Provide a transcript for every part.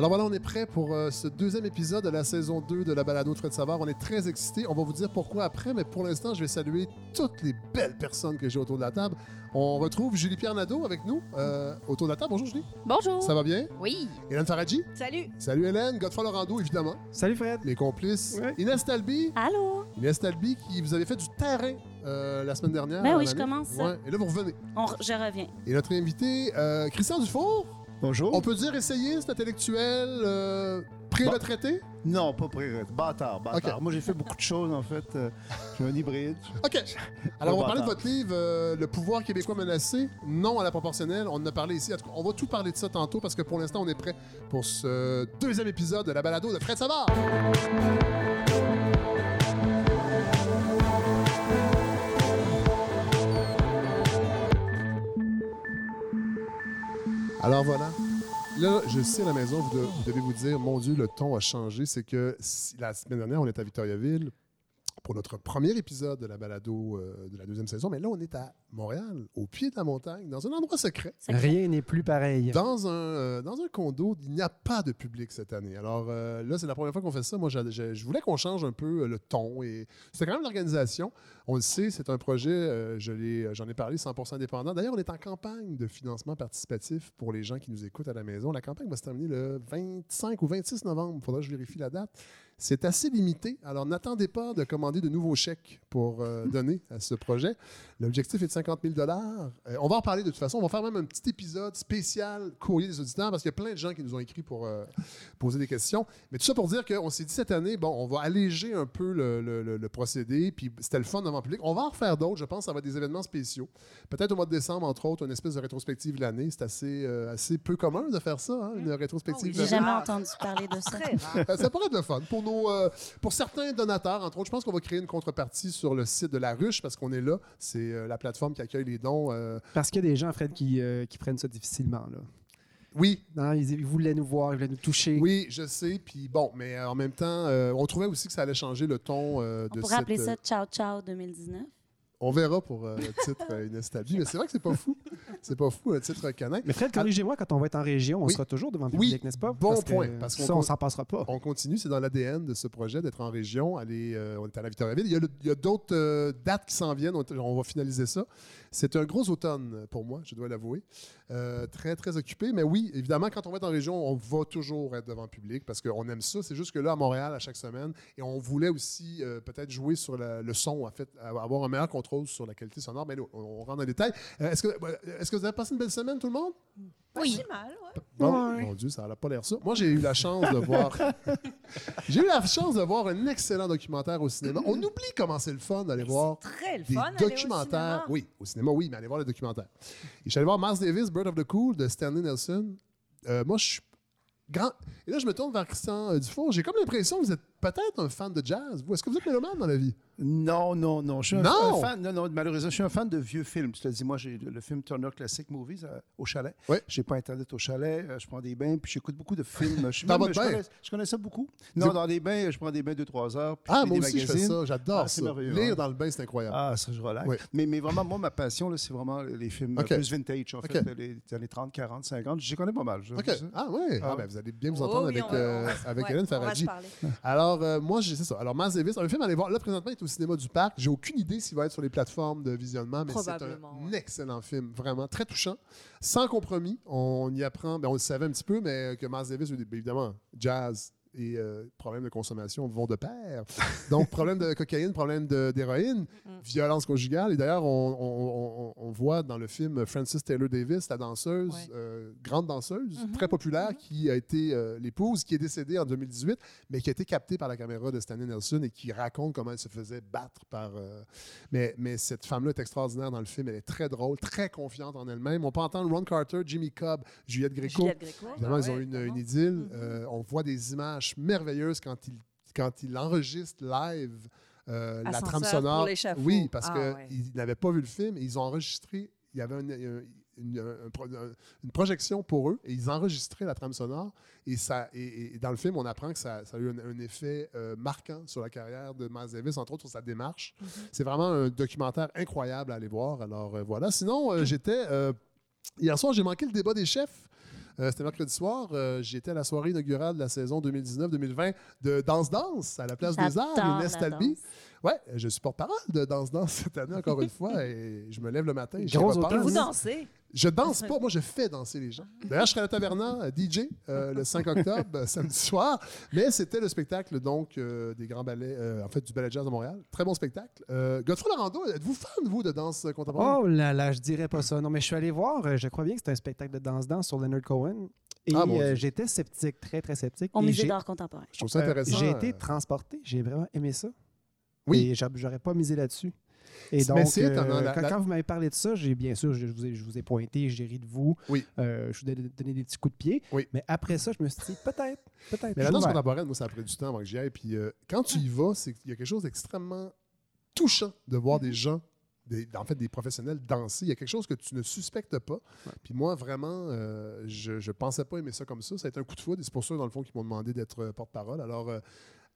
Alors voilà, on est prêt pour euh, ce deuxième épisode de la saison 2 de la balado de Fred Savard. On est très excités. On va vous dire pourquoi après, mais pour l'instant, je vais saluer toutes les belles personnes que j'ai autour de la table. On retrouve Julie-Pierre Nadeau avec nous euh, autour de la table. Bonjour Julie. Bonjour. Ça va bien? Oui. Hélène Faradji. Salut. Salut Hélène. Godefroy Laurando, évidemment. Salut Fred. Les complices. Ouais. Inès Talby. Allô? Inès Talby, qui vous avez fait du terrain euh, la semaine dernière. Ben oui, je commence. Ouais. Et là, vous revenez. On re- je reviens. Et notre invité, euh, Christian Dufour. Bonjour. On peut dire essayiste, intellectuel, euh, pré-retraité? Non, pas pré Bâtard, bâtard. Ok. Moi, j'ai fait beaucoup de choses, en fait. Euh, je suis un hybride. OK. Alors, on va parler de votre livre, euh, Le pouvoir québécois menacé, non à la proportionnelle. On en a parlé ici. En tout cas, on va tout parler de ça tantôt parce que pour l'instant, on est prêt pour ce deuxième épisode de la balado de Fred Savard. Alors voilà. Là, je sais à la maison, vous, de- vous devez vous dire, mon Dieu, le ton a changé. C'est que la semaine dernière, on était à Victoriaville pour notre premier épisode de la balado euh, de la deuxième saison. Mais là, on est à Montréal, au pied de la montagne, dans un endroit secret. C'est. Rien n'est plus pareil. Dans un, euh, dans un condo, il n'y a pas de public cette année. Alors euh, là, c'est la première fois qu'on fait ça. Moi, je voulais qu'on change un peu le ton. Et c'était quand même l'organisation. On le sait, c'est un projet, je l'ai- j'en ai parlé, 100% indépendant. D'ailleurs, on est en campagne de financement participatif pour les gens qui nous écoutent à la maison. La campagne va se terminer le 25 ou 26 novembre. Il faudra que je vérifie la date. C'est assez limité. Alors, n'attendez pas de commander de nouveaux chèques pour euh, donner à ce projet. L'objectif est de 50 000 Euh, On va en parler de toute façon. On va faire même un petit épisode spécial courrier des auditeurs parce qu'il y a plein de gens qui nous ont écrit pour euh, poser des questions. Mais tout ça pour dire qu'on s'est dit cette année, bon, on va alléger un peu le, le- le- le procédé. Puis c'était le fun devant le public. On va en refaire d'autres. Je pense que ça va être des événements spéciaux. Peut-être au mois de décembre, entre autres, une espèce de rétrospective de l'année. C'est assez, euh, assez peu commun de faire ça, hein, une rétrospective oui, de J'ai jamais entendu parler de ça. Ça pourrait être le fun. Pour, nos, euh, pour certains donateurs, entre autres, je pense qu'on va créer une contrepartie sur le site de La Ruche parce qu'on est là. C'est euh, la plateforme qui accueille les dons. euh, Parce qu'il y a des gens, Fred, qui, euh, qui prennent ça difficilement. Là. Oui, Non, ils, ils voulaient nous voir, ils voulaient nous toucher. oui, je sais. Puis bon, mais en même temps, euh, on trouvait aussi que ça allait changer le ton euh, On de pourrait cette, appeler ça Ciao Ciao 2019. On verra pour euh, le titre euh, Inès Talby, mais c'est vrai que c'est pas fou. C'est pas fou, un titre canin. Mais Fred, corrigez-moi, quand on va être en région, on Oui. sera toujours devant le Oui. public, n'est-ce pas? Bon Parce que point, parce qu'on ça, on s'en passera pas. On continue, c'est dans l'ADN de ce projet d'être en région. Aller, euh, on est à la Victoriaville. Il y a, le- il y a d'autres euh, dates qui s'en viennent. On, on va finaliser ça. C'est un gros automne pour moi, je dois l'avouer. Euh, très, très occupé. Mais oui, évidemment, quand on va être en région, on va toujours être devant le public parce qu'on aime ça. C'est juste que là, à Montréal, à chaque semaine, et on voulait aussi euh, peut-être jouer sur le son, en fait, avoir un meilleur contrôle sur la qualité sonore. Mais là, on, rentre dans les détails. Euh, est-ce, que, est-ce que vous avez passé une belle semaine, tout le monde? Pas si mal, ouais. Bon, Ouais. mon Dieu, ça n'a pas l'air ça. Moi, j'ai eu la chance de voir. j'ai eu la chance de voir un excellent documentaire au cinéma. On oublie comment c'est le fun d'aller voir Très le des fun. aller au documentaires. Oui, au cinéma, oui, mais aller voir les documentaires. Et je suis allé voir Mars Davis, Bird of the Cool de Stanley Nelson. Euh, moi, je suis grand. Et là, je me tourne vers Christian euh, Dufour. J'ai comme l'impression que vous êtes peut-être un fan de jazz. Vous, est-ce que vous êtes mélomane dans la vie? Non, non, non. Je suis un, Non! un fan. Non, non, malheureusement, je suis un fan de vieux films. Je te dis, moi, j'ai le, film Turner Classic Movies euh, au chalet. Ouais. J'ai pas Internet au chalet. euh, je prends des bains, puis j'écoute beaucoup de films. Je, suis Dans même- votre je bain? connais, je connais ça beaucoup. Non, dans des bains, je prends des bains 2-3 heures. Puis Ah, moi des aussi, je fais ça. J'adore Ah, c'est ça. merveilleux, Lire hein. dans le bain, c'est incroyable. Ah, ça, je relaxe. Mais, mais vraiment, moi, ma passion, là, c'est vraiment les films plus vintage, en Ok. fait, les années 30, 40, 50. J'y connais pas mal. je-. Ah, ouais. Ah, Ah. ben, vous allez bien vous Oh entendre oui, avec, euh, avec Hélène Faradji. parler. Alors, euh, moi, c'est ça. Alors, Miles Davis, un film à aller voir. Là, présentement, il est au cinéma du Parc. J'ai aucune idée s'il va être sur les plateformes de visionnement, mais c'est un ouais. excellent film, vraiment très touchant, sans compromis. On y apprend, ben, on le savait un petit peu, mais que Miles Davis, ben, évidemment, jazz et euh, problème de consommation vont de pair. Donc, problème de cocaïne, problème d'héroïne, violence conjugale. Et d'ailleurs, on, on- on- on voit dans le film Frances Taylor Davis, la danseuse, Ouais. euh, grande danseuse, Mhm. très populaire, qui a été euh, l'épouse, qui est décédée en 2018, mais qui a été captée par la caméra de Stanley Nelson et qui raconte comment elle se faisait battre par. euh, Mais, mais cette femme-là est extraordinaire dans le film. Elle est très drôle, très confiante en elle-même. On peut entendre Ron Carter, Jimmy Cobb, Juliette Gréco. Juliette Gréco. Évidemment, Ah ils ont ouais, une, idylle. Mhm. Euh, on voit des images merveilleuses quand il, quand il enregistre live euh, la trame pour sonore. l'échafaud. Oui, parce Ah qu'ils ouais. n'avaient pas vu le film et ils ont enregistré. Il y avait un- un- une, un pro- un- une projection pour eux et ils enregistraient la trame sonore. Et, ça, et, et dans le film, on apprend que ça, ça a eu un, un effet euh, marquant sur la carrière de Miles Davis, entre autres sur sa démarche. Mhm. C'est vraiment un documentaire incroyable à aller voir. Alors euh, voilà. Sinon, j'étais. hier soir, j'ai manqué le débat des chefs. Euh, C'était mercredi soir. Euh, J'étais à la soirée inaugurale de la saison 2019-2020 de Danse Danse à la Place des Arts, Inès danse. Ouais, je suis porte-parole de Danse Danse cette année, encore une fois, et je me lève le matin. et je automne. Vous dansez? Je danse pas, moi je fais danser les gens. D'ailleurs, je serai à la Taverna, DJ, euh, le 5 octobre, samedi soir. Mais c'était le spectacle donc euh, des grands ballets, euh, en fait du ballet jazz de Montréal. Très bon spectacle. Euh, Godefroy Lorando, êtes-vous fan, vous, de danse contemporaine? Oh là là, je dirais pas ça. Non, mais je suis allé voir, je crois bien que c'était un spectacle de danse-danse sur Leonard Cohen. Et Ah, euh, j'étais sceptique, très, très sceptique. Au musée j'ai- d'art contemporain. Je trouve ça euh, intéressant. J'ai été transporté, j'ai vraiment aimé ça. Oui. Et j'a- j'aurais pas misé là-dessus. Et donc, euh, la- quand, la- quand vous m'avez parlé de ça, j'ai bien sûr, je, vous ai, je vous ai pointé, j'ai ri de vous. Oui. Euh, je vous ai donné des petits coups de pied. Oui. Mais après ça, je me suis dit, peut-être, peut-être. Mais la je danse suis ouvert. contemporaine, moi, ça a pris du temps avant que j'y aille. Puis euh, quand tu y vas, c'est qu'il y a quelque chose d'extrêmement touchant de voir des gens, des- en fait, des professionnels danser. Il y a quelque chose que tu ne suspectes pas. Puis moi, vraiment, euh, je ne pensais pas aimer ça comme ça. Ça a été un coup de foudre. Et c'est pour ça, dans le fond, qu'ils m'ont demandé d'être euh, porte-parole. Alors, euh,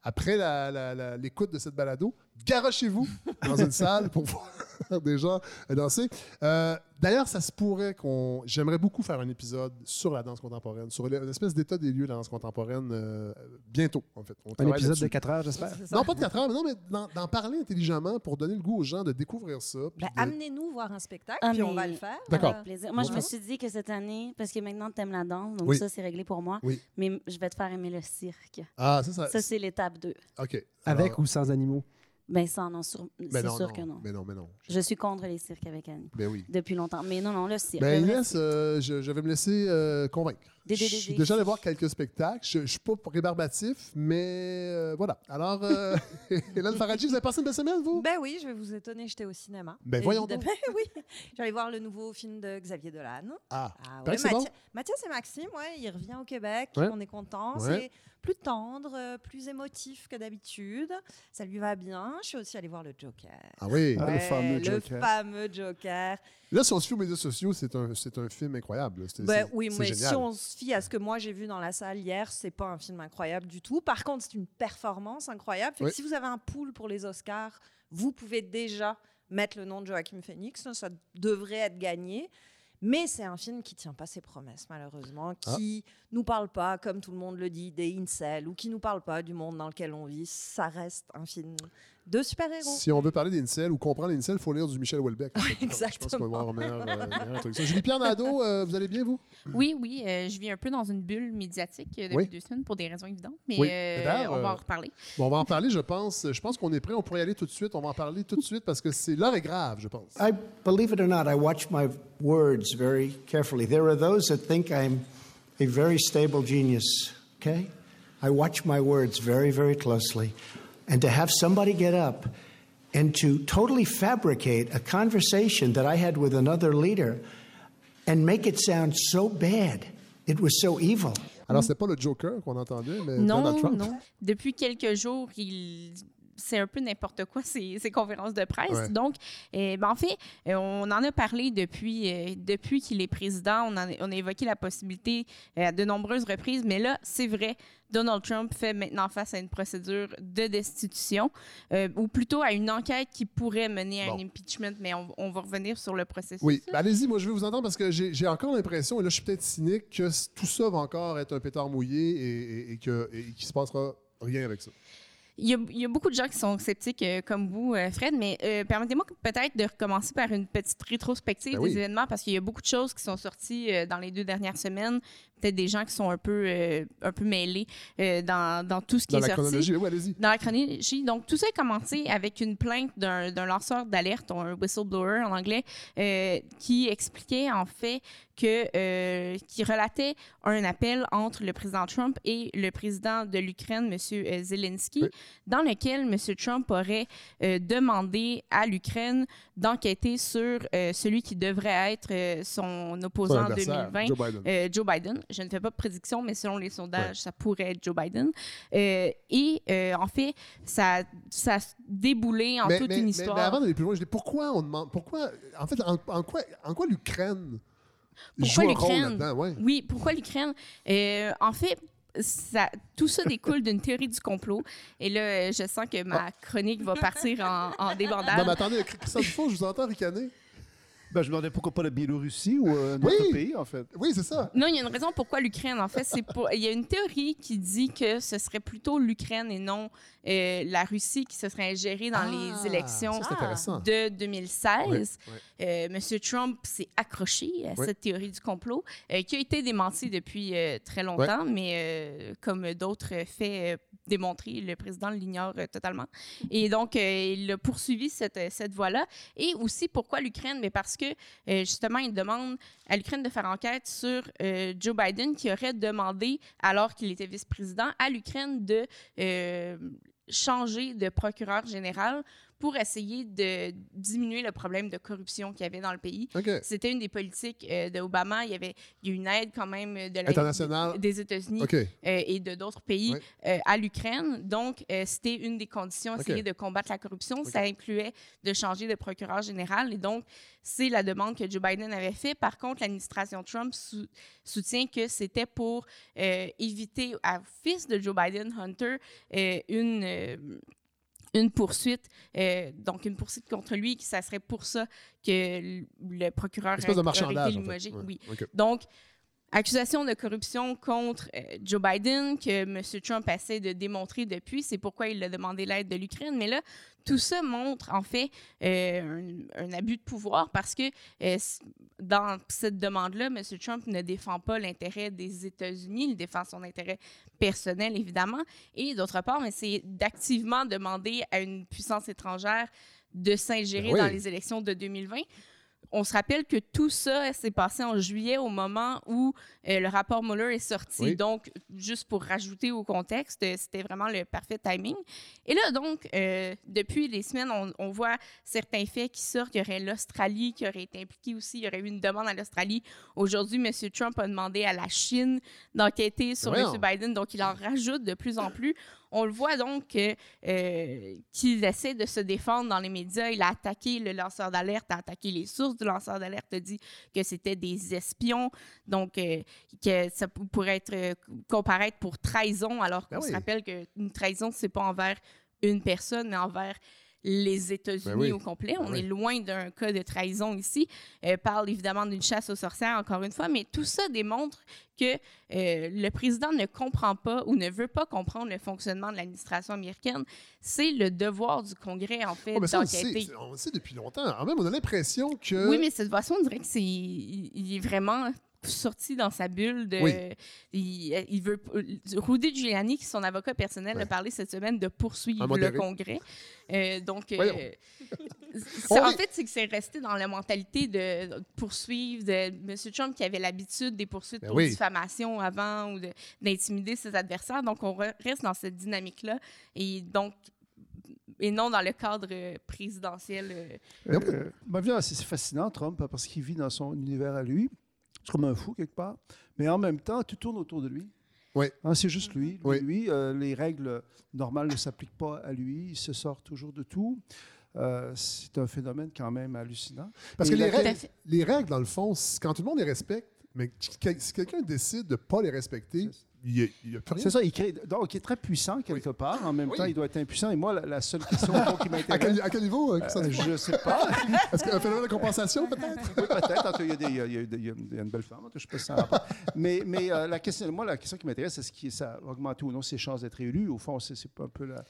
après la- la- la- l'écoute de cette balado, garochez-vous dans une salle pour voir des gens danser. Euh, D'ailleurs, ça se pourrait qu'on. J'aimerais beaucoup faire un épisode sur la danse contemporaine, sur une espèce d'état des lieux de la danse contemporaine euh, bientôt, en fait. On Un épisode de là-dessus. 4 heures, j'espère. Non, pas de 4 heures, mais non, mais d'en- parler intelligemment pour donner le goût aux gens de découvrir ça. Ben, de- Amenez-nous voir un spectacle, Ah, puis on va le faire. D'accord. Euh, Avec plaisir. Moi, je me suis dit que cette année, parce que maintenant, tu aimes la danse, donc Oui. ça, c'est réglé pour moi. Oui. Mais je vais te faire aimer le cirque. Ah, ça, ça. Ça, c'est l'étape 2. OK. Avec ou sans animaux? Ben, ça, non, sur- Ben c'est sûr non, que non. Mais non, mais non. Je suis contre les cirques avec Annie. Ben oui. Depuis longtemps. Mais non, non, le cirque. Ben Inès, euh, je, je vais me laisser euh, convaincre. Des- des- je suis déjà allé voir quelques spectacles. Je ne suis pas rébarbatif, mais euh, voilà. Alors, euh, Hélène Faradji, vous avez passé une belle semaine, vous? Ben oui, je vais vous étonner, j'étais au cinéma. Ben voyons Évidemment, oui. J'allais voir le nouveau film de Xavier Dolan. Ah, Ah Paraît ouais, bon. Mathias, et Maxime, ouais, il revient au Québec, Ouais. on est content. Ouais. C'est plus tendre, euh, plus émotif que d'habitude. Ça lui va bien. Je suis aussi allée voir le Joker. ah oui. Ah, le fameux le Joker. fameux Joker. Là, si on se aux médias sociaux, c'est un, c'est un film incroyable. Ben oui, mais génial. si on se fie à ce que moi j'ai vu dans la salle hier, c'est pas un film incroyable du tout. Par contre, c'est une performance incroyable. Fait que Oui. si vous avez un pool pour les Oscars, vous pouvez déjà mettre le nom de Joachim Phoenix. Ça, devrait être gagné. Mais c'est un film qui tient pas ses promesses, malheureusement, Ah. qui nous parle pas, comme tout le monde le dit, des incels, ou qui nous parle pas du monde dans lequel on vit. Ça reste un film de super-héros. Si on veut parler d'Incel ou comprendre l'Incel, il faut lire du Michel Houellebecq. en fait. Je pense qu'on va exactement. avoir un meilleur, euh, introduction. Julie-Pierre Nadeau, euh, vous allez bien, vous? Oui, oui, euh, je vis un peu dans une bulle médiatique euh, depuis Oui. deux semaines pour des raisons évidentes, mais Oui. euh, on va euh, en reparler. Bon, on va en parler, je pense. Je pense qu'on est prêt. On pourrait y aller tout de suite. On va en parler tout de suite parce que c'est l'heure est grave, je pense. I believe it or not, I watch my words very carefully. There are those that think I'm a very stable genius, okay? I watch my words very, very closely. And to have somebody get up and to totally fabricate a conversation that I had with another leader and make it sound so bad, it was so evil. Alors, c'est pas le Joker qu'on entendait, mais Donald Non, Trump. non. Depuis quelques jours, il c'est un peu n'importe quoi ces, ces conférences de presse. Ouais. Donc, euh, ben, en fait, euh, on en a parlé depuis, euh, depuis qu'il est président. On, en a, on a évoqué la possibilité euh, à de nombreuses reprises, mais là, c'est vrai. Donald Trump fait maintenant face à une procédure de destitution, euh, ou plutôt à une enquête qui pourrait mener à Bon. un impeachment, mais on, on va revenir sur le processus. Oui, ben, allez-y, moi je vais vous entendre parce que j'ai encore l'impression, et là je suis peut-être cynique, que tout ça va encore être un pétard mouillé et, et, et que- et qu'il se passera rien avec ça. Il y, a, il y a beaucoup de gens qui sont sceptiques euh, comme vous, euh, Fred, mais euh, permettez-moi peut-être de recommencer par une petite rétrospective Ben oui. des événements parce qu'il y a beaucoup de choses qui sont sorties dans les deux dernières semaines. Peut-être des gens qui sont un peu, euh, un peu mêlés euh, dans, dans tout ce qui Dans est la sorti. chronologie, oui, allez-y. Dans la chronologie. Donc, tout ça a commencé avec une plainte d'un d'un lanceur d'alerte, un whistleblower en anglais, euh, qui expliquait en fait que, qui relatait un appel entre le président Trump et le président de l'Ukraine, M. Zelensky, Oui. dans lequel M. Trump aurait demandé à l'Ukraine d'enquêter sur celui qui devrait être son opposant en adversaire, 2020, Joe Biden. euh, Joe Biden. Je ne fais pas de prédiction, mais selon les sondages, Ouais. ça pourrait être Joe Biden. Euh, et euh, en fait, ça, ça a déboulé en mais, toute mais- une histoire. mais avant d'aller plus loin, je dis pourquoi on demande. Pourquoi. En fait, en, en quoi, en quoi l'Ukraine joue Pourquoi un rôle l'Ukraine? là-dedans? Ouais. Oui, pourquoi l'Ukraine? Euh, en fait, ça, tout ça découle d'une théorie du complot. Et là, je sens que ma chronique va partir en, en débandade. Non, mais attendez, Christian Dufault, je vous entends ricaner. Ben, je me demandais pourquoi pas la Biélorussie ou euh, un Oui. autre pays, en fait. Oui, c'est ça. Non, il y a une raison pourquoi l'Ukraine. En fait, c'est pour. Il y a une théorie qui dit que ce serait plutôt l'Ukraine et non euh, la Russie qui se serait ingérée dans Ah, les élections ça, C'est intéressant. de 2016. Ouais, Euh, Monsieur Trump s'est accroché à cette théorie du complot, euh, qui a été démentie depuis euh, très longtemps, mais euh, comme d'autres faits démontrés, le président l'ignore euh, totalement. Et donc, euh, il a poursuivi cette, cette voie-là. Et aussi, pourquoi l'Ukraine? Mais parce que, euh, justement, il demande à l'Ukraine de faire enquête sur euh, Joe Biden, qui aurait demandé, alors qu'il était vice-président, à l'Ukraine de euh, changer de procureur général pour essayer de diminuer le problème de corruption qu'il y avait dans le pays. C'était une des politiques euh, d'Obama. Il y avait il y a eu une aide quand même de Internationale. des États-Unis euh, et de d'autres pays euh, à l'Ukraine. Donc, euh, c'était une des conditions, essayer de combattre la corruption. Ça incluait de changer de procureur général. Et donc, c'est la demande que Joe Biden avait fait. Par contre, l'administration Trump sou- soutient que c'était pour euh, éviter à fils de Joe Biden, Hunter, euh, une... une poursuite, euh, donc une poursuite contre lui, que ça serait pour ça que le procureur Espèce de marchandage. en fait. Ouais. Oui. Donc, accusation de corruption contre euh, Joe Biden que M. Trump essaie de démontrer depuis. C'est pourquoi il a demandé l'aide de l'Ukraine. Mais là, tout ça montre en fait euh, un, un abus de pouvoir parce que euh, dans cette demande-là, M. Trump ne défend pas l'intérêt des États-Unis, il défend son intérêt personnel, évidemment. Et d'autre part, c'est d'activement demander à une puissance étrangère de s'ingérer Ben oui. dans les élections de 2020 on se rappelle que tout ça s'est passé en juillet au moment où euh, le rapport Mueller est sorti. Oui. Donc, juste pour rajouter au contexte, euh, c'était vraiment le parfait timing. Et là, donc, euh, depuis les semaines, on, on voit certains faits qui sortent. Il y aurait l'Australie qui aurait été impliquée aussi. Il y aurait eu une demande à l'Australie. Aujourd'hui, M. Trump a demandé à la Chine d'enquêter sur Voyons. M. Biden. Donc, il en rajoute de plus en plus. On le voit donc euh, qu'il essaie de se défendre dans les médias. Il a attaqué le lanceur d'alerte, a attaqué les sources du lanceur d'alerte, a dit que c'était des espions, donc euh, que ça pou- pourrait être euh, comparaître pour trahison, alors qu'on Ben se oui. rappelle qu'une trahison, c'est pas envers une personne, mais envers les États-Unis Ben oui. au complet. Ben On oui. est loin d'un cas de trahison ici. Euh, parle évidemment d'une chasse aux sorcières, encore une fois, mais tout ça démontre que euh, le président ne comprend pas ou ne veut pas comprendre le fonctionnement de l'administration américaine. C'est le devoir du Congrès, en fait, Oh, on d'enquêter. on le sait depuis longtemps. En même, on a l'impression que. Oui, mais cette façon, on dirait que c'est il, il est vraiment sorti dans sa bulle de Oui. il, il veut Rudy Giuliani qui est son avocat personnel Ouais. a parlé cette semaine de poursuivre le. Congrès Euh, donc euh, en fait c'est que c'est resté dans la mentalité de poursuivre de M. Trump qui avait l'habitude des poursuites Ben pour oui. diffamation avant ou de- d'intimider ses adversaires donc on re- reste dans cette dynamique là et donc et non dans le cadre euh, présidentiel euh, Euh, ma vie, c'est c'est fascinant, Trump, parce qu'il vit dans son univers à lui. C'est comme un fou, quelque part. Mais en même temps, tout tourne autour de lui. Oui. Hein, c'est juste lui. Lui, Oui. lui, euh, les règles normales ne s'appliquent pas à lui. Il se sort toujours de tout. Euh, c'est un phénomène quand même hallucinant. Parce Et que les règles, les règles, dans le fond, quand tout le monde les respecte, mais si quelqu'un décide de ne pas les respecter, il n'y a, il y a plus rien. C'est ça, il crée. Donc, il est très puissant quelque part. En même Oui. temps, il doit être impuissant. Et moi, la, la seule question qui À m'intéresse, quel, à quel niveau euh, ça euh, je ne sais pas. Est-ce qu'un phénomène de compensation, peut-être? Oui, peut-être. Il y, a il y il y une belle femme. Je sais pas si ça rapport. Mais, mais euh, la question, moi, la question qui m'intéresse, est-ce que ça a augmenté ou non ses chances d'être élu? Au fond, c'est c'est pas un peu la.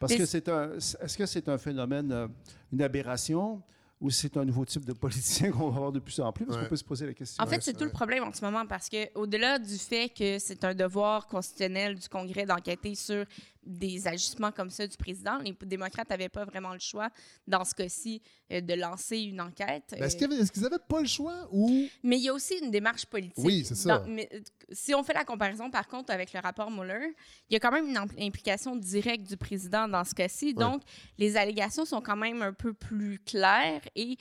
Parce Mais que c'est un. Est-ce que c'est un phénomène, euh, une aberration? Ou c'est un nouveau type de politicien qu'on va avoir de plus en plus? Parce Ouais. qu'on peut se poser la question. En fait, c'est tout le problème en ce moment parce que, au-delà du fait que c'est un devoir constitutionnel du Congrès d'enquêter sur des agissements comme ça du président, les démocrates n'avaient pas vraiment le choix, dans ce cas-ci, euh, de lancer une enquête. Ben, Est-ce Euh, est-ce qu'ils n'avaient pas le choix ou? mais il y a aussi une démarche politique. Oui, c'est ça. Dans- mais, si on fait la comparaison, par contre, avec le rapport Mueller, il y a quand même une impl- implication directe du président dans ce cas-ci. Donc, les allégations sont quand même un peu plus claires et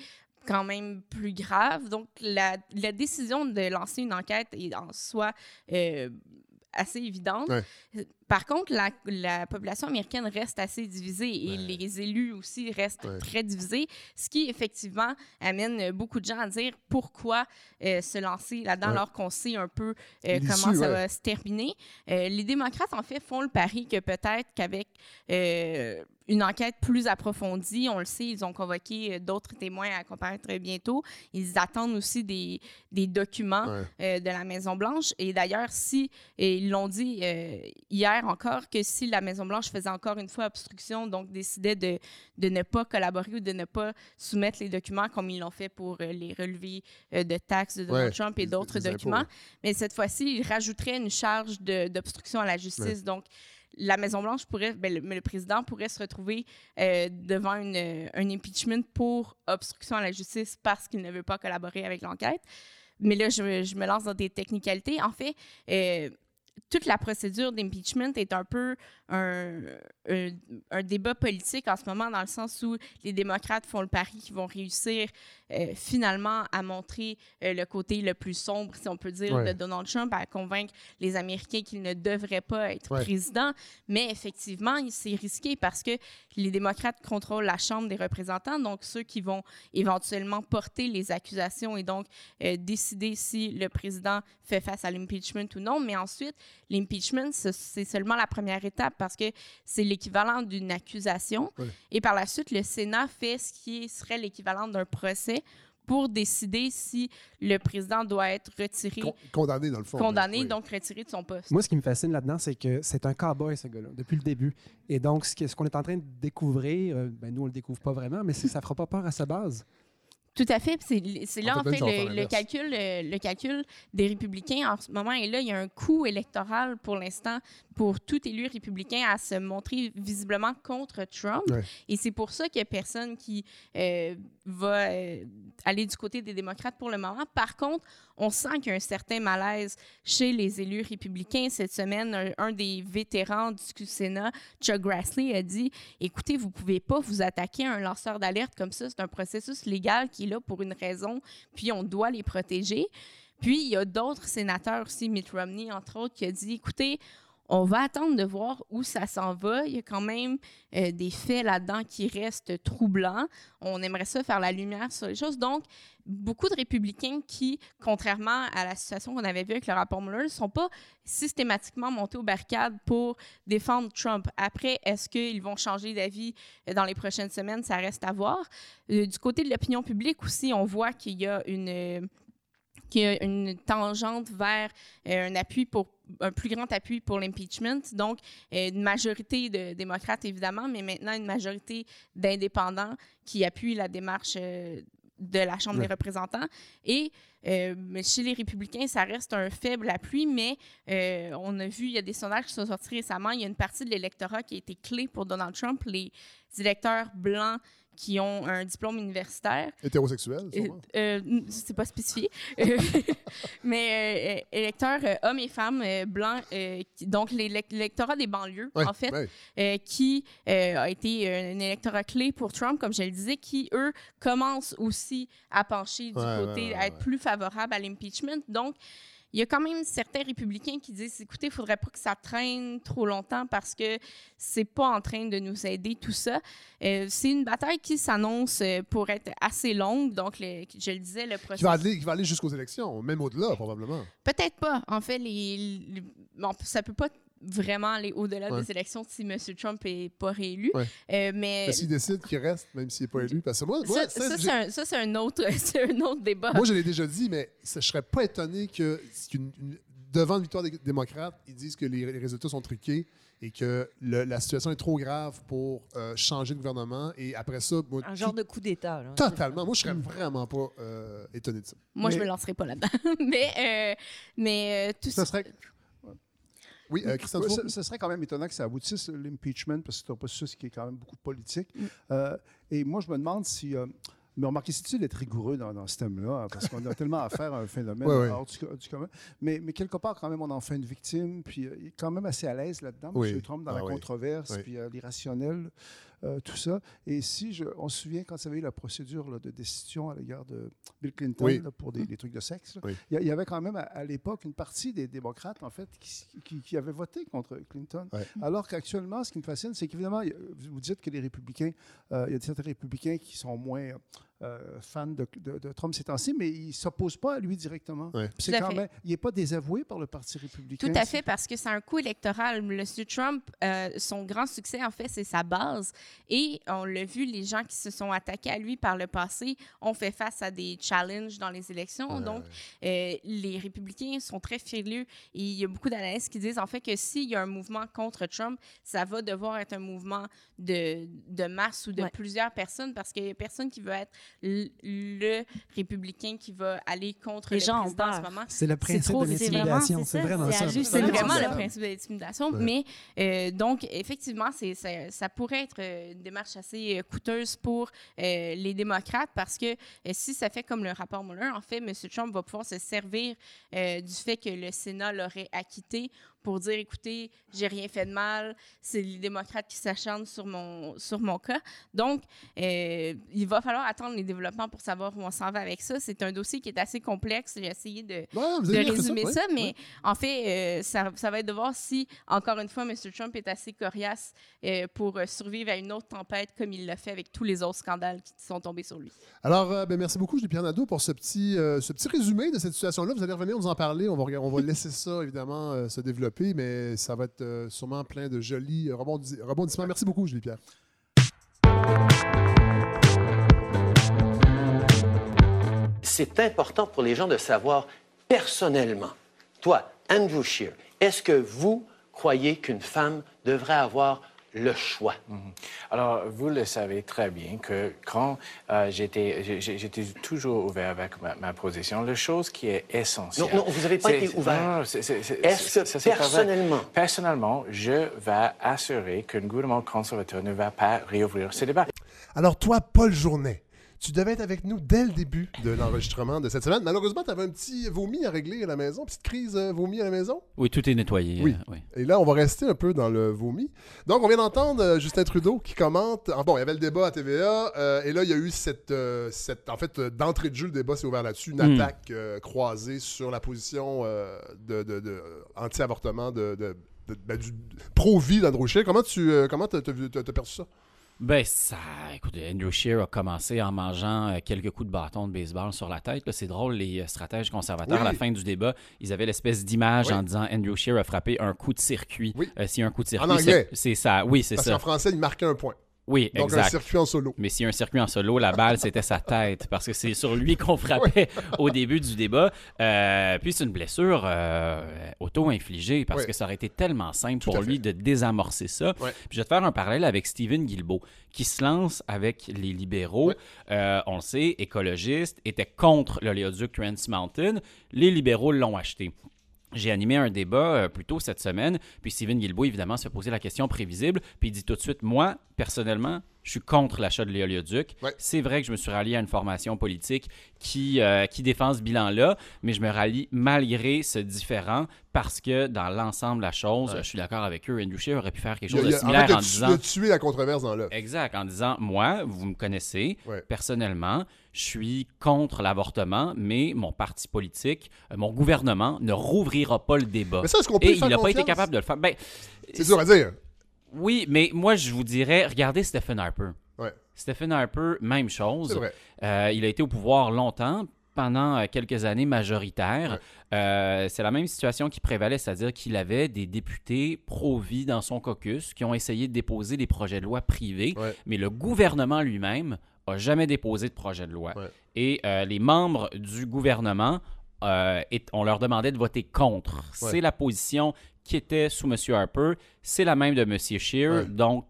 quand même plus graves. Donc, la, la décision de lancer une enquête est en soi euh, assez évidente. Ouais. Par contre, la, la population américaine reste assez divisée et Ouais. les élus aussi restent Ouais. très divisés, ce qui effectivement amène beaucoup de gens à dire pourquoi euh, se lancer là-dedans Ouais. alors qu'on sait un peu euh, comment ça va se terminer. Euh, les démocrates, en fait, font le pari que peut-être qu'avec une enquête plus approfondie. On le sait, ils ont convoqué d'autres témoins à comparaître bientôt. Ils attendent aussi des, des documents Ouais. euh, de la Maison-Blanche. Et d'ailleurs, si, et ils l'ont dit euh, hier encore, que si la Maison-Blanche faisait encore une fois obstruction, donc décidait de, de ne pas collaborer ou de ne pas soumettre les documents comme ils l'ont fait pour euh, les relevés euh, de taxes de Donald Ouais, Trump et d'autres impôts, documents, mais cette fois-ci, ils rajouteraient une charge d'obstruction à la justice. Donc, la Maison-Blanche pourrait, ben, le, président pourrait se retrouver euh, devant une, un impeachment pour obstruction à la justice parce qu'il ne veut pas collaborer avec l'enquête. Mais là, je, me- je me lance dans des technicalités. En fait, euh, toute la procédure d'impeachment est un peu un, un- un débat politique en ce moment, dans le sens où les démocrates font le pari qu'ils vont réussir euh, finalement à montrer euh, le côté le plus sombre, si on peut dire, Ouais. de Donald Trump, à convaincre les Américains qu'il ne devrait pas être Ouais. président. Mais effectivement, c'est risqué parce que les démocrates contrôlent la Chambre des représentants, donc ceux qui vont éventuellement porter les accusations et donc euh, décider si le président fait face à l'impeachment ou non. Mais ensuite, l'impeachment, ce- c'est seulement la première étape parce que c'est l'équivalent d'une accusation. Et par la suite, le Sénat fait ce qui serait l'équivalent d'un procès pour décider si le président doit être retiré, Con- condamné, dans le fond. condamné, Oui. donc retiré de son poste. Moi, ce qui me fascine là-dedans, c'est que c'est un cowboy, ce gars-là, depuis le début. Et donc, ce qu'on est en train de découvrir, euh, ben, nous, on le découvre pas vraiment, mais ça fera pas peur à sa base. Tout à fait. C'est là, En fait, le, calcul, le, le calcul des républicains en ce moment. Et là, il y a un coût électoral pour l'instant pour tout élu républicain à se montrer visiblement contre Trump. Ouais. Et c'est pour ça qu'il n'y a personne qui euh, va euh, aller du côté des démocrates pour le moment. Par contre, on sent qu'il y a un certain malaise chez les élus républicains. Cette semaine, un, un des vétérans du Sénat, Chuck Grassley, a dit Écoutez, vous ne pouvez pas vous attaquer à un lanceur d'alerte comme ça. C'est un processus légal qui est là pour une raison, puis on doit les protéger. Puis, il y a d'autres sénateurs aussi, Mitt Romney, entre autres, qui a dit Écoutez, on va attendre de voir où ça s'en va. Il y a quand même euh, des faits là-dedans qui restent troublants. On aimerait ça faire la lumière sur les choses. Donc, beaucoup de républicains qui, contrairement à la situation qu'on avait vue avec le rapport Mueller, ne sont pas systématiquement montés aux barricades pour défendre Trump. Après, est-ce qu'ils vont changer d'avis euh, dans les prochaines semaines? Ça reste à voir. Euh, du côté de l'opinion publique aussi, on voit qu'il y a une... y a une tangente vers euh, un appui pour un plus grand appui pour l'impeachment. Donc, euh, une majorité de démocrates, évidemment, mais maintenant une majorité d'indépendants qui appuient la démarche euh, de la Chambre Ouais. des représentants. Et euh, chez les républicains, ça reste un faible appui, mais euh, on a vu, il y a des sondages qui sont sortis récemment, il y a une partie de l'électorat qui a été clé pour Donald Trump, les électeurs blancs qui ont un diplôme universitaire. Hétérosexuel, Euh, euh, c'est pas spécifié. Mais euh, électeurs euh, hommes et femmes blancs, donc l'élec- l'électorat des banlieues, Ouais, en fait, ouais. qui a été un électorat clé pour Trump, comme je le disais, qui, eux, commencent aussi à pencher du Ouais, côté, à être plus favorables à l'impeachment. Donc, il y a quand même certains républicains qui disent écoutez, il faudrait pas que ça traîne trop longtemps parce que c'est pas en train de nous aider, tout ça. Euh, c'est une bataille qui s'annonce euh, pour être assez longue. Donc, le- je le disais, le Qui processus. va aller, qui va aller jusqu'aux élections, même au-delà, probablement. Peut-être pas. En fait, les, les- bon, ça peut pas vraiment aller au-delà Ouais. des élections si M. Trump est pas réélu. Ouais. Euh, mais s'il décide qu'il reste, même s'il n'est pas élu. Parce que moi, moi, ça, ça, c'est un, ça, c'est un autre, c'est un autre débat. moi, je l'ai déjà dit, mais ça- je serais pas étonné que qu'une- une- devant une victoire des démocrates, ils disent que les, les résultats sont truqués et que le- la situation est trop grave pour euh, changer de gouvernement. Et après ça, moi, Un genre de coup d'État. totalement. Moi, je serais vraiment pas euh, étonné de ça. Moi, je Mais- me lancerai pas là-dedans. mais euh, mais euh, tout ça. serait, Oui, euh, Christian ce, ce serait quand même étonnant que ça aboutisse, l'impeachment, parce que c'est un processus qui est quand même beaucoup politique. Mm. Euh, et moi, je me demande si. euh, mais remarquez, c'est difficile d'être rigoureux dans, dans ce thème-là, hein, parce qu'on a tellement affaire à un phénomène hors du, du commun. Mais, mais quelque part, quand même, on en fait une victime, puis euh, il est quand même assez à l'aise là-dedans. M. Trump, dans Ah la controverse, puis l'irrationnel, euh, tout ça. Et si je, on se souvient quand ça avait eu la procédure là, de décision à l'égard de Bill Clinton Oui. là, pour des, des trucs de sexe, Oui. il y avait quand même à, à l'époque une partie des démocrates, en fait, qui, qui, qui avaient voté contre Clinton. Ouais. Alors qu'actuellement, ce qui me fascine, c'est qu'évidemment, vous dites que les républicains, euh, il y a certains républicains qui sont moins, euh, fan de, de- de Trump ces temps-ci, mais il ne s'oppose pas à lui directement. Ouais. Puis C'est Tout à quand fait. même, il n'est pas désavoué par le Parti républicain. Tout à fait, parce que c'est un coup électoral. M. Trump, euh, son grand succès, en fait, c'est sa base. Et on l'a vu, les gens qui se sont attaqués à lui par le passé ont fait face à des challenges dans les élections. Donc, euh, les républicains sont très frileux. Et il y a beaucoup d'analystes qui disent, en fait, que s'il y a un mouvement contre Trump, ça va devoir être un mouvement de, de masse ou de Ouais. plusieurs personnes, parce qu'il n'y a personne qui veut être le républicain qui va aller contre Les le gens président en ce moment. C'est le principe trop- de l'intimidation. c'est vraiment c'est ça. C'est C'est vraiment le principe de l'intimidation. Ouais. Mais euh, donc, effectivement, c'est, ça, ça pourrait être euh, une démarche assez euh, coûteuse pour euh, les démocrates parce que euh, si ça fait comme le rapport Mueller, en fait, M. Trump va pouvoir se servir euh, du fait que le Sénat l'aurait acquitté pour dire écoutez, j'ai rien fait de mal, c'est les démocrates qui s'acharnent sur mon, sur mon cas. Donc, euh, il va falloir attendre les développements pour savoir où on s'en va avec ça. C'est un dossier qui est assez complexe. J'ai essayé de, Ouais, de résumer ouais, ça, mais ouais. en fait, euh, ça, ça va être de voir si, encore une fois, M. Trump est assez coriace euh, pour survivre à une autre tempête comme il l'a fait avec tous les autres scandales qui sont tombés sur lui. Alors, ben, merci beaucoup, Julie-Pierre Nadeau, pour ce petit, ce petit résumé de cette situation-là. Vous allez revenir nous en parler. On va, on va laisser ça, évidemment, se développer, mais ça va être euh, sûrement plein de jolis euh, rebondi- rebondissements. Merci beaucoup, Julie-Pierre. c'est important pour les gens de savoir personnellement, toi, Andrew Scheer, est-ce que vous croyez qu'une femme devrait avoir le choix? Alors, vous le savez très bien que quand euh, j'étais, toujours ouvert avec ma, ma position, la chose qui est essentielle. Non, non, vous n'avez pas été ouvert. non, non, c'est- c'est- c'est- Est-ce c'est- que personnellement- Personnellement, je vais assurer qu'un gouvernement conservateur ne va pas réouvrir ce débat. Alors, toi, Paul Journet, tu devais être avec nous dès le début de l'enregistrement de cette semaine. Malheureusement, tu avais un petit vomi à régler à la maison, petite crise euh, vomi à la maison? Oui, tout est nettoyé. Oui. euh, oui. Et là, on va rester un peu dans le vomi. Donc, on vient d'entendre euh, Justin Trudeau qui commente. ah, bon, il y avait le débat à TVA, euh, et là, il y a eu cette. euh, cette en fait, d'entrée de jeu, le débat s'est ouvert là-dessus. Une Mm. attaque croisée sur la position de, de- de- anti-avortement de. ben, du pro-vie d'Andrew Scheer. Comment tu comment vu- t'as- t'as perçu ça? Ben, ça. Écoute, Andrew Scheer a commencé en mangeant euh, quelques coups de bâton de baseball sur la tête. C'est drôle, les euh, stratèges conservateurs, Oui. à la fin du débat, ils avaient l'espèce d'image Oui. en disant Andrew Scheer a frappé un coup de circuit. Oui. Euh, a un coup de circuit, En anglais. c'est- ça. Oui, c'est Parce ça. qu'en français, il marquait un point. Oui, Donc, un exact. circuit en solo. Mais a un circuit en solo, la balle, c'était sa tête, parce que c'est sur lui qu'on frappait au début du débat. Euh, puis c'est une blessure euh, auto-infligée, parce que ça aurait été tellement simple Tout pour lui de désamorcer ça. Puis je vais te faire un parallèle avec Stephen Guilbeault, qui se lance avec les libéraux. Euh, on le sait, écologiste, était contre l'oléoduc Trans Mountain. Les libéraux l'ont acheté. J'ai animé un débat euh, plus tôt cette semaine, puis Stephen Guilbeault, évidemment, se poser la question prévisible, puis il dit tout de suite Moi, personnellement, je suis contre l'achat de l'éoléoduc. Ouais. C'est vrai que je me suis rallié à une formation politique qui, euh, qui défend ce bilan-là, mais je me rallie malgré ce différent parce que dans l'ensemble de la chose, je suis d'accord avec eux. Andrew Scheer aurait pu faire quelque a- chose de en similaire fait, il en tu- disant tué la controverse dans l'œuf. Exact, en disant Moi, vous me connaissez, Ouais. personnellement, je suis contre l'avortement, mais mon parti politique, euh, mon gouvernement ne rouvrira pas le débat. Mais ça, est-ce qu'on peut Et lui il faire n'a pas été capable de le faire. Ben, C'est dur à dire. Oui, mais moi, je vous dirais, regardez Stephen Harper. Ouais. Stephen Harper, même chose. Vrai. Euh, il a été au pouvoir longtemps, pendant euh, quelques années majoritaire. Euh, c'est la même situation qui prévalait, c'est-à-dire qu'il avait des députés pro-vie dans son caucus qui ont essayé de déposer des projets de loi privés, Ouais. mais le gouvernement lui-même a jamais déposé de projet de loi. Ouais. Et euh, les membres du gouvernement, euh, et- on leur demandait de voter contre. Ouais. C'est la position qui était sous M. Harper. C'est la même de M. Ouais. Donc,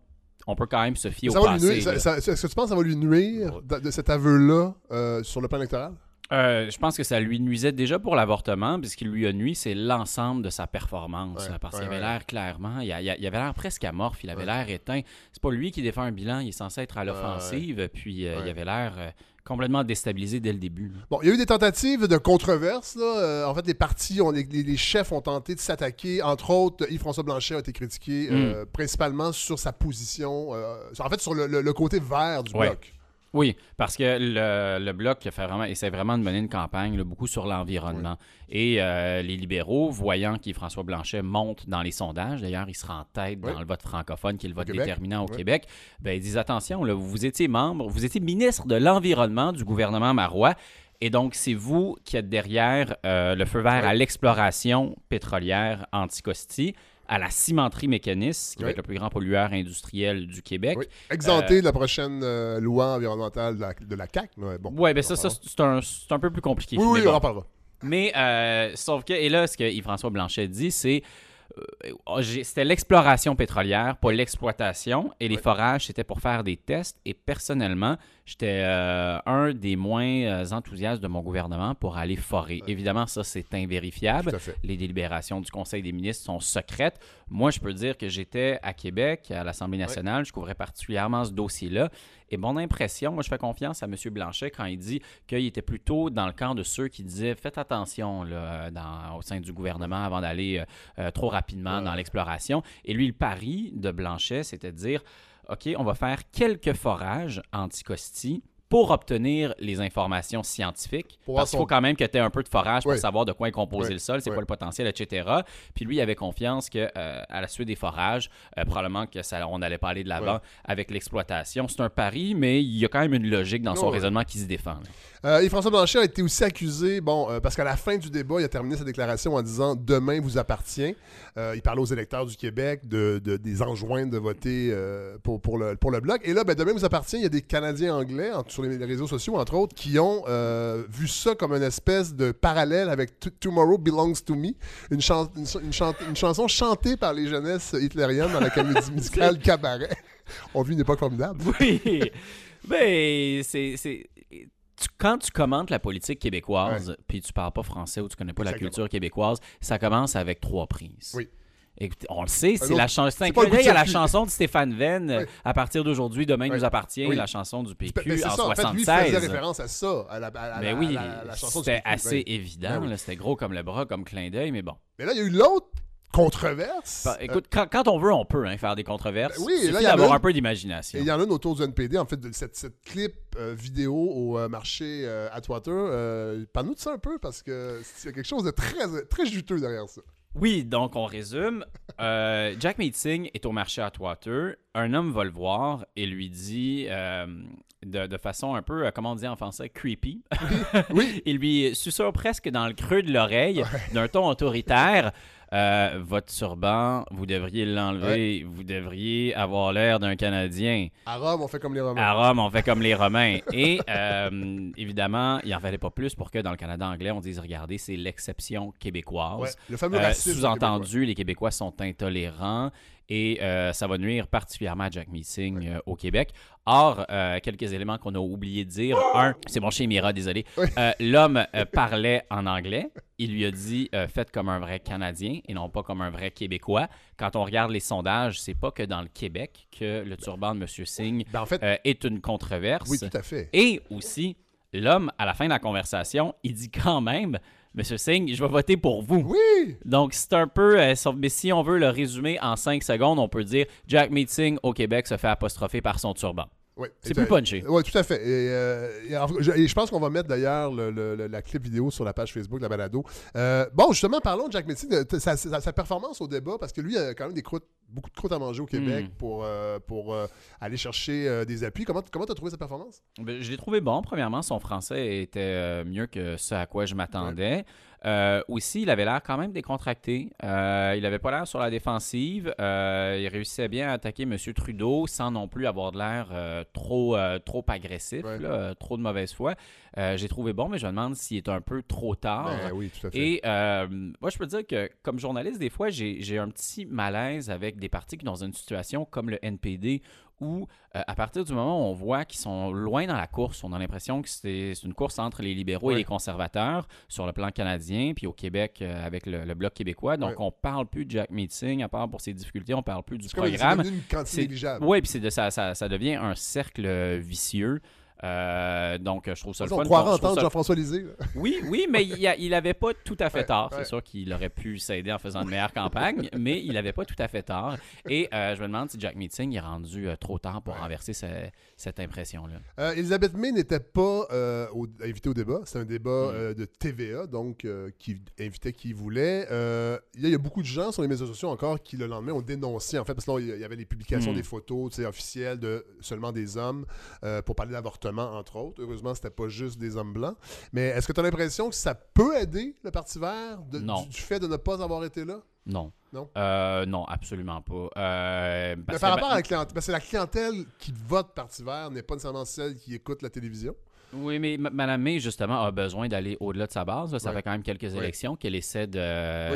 on peut quand même se fier Ça au passé. nuire- ça- là. ça- Est-ce que tu penses que ça va lui nuire de, de cet aveu-là euh, sur le plan électoral? Euh, je pense que ça lui nuisait déjà pour l'avortement, puis ce qui lui a nuit, c'est l'ensemble de sa performance. Ouais, là, parce ouais, qu'il avait ouais. l'air clairement, il, a- avait l'air presque amorphe, il avait l'air éteint. C'est pas lui qui défend un bilan, il est censé être à l'offensive, puis euh, il avait l'air complètement déstabilisé dès le début. Bon, il y a eu des tentatives de controverse. là. Euh, en fait, les partis, ont, les, les chefs ont tenté de s'attaquer. Entre autres, Yves-François Blanchet a été critiqué Mm. euh, principalement sur sa position, euh, en fait, sur le, le- le côté vert du Ouais. bloc. Oui, parce que le, le Bloc fait vraiment, essaie vraiment de mener une campagne là, beaucoup sur l'environnement. Et euh, les libéraux, voyant qu'Yves-François Blanchet monte dans les sondages, d'ailleurs, il sera en tête Oui. dans le vote francophone, qui est le vote déterminant au Oui. Québec, ben, ils disent attention, là, vous étiez membre, vous étiez ministre de l'Environnement du gouvernement Marois. Et donc, c'est vous qui êtes derrière euh, le feu vert à l'exploration pétrolière Anticosti, à la cimenterie mécaniste, qui va Oui. être le plus grand pollueur industriel du Québec. Oui. Exempté de la prochaine euh, loi environnementale de la, de la CAQ. Mais bon, Ouais, ben ça, ça c'est un, un peu plus compliqué. Oui, oui, bon. on en parlera. Mais, euh, sauf que, et là, ce que Yves-François Blanchet dit, c'est. euh, oh, c'était l'exploration pétrolière, pas l'exploitation. Et les forages, c'était pour faire des tests. Et personnellement, j'étais euh, un des moins euh, enthousiastes de mon gouvernement pour aller forer. Évidemment, ça, c'est invérifiable. Tout à fait. Les délibérations du Conseil des ministres sont secrètes. Moi, je peux dire que j'étais à Québec, à l'Assemblée nationale. Je couvrais particulièrement ce dossier-là. Et mon impression, moi, je fais confiance à M. Blanchet quand il dit qu'il était plutôt dans le camp de ceux qui disaient faites attention là, dans- au sein du gouvernement avant d'aller euh, euh, trop rapidement dans l'exploration. Et lui, le pari de Blanchet, c'était de dire OK, on va faire quelques forages anticosti pour obtenir les informations scientifiques. Pour parce qu'il faut quand même que tu aies un peu de forage pour Oui. savoir de quoi est composé Oui. le sol, c'est Oui. quoi le potentiel, etc. Puis lui, il avait confiance que euh, à la suite des forages, euh, probablement que ça, on n'allait pas aller de l'avant avec l'exploitation. C'est un pari, mais il y a quand même une logique dans son raisonnement qui se défend. là. Euh, et François Blanchet a été aussi accusé, bon, euh, parce qu'à la fin du débat, il a terminé sa déclaration en disant Demain vous appartient. Il parlait aux électeurs du Québec de, de- des enjointes de voter pour, pour, le, pour le Bloc. Et là, ben, Demain vous appartient, il y a des Canadiens anglais en- sur les réseaux sociaux, entre autres, qui ont euh, vu ça comme une espèce de parallèle avec Tomorrow Belongs to Me, une, chan- une, ch- une chan- une chanson chantée par les jeunesses hitlériennes dans la comédie musicale Cabaret. On vit une époque formidable. Oui. ben, c'est. tu- quand tu commentes la politique québécoise, puis tu parles pas français ou tu connais pas la culture québécoise, ça commence avec trois prises. Oui. Écoutez, on le sait, c'est la chanson. De d'œil à la chanson de Stéphane Venn. euh. À partir d'aujourd'hui, demain nous appartient, Oui. la chanson du PQ en ça, en fait, lui, il 76. faisait référence à ça, à la, à mais à oui, la chanson c'était assez Ben, évident. ben oui. C'était gros comme le bras, comme clin d'œil, mais bon. Mais là, il y a eu l'autre controverse. Bah, écoute, quand, quand on veut, on peut hein, faire des controverses. Ben oui, Il suffit il y a d'avoir un peu d'imagination. il y en a une autour du NPD, en fait, de cette, cette clip euh, vidéo au euh, marché euh, Atwater. Euh, Parle-nous de ça un peu, parce que c'est quelque chose de très, très juteux derrière ça. Oui, donc on résume. Euh, Jack Meeting est au marché à Atwater. Un homme va le voir et lui dit, euh, de, de façon un peu, euh, comment on dit en français, creepy. Oui. Il lui susurre presque dans le creux de l'oreille, d'un ton autoritaire. Euh, votre turban, vous devriez l'enlever. Vous devriez avoir l'air d'un Canadien. À Rome, on fait comme les Romains. À Rome, on fait comme les Romains. Et euh, évidemment, il n'en fallait pas plus pour que dans le Canada anglais, on dise regardez, c'est l'exception québécoise. Ouais, le fameux Euh, Sous-entendu, les Québécois sont intolérants et euh, ça va nuire particulièrement à Jack Meeting euh, au Québec. Or, euh, quelques éléments qu'on a oublié de dire. Un, c'est mon chien Mira, désolé. Euh, L'homme parlait en anglais. Il lui a dit faites comme un vrai Canadien et non pas comme un vrai Québécois. Quand on regarde les sondages, c'est pas que dans le Québec que le turban de M. Singh Ben, en fait, est une controverse. oui, tout à fait. Et aussi, l'homme, à la fin de la conversation, il dit quand même Monsieur Singh, je vais voter pour vous. Oui! Donc, c'est un peu. euh, mais si on veut le résumer en 5 secondes, on peut dire Jack Meeting au Québec se fait apostropher par son turban. Oui. C'est plus punché. Oui, tout à fait. Et, euh, et alors, je, et je pense qu'on va mettre d'ailleurs le- le- le- la clip vidéo sur la page Facebook de la balado. Euh, bon, justement, parlons de Jack de, de sa, sa- sa performance au débat, parce que lui a quand même des croûtes, beaucoup de croûtes à manger au Québec Mm. pour, euh, pour aller chercher des appuis. Comment tu as trouvé sa performance? Ben, je l'ai trouvé bon. Premièrement, son français était mieux que ce à quoi je m'attendais. Euh, aussi, il avait l'air quand même décontracté. Euh, il avait pas l'air sur la défensive. Euh, il réussissait bien à attaquer M. Trudeau sans non plus avoir de l'air trop, trop agressif, Ouais. là, trop de mauvaise foi. Euh, J'ai trouvé bon, mais je me demande s'il est un peu trop tard. Ben oui, tout à fait. Et euh, moi, je peux dire que comme journaliste, des fois, j'ai un petit malaise avec des partis qui sont dans une situation comme le NPD où, euh, à partir du moment où on voit qu'ils sont loin dans la course, on a l'impression que c'est c'est une course entre les libéraux et les conservateurs sur le plan canadien, puis au Québec euh, avec le, le Bloc québécois. Donc, Ouais. on parle plus de Jack Meeting, à part pour ses difficultés, on parle plus du C'est c'est programme. devenu une quantité C'est- négligeable. Oui, puis c'est de- ça, ça, ça devient un cercle vicieux. Euh, donc, je trouve ça le On fun. croirait Je trouve entendre Jean-François Lisée. Oui, oui, mais il, a- il avait pas tout à fait Ouais, ouais. C'est sûr qu'il aurait pu s'aider en faisant une meilleure campagne, mais il avait pas tout à fait tort. Et euh, je me demande si Jack Meeting est rendu euh, trop tard pour renverser ce- cette impression-là. Elisabeth May n'était pas au- invitée au débat. C'était un débat Mm. de TVA, donc qui invitait qui voulait. Il y a- il y a beaucoup de gens sur les médias sociaux encore qui, le lendemain, ont dénoncé, en fait, parce que là, il y avait les publications Mm. des photos officielles de seulement des hommes pour parler d'avortement, entre autres. Heureusement, c'était pas juste des hommes blancs. Mais est-ce que tu as l'impression que ça peut aider le Parti vert de- Non. Du, du fait de ne pas avoir été là? Non. Non? Euh, non, absolument pas. Euh, Mais par que, rapport ben, à la clientèle, parce que la clientèle qui vote Parti vert n'est pas nécessairement celle qui écoute la télévision. Oui, mais Mme May, justement, a besoin d'aller au-delà de sa base. Ça fait quand même quelques élections qu'elle essaie de,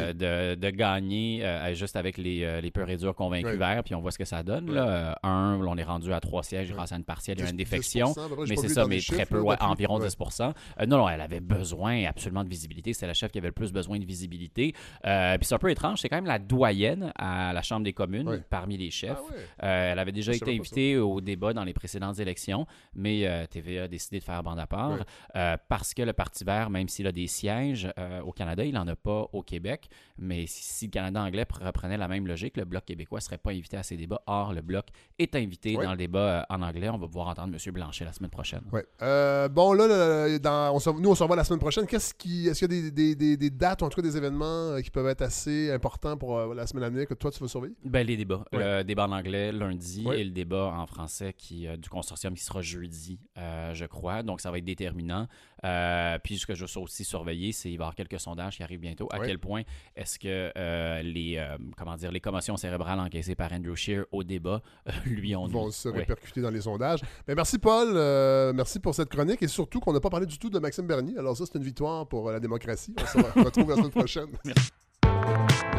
Oui. de, de gagner euh, juste avec les, euh, les purs et durs convaincus verts, puis on voit ce que ça donne. Là. Euh, un, on est rendu à trois sièges grâce à une partielle et 10, une défection. 10%, à peu près, j'ai Mais c'est ça, mais très chiffres, peu, là, ouais, environ Ouais. 10 Euh, Non, non, elle avait besoin absolument de visibilité. C'est la chef qui avait le plus besoin de visibilité. Euh, puis c'est un peu étrange, c'est quand même la doyenne à la Chambre des communes parmi les chefs. Ah elle avait déjà été invitée au débat dans les précédentes élections, mais TVA a décidé de faire bande à part euh, parce que le Parti vert, même s'il a des sièges euh, au Canada, il n'en a pas au Québec. Mais si, si le Canada anglais pr- reprenait la même logique, le Bloc québécois ne serait pas invité à ces débats. Or, le Bloc est invité dans le débat euh, en anglais. On va pouvoir entendre M. Blanchet la semaine prochaine. Euh, bon, là, là, dans- on se- nous, on se revoit la semaine prochaine. Qu'est-ce qui, est-ce qu'il y a des, des- des- des dates ou en tout cas des événements qui peuvent être assez importants pour la semaine à venir que toi, tu vas surveiller? Ben, les débats. Le débat en anglais lundi et le débat en français qui, du consortium qui sera jeudi, euh, je crois. Donc, ça va être déterminant. Euh, puis, ce que je veux aussi surveiller, c'est il va y avoir quelques sondages qui arrivent bientôt. À quel point est-ce que euh, les, euh, comment dire, les commotions cérébrales encaissées par Andrew Scheer au débat euh, lui ont vont se répercuter dans les sondages. Ben, merci, Paul. Euh, merci pour cette chronique et surtout qu'on n'a pas parlé du tout de Maxime Bernier. Alors, ça, c'est une victoire pour la démocratie. On se retrouve la semaine prochaine.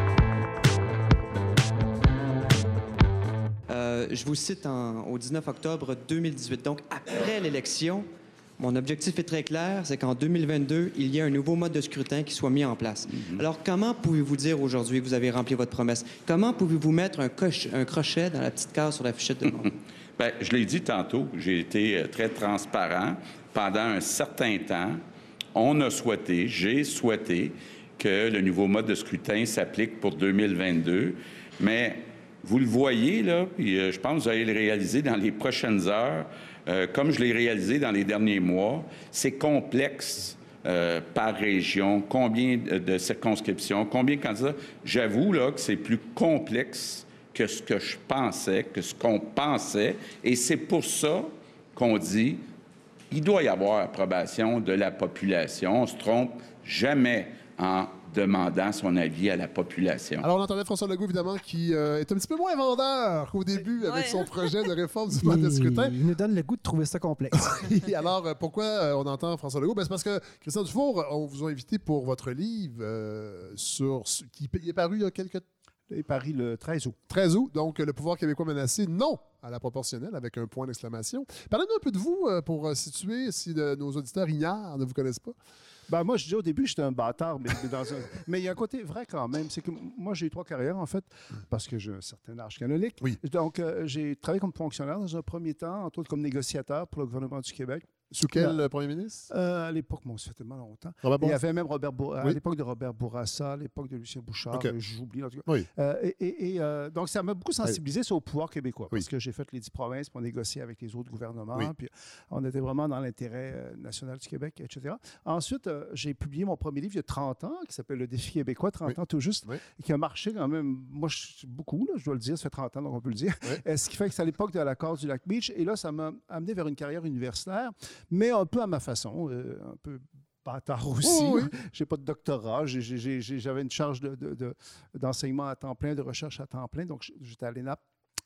Euh, je vous cite en- au 19 octobre 2018. Donc, après l'élection, mon objectif est très clair, c'est qu'en 2022, il y ait un nouveau mode de scrutin qui soit mis en place. Alors, comment pouvez-vous dire aujourd'hui que vous avez rempli votre promesse? Comment pouvez-vous mettre un, coche- un crochet dans la petite case sur la fichette de nom? Bien, je l'ai dit tantôt, j'ai été euh, très transparent. Pendant un certain temps, on a souhaité, j'ai souhaité que le nouveau mode de scrutin s'applique pour 2022. Mais vous le voyez, là, puis euh, je pense que vous allez le réaliser dans les prochaines heures, euh, comme je l'ai réalisé dans les derniers mois, c'est complexe. euh, par région, combien de circonscriptions, combien de candidats. J'avoue là, que c'est plus complexe que ce que je pensais, que ce qu'on pensait. Et c'est pour ça qu'on dit il doit y avoir approbation de la population. On se trompe jamais en demandant son avis à la population. Alors, on entendait François Legault, évidemment, qui euh, est un petit peu moins vendeur qu'au début avec son projet de réforme du mode de scrutin. Il nous donne le goût de trouver ça complexe. Et alors, euh, pourquoi euh, on entend François Legault? Ben, c'est parce que, Christian Dufour, on vous a invité pour votre livre euh, sur, ce- qui il est paru il y a quelques Et Paris le 13 août. 13 août, donc le pouvoir québécois menacé, non à la proportionnelle, avec un point d'exclamation. Parlez-nous un peu de vous pour situer, si de- nos auditeurs ignorent, ne vous connaissent pas. Ben, moi, je disais au début j'étais un bâtard, mais, mais dans un- mais il y a un côté vrai quand même. C'est que moi, j'ai eu trois carrières, en fait, parce que j'ai un certain âge canonique. Oui. Donc, euh, j'ai travaillé comme fonctionnaire dans un premier temps, entre autres comme négociateur pour le gouvernement du Québec. Sous quel Là. euh, premier ministre? Euh, à l'époque, bon, ça fait tellement longtemps. Robert Il y avait même Robert à l'époque de Robert Bourassa, à l'époque de Lucien Bouchard, OK. euh, j'oublie en tout cas. Oui. Euh, et et- euh, donc, ça m'a beaucoup sensibilisé sur le pouvoir québécois, Oui. parce que j'ai fait les dix provinces, on négociait avec les autres gouvernements, puis on était vraiment dans l'intérêt national du Québec, etc. Ensuite, j'ai publié mon premier livre il y a 30 ans, qui s'appelle Le défi québécois, 30 Oui. ans tout juste, qui a marché quand même, moi, je- beaucoup, là, je dois le dire, ça fait 30 ans, donc on peut le dire. Ce qui fait que c'est à l'époque de l'accord du Lac Beach, et là, ça m'a amené vers une carrière universitaire, mais un peu à ma façon, euh, un peu bâtard aussi. Oh, oui. J'ai pas de doctorat. J'avais une charge de- de- de- d'enseignement à temps plein, de recherche à temps plein. Donc, j'étais à l'ENAP.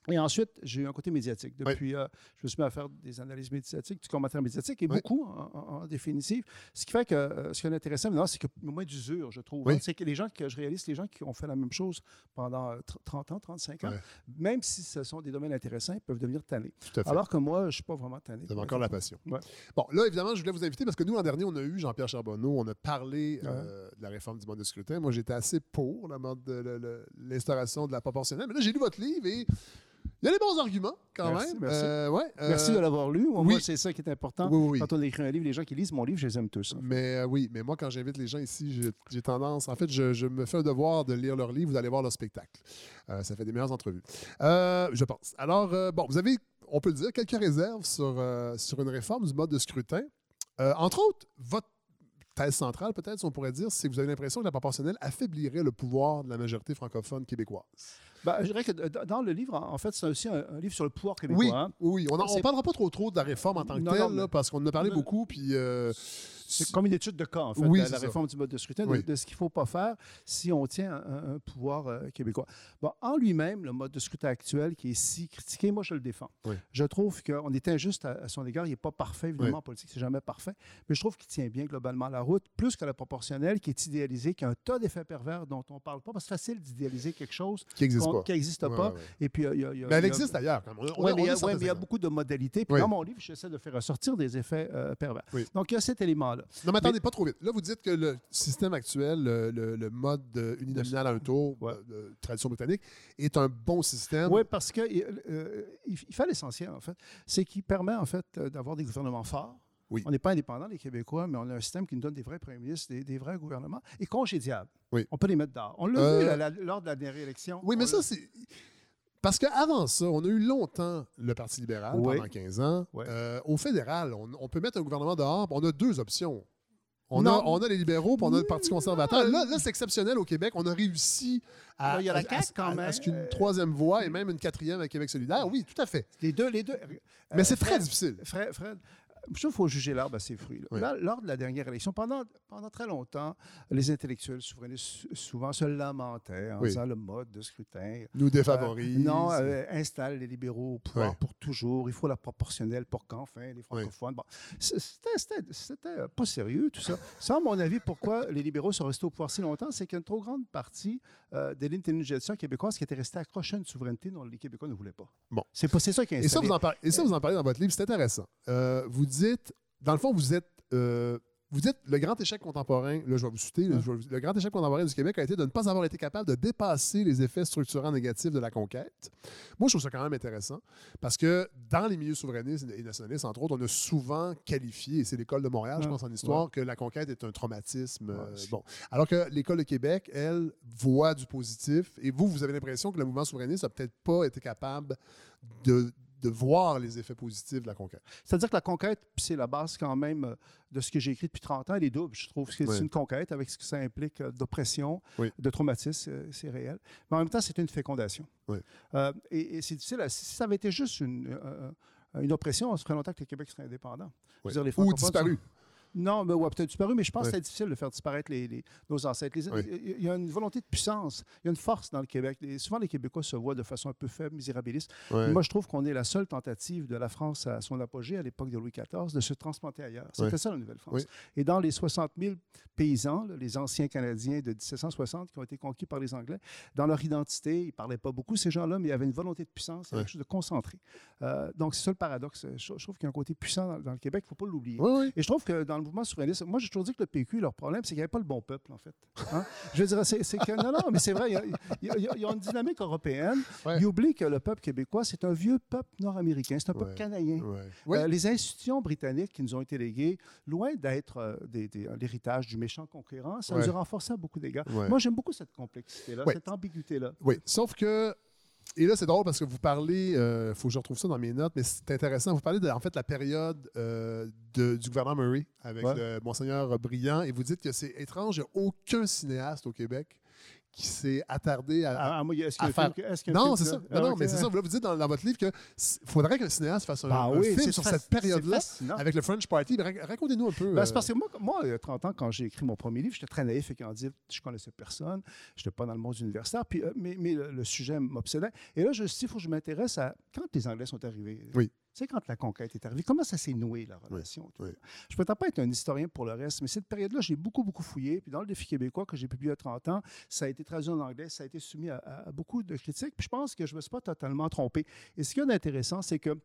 Et ensuite, j'ai eu un côté médiatique. Depuis, euh, je me suis mis à faire des analyses médiatiques, du commentaire médiatique, et Oui. beaucoup en, en- en définitive. Ce qui fait que euh, ce qui est intéressant maintenant, c'est que moins d'usure, je trouve. Oui. hein. C'est que les gens que je réalise, les gens qui ont fait la même chose pendant euh, tr- 30 ans, 35 ans, même si ce sont des domaines intéressants, ils peuvent devenir tannés. Tout à fait. Alors que moi, je ne suis pas vraiment tanné. Vous avez encore la passion. Ouais. Bon, là, évidemment, je voulais vous inviter parce que nous, l'an dernier, on a eu Jean-Pierre Charbonneau, on a parlé euh, de la réforme du mode de scrutin. Moi, j'étais assez pour de- l'instauration de la proportionnelle. Mais là, j'ai lu votre livre et Il y a des bons arguments, quand Merci, même. merci. Euh, ouais, Merci euh, de l'avoir lu. Moi, oui. c'est ça qui est important. Oui, oui, oui. Quand on écrit un livre, les gens qui lisent mon livre, je les aime tous. Mais euh, oui, mais moi, quand j'invite les gens ici, j'ai- tendance. En fait, je, je me fais un devoir de lire leur livre, vous allez voir leur spectacle. Ça fait des meilleures entrevues. Je pense. Alors, bon, vous avez, on peut le dire, quelques réserves sur, sur une réforme du mode de scrutin. Entre autres, votre thèse centrale, peut-être, si on pourrait dire, c'est que vous avez l'impression que la proportionnelle affaiblirait le pouvoir de la majorité francophone québécoise. Ben, je dirais que dans le livre, en fait, c'est aussi un, un livre sur le pouvoir québécois. Oui, hein. oui, on ne parlera pas trop trop de la réforme en tant que Non, telle, non, là, mais- parce qu'on en a parlé beaucoup, puis... euh, C'est comme une étude de cas, en fait, Oui, la, ça. réforme du mode de scrutin, de- Oui. de, ce qu'il ne faut pas faire si on tient un, un pouvoir euh, québécois. Bon, en lui-même, le mode de scrutin actuel qui est si critiqué, moi, je le défends. Oui. Je trouve qu'on est injuste à, à son égard. Il n'est pas parfait, évidemment, en politique, c'est jamais parfait. Mais je trouve qu'il tient bien globalement la route, plus que la proportionnelle, qui est idéalisée, qui a un tas d'effets pervers dont on ne parle pas, parce que c'est facile d'idéaliser quelque chose Qui existe pas. n'existe pas. ouais, ouais. Et puis, il y a- y Mais elle il y a- existe ailleurs, a- mais il y a beaucoup de modalités. Puis Oui. dans mon livre, j'essaie de faire ressortir des effets euh, pervers. Oui. Donc, il y a cet élément-là. Non, mais attendez, pas trop vite. Là, vous dites que le système actuel, le, le- le mode uninominal à un tour, Ouais. euh, de tradition britannique, est un bon système. Oui, parce que euh, il, fait l'essentiel, en fait. C'est qu'il permet, en fait, euh, d'avoir des gouvernements forts. Oui. On n'est pas indépendants, les Québécois, mais on a un système qui nous donne des vrais premiers ministres, des, des vrais gouvernements, et congédiables. Oui. On peut les mettre dehors. On l'a Euh, vu la- lors de la dernière élection. Oui, mais ça, c'est. Parce qu'avant ça, on a eu longtemps le Parti libéral Oui. pendant 15 ans. Euh, au fédéral, on, on peut mettre un gouvernement dehors, on a deux options. On a, Non. on a les libéraux, puis on a le Parti conservateur. Là, là c'est exceptionnel au Québec. On a réussi à, Là, à- ce qu'une troisième voie et même une quatrième à Québec solidaire. Oui, tout à fait. Les deux, les deux. Mais Euh, c'est très Fred, difficile. Fred, Fred, qu'il faut juger l'arbre à ses fruits. là. Oui. Là, lors de la dernière élection, pendant, pendant très longtemps, les intellectuels souverainistes sou- souvent se lamentaient en Oui. disant le mode de scrutin Nous défavorise. Euh, non, euh, installe les libéraux au pouvoir pour toujours. Il faut la proportionnelle pour qu'enfin les francophones. Bon, c'était, pas sérieux, tout ça. Ça, à mon avis, pourquoi les libéraux sont restés au pouvoir si longtemps, c'est qu'il y a une trop grande partie euh, de l'intelligence québécoise qui était restée accrochée à une souveraineté dont les Québécois ne voulaient pas. Bon. C'est, ça qui est Et ça, installé. vous en et ça, vous en parlez dans votre livre, c'est intéressant. Euh, vous dites, dans le fond, vous êtes, euh, vous dites le grand échec contemporain, là, je vais vous citer, là, je vais vous- le grand échec contemporain du Québec a été de ne pas avoir été capable de dépasser les effets structurants négatifs de la conquête. Moi, je trouve ça quand même intéressant parce que dans les milieux souverainistes et nationalistes, entre autres, on a souvent qualifié, et c'est l'école de Montréal, je pense en histoire, que la conquête est un traumatisme. euh, bon. Alors que l'école de Québec, elle, voit du positif. Et vous, vous avez l'impression que le mouvement souverainiste n'a peut-être pas été capable de, de voir les effets positifs de la conquête. C'est-à-dire que la conquête, c'est la base quand même euh, de ce que j'ai écrit depuis 30 ans, elle est double. Je trouve que c'est Oui. une conquête avec ce que ça implique euh, d'oppression, Oui. de traumatisme, euh, c'est réel. Mais en même temps, c'est une fécondation. Oui. Euh, et et c'est difficile. à- Si ça avait été juste une, euh, une oppression, ça ferait longtemps que le Québec serait indépendant. Dire, les Ou disparu. Non, mais ouais, peut-être disparu, mais je pense Oui. que c'est difficile de faire disparaître les, les- nos ancêtres. Les- Oui. Il y a une volonté de puissance, il y a une force dans le Québec. Souvent, les Québécois se voient de façon un peu faible, misérabiliste. Moi, je trouve qu'on est la seule tentative de la France à son apogée à l'époque de Louis XIV de se transplanter ailleurs. C'était ça la Nouvelle-France. Et dans les 60 000 paysans, là, les anciens Canadiens de 1760 qui ont été conquis par les Anglais, dans leur identité, ils ne parlaient pas beaucoup, ces gens-là, mais il y avait une volonté de puissance, quelque chose de concentré. Euh, donc, c'est ça le paradoxe. Je, je trouve qu'il y a un côté puissant dans, dans le Québec, il ne faut pas l'oublier. Et je trouve que dans le mouvement souverainiste, moi, j'ai toujours dit que le PQ, leur problème, c'est qu'il n'y avait pas le bon peuple, en fait. Hein? Je veux dire, c'est que. Non, non, mais c'est vrai, il y a- y, y une dynamique européenne. Ouais. Ils oublient que le peuple québécois, c'est un vieux peuple nord-américain, c'est un peuple canadien. Ouais. Euh, les institutions britanniques qui nous ont été léguées, loin d'être euh, des- l'héritage du méchant conquérant, ça nous a renforcé à beaucoup d'égards. Moi, j'aime beaucoup cette complexité-là, cette ambiguïté-là. Oui, sauf que. Et là, c'est drôle parce que vous parlez, il faut que je retrouve ça dans mes notes, mais c'est intéressant. Vous parlez de en fait la période euh, de- du gouvernement Murray avec Ouais. le Monseigneur Brillant et vous dites que c'est étrange, il n'y a aucun cinéaste au Québec qui s'est attardé à. Ah, ah, est-ce qu'il y a un film un Non, film c'est ça. Ah, Non, ok. mais c'est ça. Là, vous dites dans, dans votre livre qu'il faudrait qu'un cinéaste fasse un, un oui, film c'est sur faci- cette période-là avec le French Party. Rac- Racontez-nous un peu. Ben, euh, c'est parce que moi, moi, il y a 30 ans, quand j'ai écrit mon premier livre, j'étais très naïf et candide. Je connaissais personne. Je n'étais pas dans le monde universitaire. Puis, euh, mais mais le, le sujet m'obsédait. Et là, je me suis dit, il faut que je m'intéresse à quand les Anglais sont arrivés? Oui. Tu sais, quand la conquête est arrivée, comment ça s'est noué, la relation? oui. Je ne prétends pas être un historien pour le reste, mais cette période-là, j'ai beaucoup, beaucoup fouillé. Puis dans le défi québécois que j'ai publié il y a 30 ans, ça a été traduit en anglais, ça a été soumis à, à- à beaucoup de critiques. Puis je pense que je ne me suis pas totalement trompé. Et ce qui est intéressant, c'est que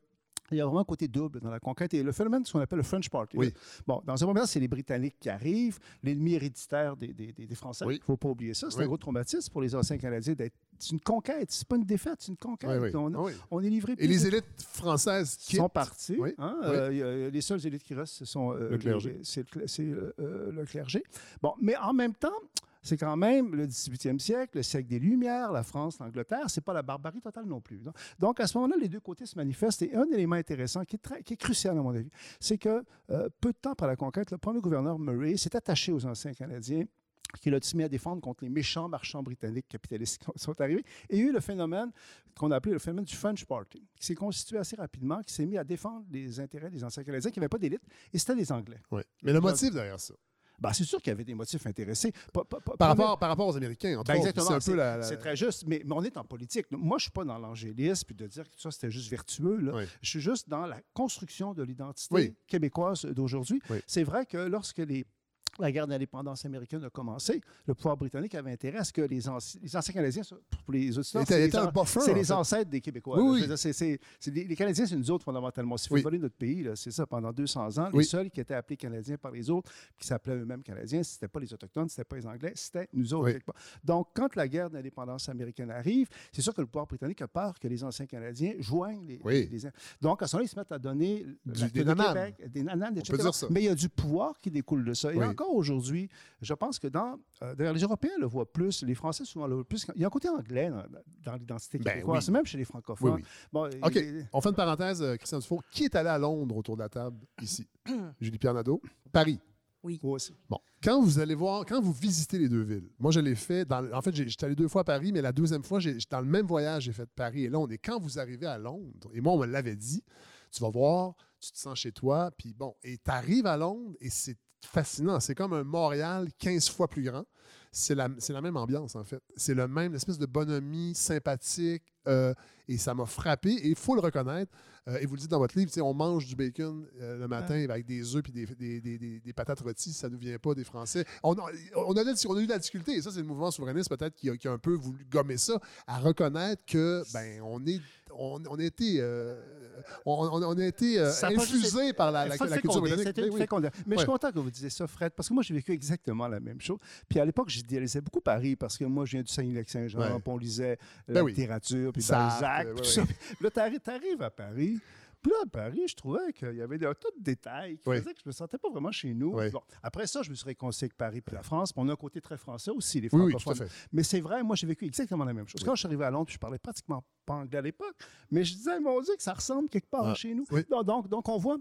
il y a vraiment un côté double dans la conquête. Et le phénomène, ce qu'on appelle le French Party. Oui. Bon, dans un moment, c'est les Britanniques qui arrivent, l'ennemi héréditaire des, des- des- Français. Il Oui. ne faut pas oublier ça. C'est Oui. un gros traumatisme pour les anciens Canadiens d'être. C'est une conquête, c'est pas une défaite, c'est une conquête. On, on est livré. Et les élites françaises quittent. sont partis. Oui, hein, euh, les seules élites qui restent, ce sont euh, Le clergé. c'est le, euh, le clergé. Bon, mais en même temps, c'est quand même le 18e siècle, le siècle des Lumières, la France, l'Angleterre, c'est pas la barbarie totale non plus. non? Donc, à ce moment-là, les deux côtés se manifestent. Et un élément intéressant qui est, très- qui est crucial, à mon avis, c'est que euh, peu de temps après la conquête, le premier gouverneur Murray s'est attaché aux anciens Canadiens qui l'a mis à défendre contre les méchants marchands britanniques capitalistes qui sont arrivés. Et il y a eu le phénomène qu'on a appelé le phénomène du French Party, qui s'est constitué assez rapidement, qui s'est mis à défendre les intérêts des anciens Canadiens qui n'avaient pas d'élite, et c'était les Anglais. Oui. Mais le motif derrière ça, Ben, c'est sûr qu'il y avait des motifs intéressés. Pas- pas- pas- par rapport, par rapport aux Américains, ben, exactement. c'est la... très juste. Mais, mais on est en politique. Moi, je ne suis pas dans l'angélisme puis de dire que ça, c'était juste vertueux. là. Oui. Je suis juste dans la construction de l'identité Oui. québécoise d'aujourd'hui. Oui. C'est vrai que lorsque les la guerre d'indépendance américaine a commencé, le pouvoir britannique avait intérêt à ce que les, anci- les anciens Canadiens, pour les auditeurs, c'est les, an- ancêtres des Québécois. Oui, oui. Les, Canadiens, c'est nous autres fondamentalement. Si vous Oui. notre pays, c'est ça, pendant 200 ans, les seuls qui étaient appelés Canadiens par les autres, qui s'appelaient eux-mêmes Canadiens, ce n'était pas les Autochtones, ce n'était pas les Anglais, c'était nous autres. Donc, quand la guerre d'indépendance américaine arrive, c'est sûr que le pouvoir britannique a peur que les anciens Canadiens joignent les. Les- Donc, à ce moment-là, ils se mettent à donner Du- des de nananes. Québec, des nananes, On etc. peut dire ça. Mais il y a du pouvoir qui découle de ça. Et. Encore aujourd'hui, je pense que dans. euh, D'ailleurs, les Européens le voient plus, les Français souvent le voient plus. Il y a un côté anglais dans, dans l'identité Ben québécoise, oui. même chez les francophones. Oui, oui. Bon, OK. il- On fait une parenthèse, euh, Christian Dufour. Qui est allé à Londres autour de la table ici? Julie-Pierre Nadeau. Paris. Oui. Moi aussi. Bon. Quand vous allez voir, quand vous visitez les deux villes, moi je l'ai fait, dans, en fait j'étais allé deux fois à Paris, mais la deuxième fois, j'ai- dans le même voyage, j'ai fait Paris et Londres. Et quand vous arrivez à Londres, et moi on me l'avait dit, tu vas voir, tu te sens chez toi, puis bon, et tu arrives à Londres et c'est fascinant. C'est comme un Montréal 15 fois plus grand. C'est la, la même ambiance, en fait. C'est le même, espèce de bonhomie sympathique. euh, et ça m'a frappé. Et il faut le reconnaître. euh, et vous le dites dans votre livre, on mange du bacon euh, le matin avec des œufs et des, des, des- des- patates rôties. Ça ne nous vient pas des Français. On a, on a, on a eu de la difficulté. Et ça, c'est le mouvement souverainiste peut-être qui a, qui a un peu voulu gommer ça, à reconnaître que ben on est on, été, euh, on, été euh, infusé par la, la, culture britannique. c'était Ben oui. Mais je suis content que vous disiez ça, Fred, parce que moi, j'ai vécu exactement la même chose. Puis à l'époque, j'idéalisais beaucoup Paris, parce que moi, je viens du Saguenay-Lac-Saint-Jean, Ouais. on lisait Ben la oui. littérature, puis Sartre, Balzac, ouais, tout ça. Puis là, t'arrives t'arrives à Paris. Puis là, à Paris, je trouvais qu'il y avait des tas de détails qui Oui. faisaient que je me sentais pas vraiment chez nous. Oui. Bon, après ça, je me suis réconcilié avec Paris puis la France. Puis on a un côté très français aussi, les oui, francophones. tout à fait. Mais c'est vrai, moi, j'ai vécu exactement la même chose. Quand je suis arrivé à Londres, je parlais pratiquement pas anglais à l'époque, mais je disais, mon Dieu, que ça ressemble quelque part Ah, chez nous. Donc, donc, donc, on voit.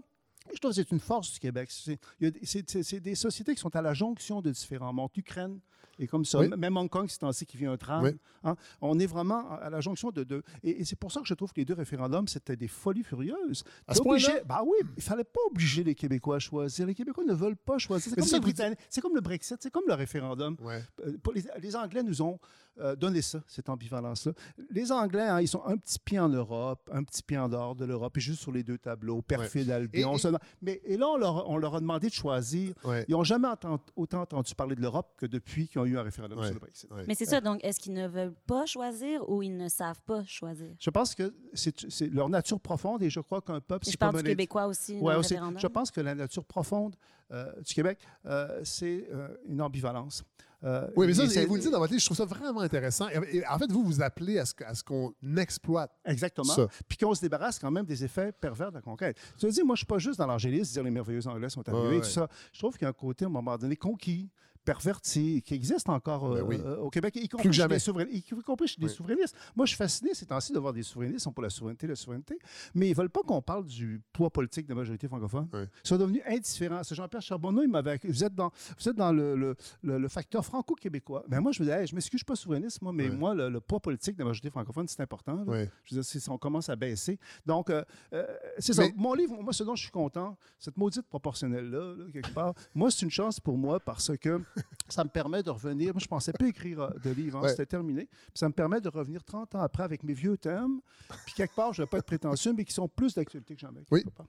Je trouve que c'est une force du Québec. C'est des sociétés qui sont à la jonction de différents mondes. L'Ukraine est comme ça. Oui. Même Hong Kong, c'est ainsi qui vient un tram. Oui. hein. On est vraiment à la jonction de deux. Et, et c'est pour ça que je trouve que les deux référendums, c'était des folies furieuses. À ce point-là? bah oui, il fallait pas obliger les Québécois à choisir. Les Québécois ne veulent pas choisir. C'est comme, les Britanniques- c'est le Brexit, c'est comme le référendum. Ouais. Euh, pour les, les Anglais nous ont euh, donné ça, cette ambivalence-là. Les Anglais, hein, ils sont un petit pied en Europe, un petit pied en dehors de l'Europe, et juste sur les deux tableaux, perfide Albion. Et- et- Mais, et là, on leur, on leur a demandé de choisir. Ouais. Ils n'ont jamais autant entendu parler de l'Europe que depuis qu'ils ont eu un référendum Ouais. sur le Brexit. Ouais. Mais c'est ça, donc, est-ce qu'ils ne veulent pas choisir ou ils ne savent pas choisir? Je pense que c'est leur nature profonde, et je crois qu'un peuple... Je c'est parle comme du Québécois aussi Ouais, aussi. Je pense que la nature profonde euh, du Québec, euh, c'est euh, une ambivalence. Euh, Oui, mais ça, et vous le dites dans votre livre, je trouve ça vraiment intéressant. Et- et en fait, vous vous appelez à ce, que- à ce qu'on exploite. Exactement. Ça. Puis qu'on se débarrasse quand même des effets pervers de la conquête. Tu veux dire, moi, je suis pas juste dans l'angélisme, dire les merveilleux Anglais sont arrivés, Ouais, ouais. tout ça. Je trouve qu'il y a un côté, à un moment donné, conquis, perverti, qui existe encore Ben oui. euh, au Québec, y compris Plus jamais. des y compris chez des Oui. souverainistes. Moi, je suis fasciné ces temps-ci de voir des souverainistes, ils sont pour la souveraineté, la souveraineté, mais ils veulent pas qu'on parle du poids politique de la majorité francophone. Oui. Ils sont devenus indifférents. C'est Jean-Pierre Charbonneau, il m'avait. Vous êtes dans, vous êtes dans le, le- le- le facteur franco-québécois. Ben moi, je me dis, Hey, je m'excuse, je suis pas souverainiste, moi, mais moi, le, poids politique de la majorité francophone, c'est important. Je veux dire, c'est- on commence à baisser. Donc, euh, euh, c'est ça. Mais- Mon livre, moi, ce dont je suis content, cette maudite proportionnelle-là, là, quelque part, moi, c'est une chance pour moi parce que ça me permet de revenir. Moi, je pensais pas écrire euh, de livre, hein, Ouais. c'était terminé. Puis ça me permet de revenir 30 ans après avec mes vieux thèmes. Puis quelque part, je ne vais pas être prétentieux, mais qui sont plus d'actualité que jamais. Oui. part.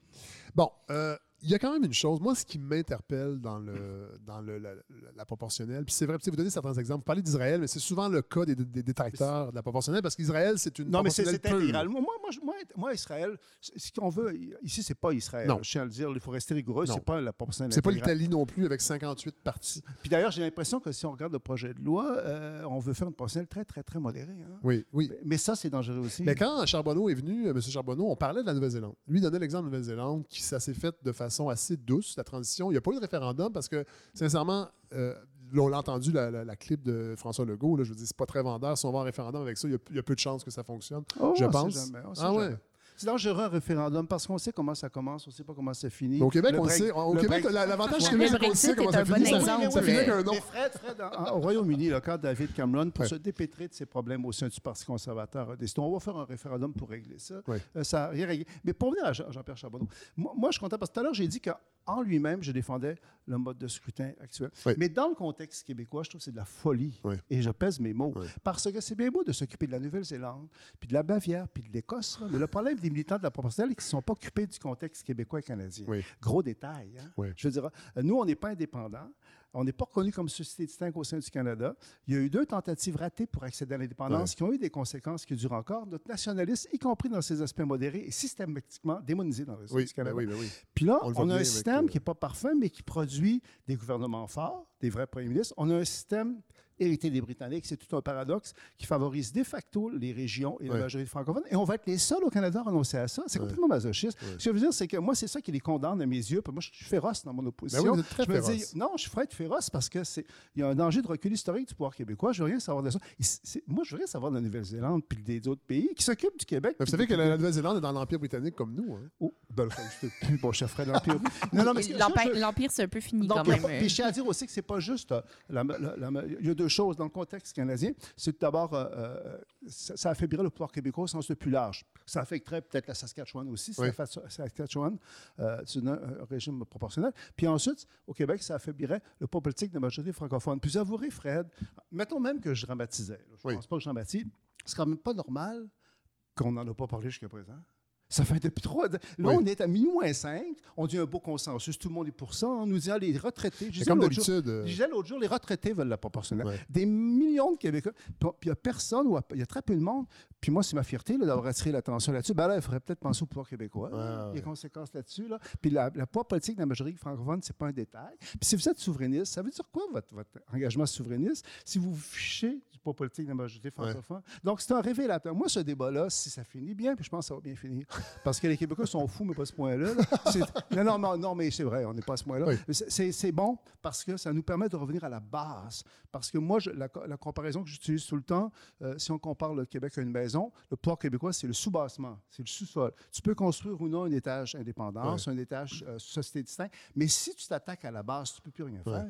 Bon, euh, il y a quand même une chose. Moi, ce qui m'interpelle dans, le, dans le, la, la- la proportionnelle, puis c'est vrai, vous donnez certains exemples. Vous parlez d'Israël, mais c'est souvent le cas des, des détracteurs de la proportionnelle parce qu'Israël, c'est une Non, mais c'est intégral. Moi, moi, moi, Israël, ce qu'on veut, ici, c'est pas Israël. Non. Je tiens à le dire, il faut rester rigoureux. C'est pas la proportionnelle C'est pas l'Italie non plus avec 58 parties. Puis d'ailleurs, j'ai l'impression que si on regarde le projet de loi, euh, on veut faire une proportionnelle très, très, très modérée. hein. Oui, oui. Mais ça, c'est dangereux aussi. Mais quand Charbonneau est venu, euh, M. Charbonneau, on parlait de la Nouvelle-Zélande. Lui donnait l'exemple de la Nouvelle-Zélande, qui ça s'est fait de façon assez douce, la transition. Il n'y a pas eu de référendum parce que, sincèrement, euh, on l'a entendu, la, la- la clip de François Legault, là, je veux dire, c'est pas très vendeur. Si on va en référendum avec ça, il y a, il y a peu de chances que ça fonctionne, Oh, je pense. jamais, ah ouais? C'est dangereux un référendum parce qu'on sait comment ça commence, on ne sait pas comment ça finit. Mais au Québec, Le on sait. Au le Québec, l'avantage Le c'est qu'on Brexit sait comment ça finit. Ça, finit avec un nom. Fred, Fred, au Royaume-Uni, là, quand David Cameron, pour se dépêtrer de ses problèmes au sein du Parti conservateur, a décidé on va faire un référendum pour régler ça. Euh, ça n'a rien réglé. Mais pour venir à Jean- Jean-Pierre Charbonneau, moi, moi, je suis content parce que tout à l'heure, j'ai dit qu'en lui-même, je défendais le mode de scrutin actuel. Oui. Mais dans le contexte québécois, je trouve que c'est de la folie. Oui. Et je pèse mes mots. Oui. Parce que c'est bien beau de s'occuper de la Nouvelle-Zélande, puis de la Bavière, puis de l'Écosse. Mais le problème des militants de la proportionnelle, c'est qu'ils ne sont pas occupés du contexte québécois et canadien. Gros détail. hein? Je veux dire, nous, on n'est pas indépendants. On n'est pas reconnu comme société distincte au sein du Canada. Il y a eu deux tentatives ratées pour accéder à l'indépendance qui ont eu des conséquences qui durent encore. Notre nationalisme, y compris dans ses aspects modérés, est systématiquement démonisé dans le Oui, du ben Canada. oui, ben oui. Puis là, On a un système euh, qui n'est pas parfait, mais qui produit des gouvernements forts, des vrais premiers ministres. On a un système hérité des Britanniques, c'est tout un paradoxe, qui favorise de facto les régions et la majorité francophone. Et on va être les seuls au Canada à renoncer à ça. C'est Ouais. complètement masochiste. Ouais. Ce que je veux dire, c'est que moi, c'est ça qui les condamne à mes yeux. Puis moi, je suis féroce dans mon opposition. Ben oui, vous êtes très je me féroce. dis, non, je ferais être féroce parce que c'est il y a un danger de recul historique du pouvoir québécois. Je veux rien savoir de ça. Moi, je veux rien savoir de la Nouvelle-Zélande puis des autres pays qui s'occupent du Québec. Vous savez que la la Nouvelle-Zélande est dans l'Empire britannique comme nous. hein. Oh, ben, je plus bon chef Fred l'Empire. non, non, mais L'Empire je- l'Empire, c'est un peu fini donc, quand même. pas- puis je tiens à dire aussi que c'est pas juste. euh, la- la- la- il y a deux choses dans le contexte canadien. C'est tout d'abord, euh, euh, ça, ça affaiblirait le pouvoir québécois au sens le plus large. Ça affecterait peut-être la Saskatchewan aussi, si Oui. ça- Saskatchewan, euh, c'est un, un régime proportionnel. Puis ensuite, au Québec, ça affaiblirait le pouvoir politique de la majorité francophone. Puis avouerez, Fred, mettons même que je dramatisais. là. je ne Oui. pense pas que je dramatise. C'est quand même pas normal qu'on n'en a pas parlé jusqu'à présent. Ça fait depuis trois. Là, Oui. on est à minuit moins 5. On dit un beau consensus. Tout le monde est pour ça. On nous dit, ah, les retraités. Je comme d'habitude. euh, je disais l'autre jour, les retraités veulent la proportionnelle. Des millions de Québécois. Puis il n'y a personne, ou il y a très peu de monde. Puis moi, c'est ma fierté d'avoir attiré l'attention là-dessus. Ben là, il faudrait peut-être penser au pouvoir québécois. Ouais, Les ouais. conséquences là-dessus. Là. Puis la, la poids politique de la majorité francophone, c'est pas un détail. Puis si vous êtes souverainiste, ça veut dire quoi votre, votre engagement souverainiste si vous vous fichez du poids politique de la majorité francophone? Donc c'est un révélateur. Moi, ce débat-là, si ça finit bien, puis je pense que ça va bien finir, parce que les Québécois sont fous, mais pas à ce point-là. Non, non, non, non, mais c'est vrai, on n'est pas à ce point-là. Oui. C'est- bon parce que ça nous permet de revenir à la base. Parce que moi, je- la, la comparaison que j'utilise tout le temps, euh, si on compare le Québec à une maison, le pouvoir québécois, c'est le sous-bassement, c'est le sous-sol. Tu peux construire ou non un étage indépendance, un étage euh, société distincte, mais si tu t'attaques à la base, tu ne peux plus rien faire.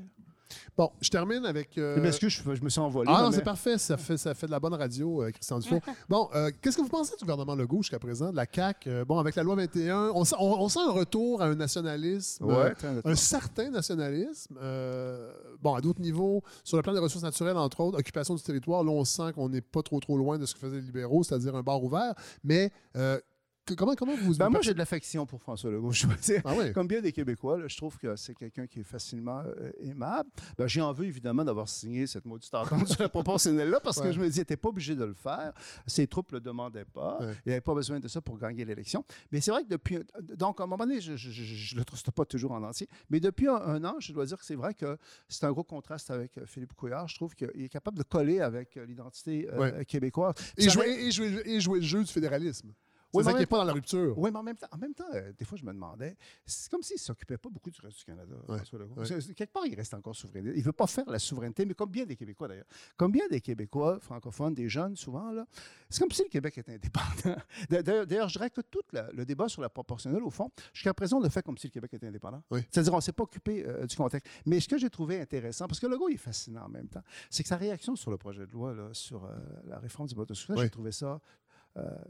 Bon, je termine avec. euh, Je m'excuse, je, je me suis envolé. Ah non, mais- c'est parfait. Ça fait, ça fait de la bonne radio, euh, Christian Dufault. bon, euh, qu'est-ce que vous pensez du gouvernement Legault jusqu'à présent, de la CAQ? Euh, bon, avec la loi 21, on, sent- on- on sent un retour à un nationalisme, Ouais, euh, un certain nationalisme. euh, bon, à d'autres niveaux, sur le plan des ressources naturelles, entre autres, occupation du territoire, là, on sent qu'on n'est pas trop, trop loin de ce que faisaient les libéraux, c'est-à-dire un bar ouvert. Mais euh, que- comment, comment vous... Ben, vous moi, j'ai de l'affection pour François Legault, je. Ah. Comme bien des Québécois, là, je trouve que c'est quelqu'un qui est facilement euh, aimable. Ben, j'ai envie, évidemment, d'avoir signé cette maudite entente sur la proportionnelle-là parce que je me dis, n'était pas obligé de le faire. Ses troupes ne le demandaient pas. Ouais. Il n'avait pas besoin de ça pour gagner l'élection. Mais c'est vrai que depuis. Donc, à un moment donné, je ne le truste pas toujours en entier. Mais depuis un, un an, je dois dire que c'est vrai que c'est un gros contraste avec euh, Philippe Couillard. Je trouve qu'il est capable de coller avec euh, l'identité euh, québécoise. Et jouer, et, jouer, et jouer le jeu du fédéralisme. Oui, ça n'est pas dans la rupture. oui, mais en même temps, en même temps euh, des fois, je me demandais, c'est comme s'il ne s'occupait pas beaucoup du reste du Canada, Ouais, ouais. Quelque part, il reste encore souverain. Il ne veut pas faire la souveraineté, mais comme bien des Québécois d'ailleurs. Comme bien des Québécois francophones, des jeunes souvent, là, c'est comme si le Québec était indépendant. D'ailleurs, je dirais que tout la- le débat sur la proportionnelle, au fond, jusqu'à présent, on le fait comme si le Québec était indépendant. Oui. C'est-à-dire, on ne s'est pas occupé euh, du contexte. Mais ce que j'ai trouvé intéressant, parce que Legault est fascinant en même temps, c'est que sa réaction sur le projet de loi, là, sur euh, la réforme du vote de Oui. j'ai trouvé ça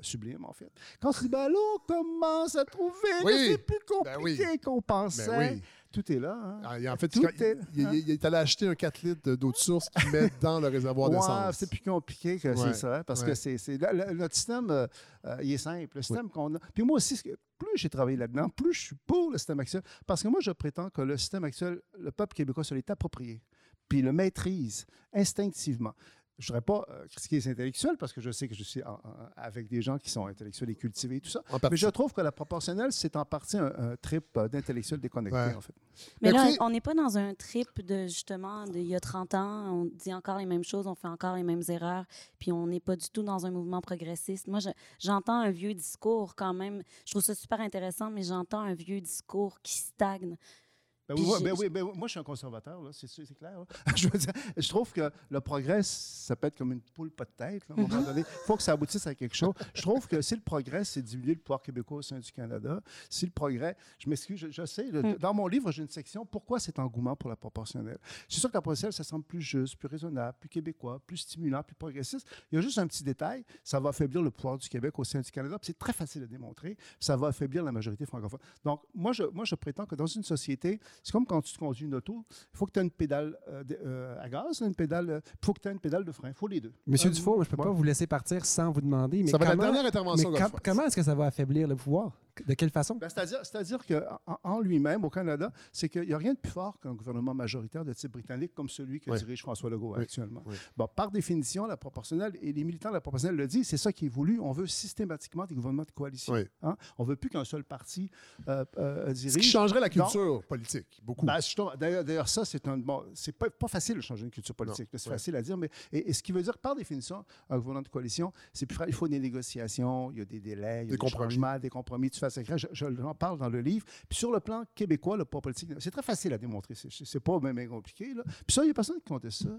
sublime, en fait. Quand il dit, ben là, on commence à trouver Oui. que c'est plus Ben oui. compliqué qu'on pensait. Ben oui. Tout est là. hein. Ah, et en fait, Tout il, est- il- il- il est allé acheter un 4 litres de- d'eau de source qu'il met dans le réservoir Ouais, d'essence. c'est plus compliqué que Ouais, c'est ça, parce ouais. que c'est, notre système, euh, euh, il est simple. Le système qu'on a. Puis moi aussi, plus j'ai travaillé là-dedans, plus je suis pour le système actuel, parce que moi, je prétends que le système actuel, le peuple québécois se l'est approprié, puis il le maîtrise instinctivement. Je ne voudrais pas euh, critiquer les intellectuels parce que je sais que je suis en- en- avec des gens qui sont intellectuels et cultivés et tout ça. Mais je trouve que la proportionnelle, c'est en partie un, un trip euh, d'intellectuels déconnectés, Ouais. en fait. Mais là, on n'est pas dans un trip de justement d'il y a 30 ans, on dit encore les mêmes choses, on fait encore les mêmes erreurs, puis on n'est pas du tout dans un mouvement progressiste. Moi, je- j'entends un vieux discours quand même. Je trouve ça super intéressant, mais j'entends un vieux discours qui stagne. Ben Puis oui, ben oui, ben moi, je suis un conservateur, c'est sûr, c'est clair. je, veux dire, je trouve que le progrès, ça peut être comme une poule pas de tête. là, à un moment donné. Il faut que ça aboutisse à quelque chose. Je trouve que si le progrès, c'est diminuer le pouvoir québécois au sein du Canada, si le progrès, je m'excuse, je, je sais, le- Mm. dans mon livre, j'ai une section Pourquoi cet engouement pour la proportionnelle? C'est sûr que la proportionnelle, ça semble plus juste, plus raisonnable, plus québécois, plus stimulant, plus progressiste. Il y a juste un petit détail, ça va affaiblir le pouvoir du Québec au sein du Canada. puis C'est très facile à démontrer. Ça va affaiblir la majorité francophone. Donc, moi, je, moi, je prétends que dans une société, c'est comme quand tu conduis une auto, il faut que tu aies une pédale euh, de- euh, à gaz, une pédale, euh, il faut que tu aies une pédale de frein. Il faut les deux. Monsieur Euh, Dufault, je ne peux ouais. pas vous laisser partir sans vous demander. Mais Ça va être la dernière intervention, mais comment est-ce que ça va affaiblir le pouvoir? De quelle façon? Ben, C'est-à-dire, qu'en en lui-même, au Canada, c'est qu'il n'y a rien de plus fort qu'un gouvernement majoritaire de type britannique comme celui que Oui. dirige François Legault Oui. actuellement. Oui. Bon, par définition, la proportionnelle, et les militants de la proportionnelle le disent, c'est ça qui est voulu. On veut systématiquement des gouvernements de coalition. Hein? On ne veut plus qu'un seul parti euh, euh, dirige. Ce qui changerait la Donc, culture politique, beaucoup. ben, D'ailleurs, ça, c'est un. Bon, c'est pas, pas facile de changer une culture politique. C'est facile à dire, mais. Et, et ce qui veut dire, par définition, un gouvernement de coalition, c'est plus Il faut des négociations, il y a des délais, il y a Des des, compromis. changements, des compromis, tu Je, je en parle dans le livre. Puis sur le plan québécois, le pas politique, c'est très facile à démontrer. C'est, pas même compliqué. Puis ça, il n'y a personne qui compte ça.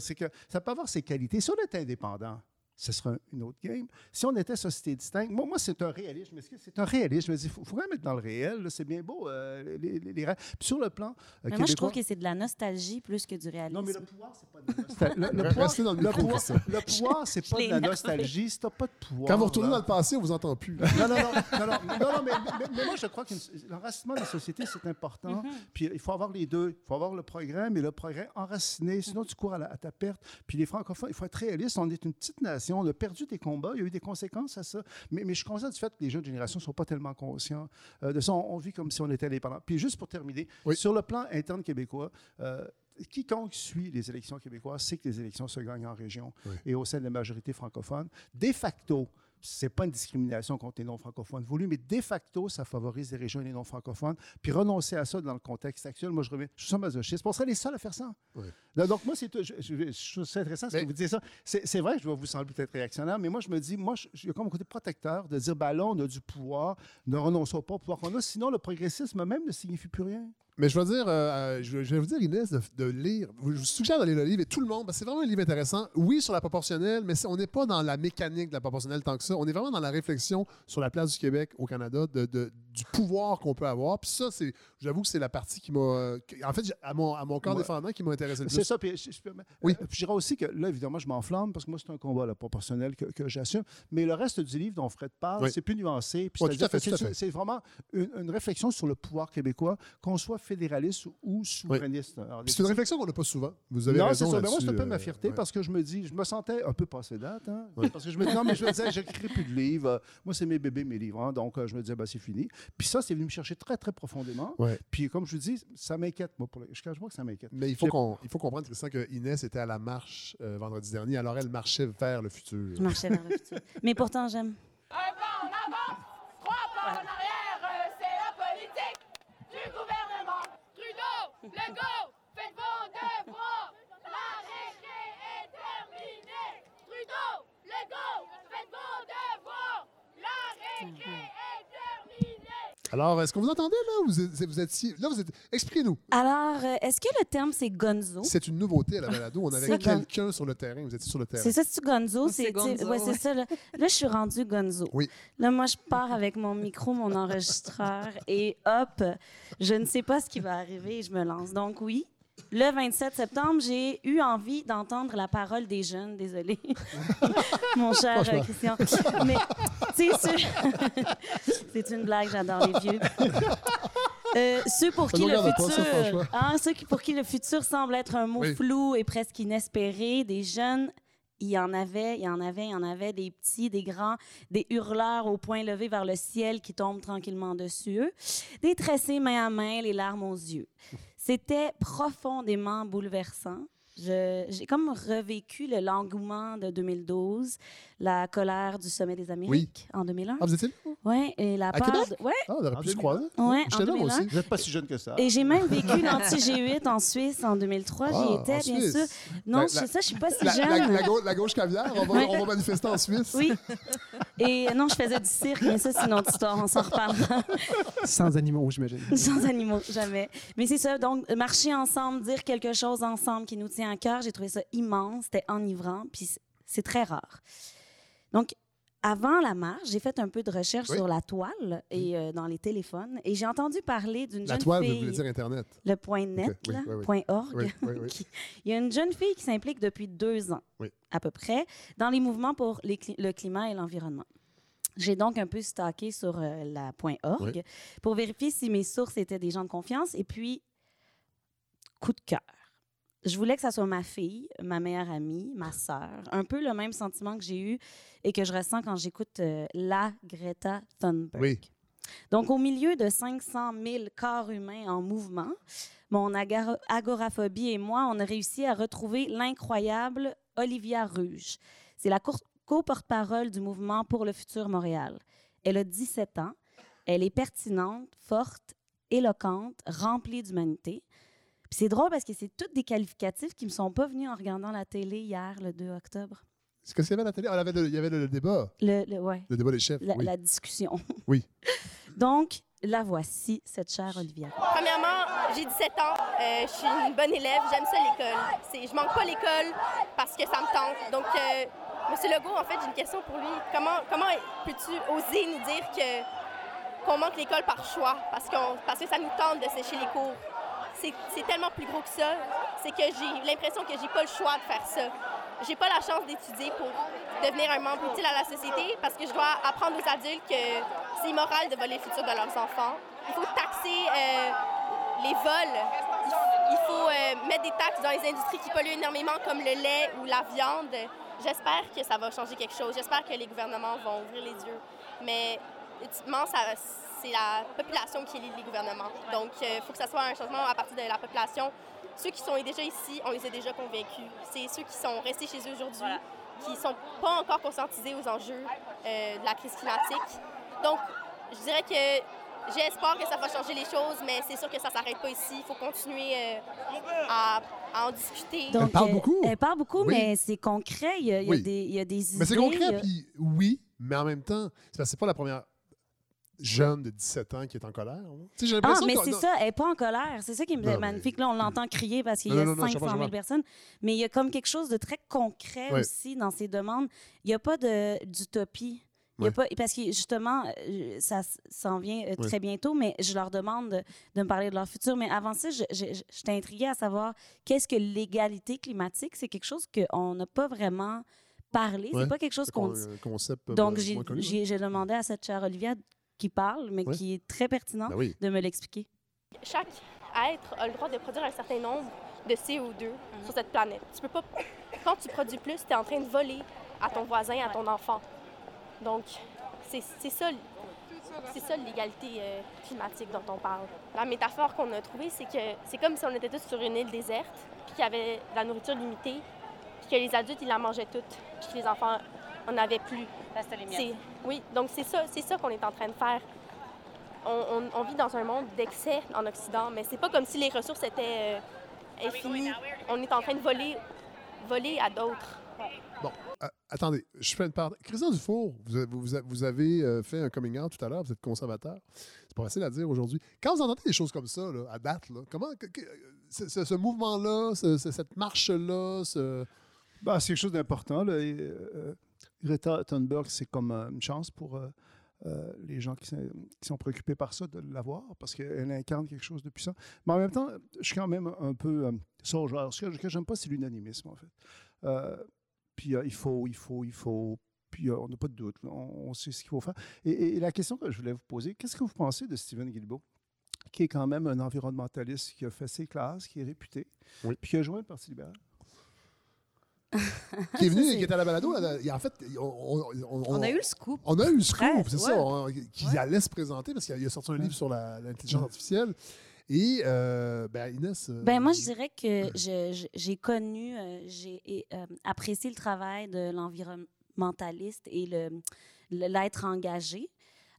C'est que ça peut avoir ses qualités. Si on était indépendant, ce sera une autre game. Si on était société distincte, moi, moi c'est un réalisme. Je m'excuse, C'est un réalisme? Je me dis, il faut, faut quand même être dans le réel. C'est bien beau, euh, les, les- les rêves. Puis sur le plan euh, Mais moi, je trouve que c'est de la nostalgie plus que du réalisme. non, mais le pouvoir, c'est pas de la nostalgie. Le, le pouvoir, c'est pas de la nostalgie. Si t'as pas de pouvoir. Quand vous retournez là- dans le passé, on vous entend plus. non, non, non, non, non, non, non, mais, mais- mais moi, je crois que l'enracinement des sociétés, c'est important. Puis il faut avoir les deux. Il faut avoir le progrès, mais le progrès enraciné. Sinon, tu cours à, la- à ta perte. Puis les francophones, il faut être réaliste. On est une petite nation. On a perdu des combats. Il y a eu des conséquences à ça. Mais, mais je suis conscient du fait que les jeunes générations ne sont pas tellement conscients euh, de ça. On, on vit comme si on était indépendant. Puis juste pour terminer, Oui. sur le plan interne québécois, euh, quiconque suit les élections québécoises sait que les élections se gagnent en région Oui. et au sein de la majorité francophone. De facto, c'est pas une discrimination contre les non-francophones voulu, mais de facto, ça favorise les régions et les non-francophones. Puis renoncer à ça dans le contexte actuel, moi, je reviens, je suis masochiste. On serait les seuls à faire ça. Oui. Donc, moi, c'est, intéressant ce Mais- que vous dites ça. C'est, vrai que je vais vous sembler peut-être réactionnaire, mais moi, je me dis, moi, je- il y a comme un côté protecteur de dire, ben là, on a du pouvoir, ne renonçons pas au pouvoir qu'on a, sinon le progressisme même ne signifie plus rien. Mais je vais dire, euh, je, vais- vous dire, Inès, de, lire. Je vous suggère d'aller le lire et tout le monde, parce c'est vraiment un livre intéressant. Oui, sur la proportionnelle, mais on n'est pas dans la mécanique de la proportionnelle tant que ça. On est vraiment dans la réflexion sur la place du Québec au Canada, du pouvoir qu'on peut avoir. Puis ça, c'est, j'avoue que c'est la partie qui m'a, euh, en fait, à mon, à mon corps Ouais. défendant, qui m'a intéressé le plus. C'est ça. Puis, je, je- Oui. euh, puis je dirais aussi que là, évidemment, je m'enflamme parce que moi, c'est un combat là, proportionnel que, que j'assume. Mais le reste du livre dont Fred parle, Oui. c'est plus nuancé. Puis Ouais, c'est- vraiment une, une réflexion sur le pouvoir québécois, qu'on soit fédéraliste ou souverainiste. C'est une réflexion qu'on n'a pas souvent. Vous avez non, raison c'est ça. Mais moi, là-dessus, c'est un peu euh, ma fierté ouais. parce que je me dis, je me sentais un peu passé date. Hein? Parce que je me dis, non, mais je me disais, j'écris plus de livres. Euh, Moi, c'est mes bébés, mes livres. hein. Donc, euh, je me disais, ben, c'est fini. Puis ça, c'est venu me chercher très, très profondément. Ouais. Puis, comme je vous dis, ça m'inquiète, moi. Pour le... Je cache pas que ça m'inquiète. Mais il faut, qu'on, il faut comprendre, Christian, que Inès était à la marche euh, vendredi dernier. Alors, elle marchait vers le futur. Je marchais vers le futur. Mais pourtant, j'aime. Un pas en avant, trois pas en arrière, c'est la politique du gouvernement. Trudeau, Legault, faites vos devoirs. La récré est terminée. Trudeau, Legault, faites vos devoirs. La récré est terminée. Alors, est-ce que vous entendez, là? Vous êtes, vous êtes, là, vous êtes... Expliquez-nous. Alors, euh, est-ce que le terme, c'est gonzo? C'est une nouveauté à la balado. On avait quelqu'un sur le terrain. Vous étiez sur le terrain. C'est ça, c'est gonzo? C'est gonzo, ouais, c'est ouais. ça. Là. Là, je suis rendue gonzo. Oui. Là, moi, je pars avec mon micro, mon enregistreur, et hop, je ne sais pas ce qui va arriver et je me lance. Donc, oui. Le 27 septembre, j'ai eu envie d'entendre la parole des jeunes. Désolée, mon cher euh. Christian. Mais, tu sais, ceux- c'est une blague, j'adore les vieux. Euh, ceux pour qui le pas, futur, hein, ceux qui, pour qui le futur semble être un mot Oui. flou et presque inespéré, des jeunes, il y en avait, il y en avait, il y en avait des petits, des grands, des hurleurs au poing levé vers le ciel qui tombent tranquillement dessus eux, des tressés main à main, les larmes aux yeux. C'était profondément bouleversant. J'ai comme revécu le l'engouement de 2012, la colère du sommet des Amériques en 2001. Ah, vous étiez là? Oui, et la À peur. Québec? de- Ouais. Ah, on aurait pu se 2001. croiser. Ouais, J'étais en là, moi 2001. aussi. Vous n'êtes pas si jeune que ça. Et j'ai même vécu l'anti-G8 en Suisse en 2003. Ah, J'y en étais, bien Suisse. sûr. Non, La- je sais ça, je suis pas si La, jeune. la- la gauche, la gauche caviar, on va, Ouais. on va manifester en Suisse. Oui. Et non, je faisais du cirque, mais ça, c'est une autre histoire. On s'en reparlera. Sans animaux, j'imagine. Sans animaux, jamais. Mais c'est ça, donc marcher ensemble, dire quelque chose ensemble qui nous tient à cœur, j'ai trouvé ça immense, c'était enivrant, puis c'est très rare. Donc, avant la marche, j'ai fait un peu de recherche Oui. sur la toile et euh, dans les téléphones, et j'ai entendu parler d'une La jeune toile, vous fille... voulez dire Internet. Le point net, Ok, oui, là, oui, oui. point org. Qui- Il y a une jeune fille qui s'implique depuis deux ans, à peu près, dans les mouvements pour les le climat et l'environnement. J'ai donc un peu stocké sur euh, la point .org pour vérifier si mes sources étaient des gens de confiance. Et puis, coup de cœur. Je voulais que ça soit ma fille, ma meilleure amie, ma sœur. Un peu le même sentiment que j'ai eu et que je ressens quand j'écoute euh, la Greta Thunberg. Oui. Donc, au milieu de 500 000 corps humains en mouvement, mon agora- agoraphobie et moi, on a réussi à retrouver l'incroyable Olivia Ruge. C'est la co-porte-parole du mouvement pour le futur Montréal. Elle a 17 ans. Elle est pertinente, forte, éloquente, remplie d'humanité. Puis c'est drôle parce que c'est tous des qualificatifs qui me sont pas venus en regardant la télé hier, le 2 octobre. C'est y avait à la télé? Ah, il y avait le, il y avait le- le débat. Le, le- ouais, Le débat des chefs. la, oui. la discussion. Oui. Donc, la voici, cette chère Olivia. Premièrement, j'ai 17 ans, euh, je suis une bonne élève, j'aime ça l'école. C'est, je manque pas l'école parce que ça me tente. Donc, euh, Monsieur Legault, en fait, j'ai une question pour lui. Comment, comment peux-tu oser nous dire que, qu'on manque l'école par choix? Parce que ça nous tente de sécher les cours? C'est, tellement plus gros que ça. C'est que j'ai l'impression que j'ai pas le choix de faire ça. J'ai pas la chance d'étudier pour devenir un membre utile à la société parce que je dois apprendre aux adultes que c'est immoral de voler le futur de leurs enfants. Il faut taxer euh, les vols. Il faut euh, mettre des taxes dans les industries qui polluent énormément comme le lait ou la viande. J'espère que ça va changer quelque chose. J'espère que les gouvernements vont ouvrir les yeux. Mais ultimement, ça- c'est la population qui élit les gouvernements. Donc, il faut que ça soit un changement à partir de la population. Ceux qui sont déjà ici, on les a déjà convaincus. C'est ceux qui sont restés chez eux aujourd'hui, qui ne sont pas encore conscientisés aux enjeux euh, de la crise climatique. Donc, je dirais que j'ai espoir que ça va changer les choses, mais c'est sûr que ça ne s'arrête pas ici. Il faut continuer euh, à, à en discuter. Donc, parle euh, beaucoup. Elle parle beaucoup, Oui. mais c'est concret. Il y a, il y a Oui. des, il y a des idées. Mais c'est concret, a- puis oui, mais en même temps, c'est pas la première jeune de 17 ans qui est en colère. là. Ah, mais c'est ça, elle n'est pas en colère. C'est ça qui me Non, mais- magnifique. Là, on l'entend crier parce qu'il y a non, non, je 500 comprends, je 000 comprends. personnes. Mais il y a comme quelque chose de très concret aussi dans ces demandes. Il n'y a pas d'utopie. Pas, parce que justement, euh, ça s'en vient euh, très bientôt, mais je leur demande de, de me parler de leur futur. Mais avant ça, j'étais intriguée à savoir qu'est-ce que l'égalité climatique. C'est quelque chose qu'on n'a pas vraiment parlé. Ouais. C'est pas quelque chose qu'on un concept euh, Donc, j'ai, j'ai demandé à cette chère Olivia qui parle, mais Ouais. qui est très pertinent, Ben oui. de me l'expliquer. Chaque être a le droit de produire un certain nombre de CO2 sur cette planète. Tu peux pas... Quand tu produis plus, tu es en train de voler à ton voisin, à ton enfant. Donc, c'est c'est ça, c'est ça l'égalité euh, climatique dont on parle. La métaphore qu'on a trouvée, c'est que c'est comme si on était tous sur une île déserte, puis qu'il y avait de la nourriture limitée, puis que les adultes, ils la mangeaient toute, puis que les enfants en avaient plus. C'est- Oui, donc c'est ça, c'est ça qu'on est en train de faire. On, on- on vit dans un monde d'excès en Occident, mais c'est pas comme si les ressources étaient euh, infinies. On est en train de voler, voler à d'autres. Bon, euh, attendez, je fais une part. Christian Dufour, vous, avez- vous, avez- vous avez euh, fait un coming out tout à l'heure, vous êtes conservateur. C'est pas facile à dire aujourd'hui. Quand vous entendez des choses comme ça, là, à date, là, comment que- que- ce, ce- ce mouvement-là, ce- ce- cette marche-là, ce... Ben, c'est quelque chose d'important. euh, Greta Thunberg, c'est comme euh, une chance pour euh, euh, les gens qui, sont- qui sont préoccupés par ça de l'avoir, parce qu'elle incarne quelque chose de puissant. Mais en même temps, je suis quand même un peu euh, songeur. Ce que, que j'aime pas, c'est l'unanimisme, en fait. Euh, puis il faut, il faut, il faut. Puis on n'a pas de doute. on, on sait ce qu'il faut faire. Et, et- et la question que je voulais vous poser, qu'est-ce que vous pensez de Stephen Guilbeault, qui est quand même un environnementaliste qui a fait ses classes, qui est réputé, puis qui a joint le Parti libéral? Qui est venu, c'est- qui était à la balado. là, il- en fait, on, on- on- On a eu le scoop. On a eu le scoop, c'est ouais. ça, on- qui allait se présenter parce qu'il a, sorti un livre sur l'intelligence artificielle. Et, euh, ben, Inès. euh, Ben moi, je dirais que j'ai connu, euh, j'ai et, euh, apprécié le travail de l'environnementaliste et le le- l'être engagé.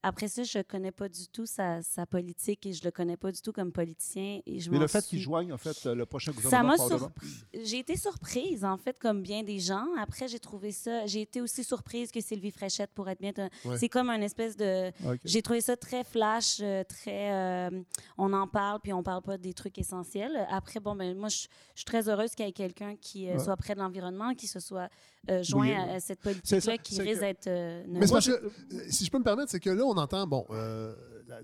Après ça, je connais pas du tout sa, sa politique et je le connais pas du tout comme politicien. Et je Mais le fait qu'il suis- joigne, en fait, le prochain ça gouvernement m'a probablement. surpris. J'ai été surprise, en fait, comme bien des gens. Après, j'ai trouvé ça. J'ai été aussi surprise que Sylvie Fréchette pourrait être bien. Ouais. C'est comme un espèce de. J'ai trouvé ça très flash, euh, très. euh, on en parle, puis on parle pas des trucs essentiels. Après, bon, ben, moi, je je suis très heureuse qu'il y ait quelqu'un qui euh, Ouais. soit près de l'environnement, qui se soit euh, joint Oui, à, à cette C'est politique-là ça, qui risque que- d'être. euh, Mais parce que, euh, si je peux me permettre, c'est que là, on entend, bon, euh,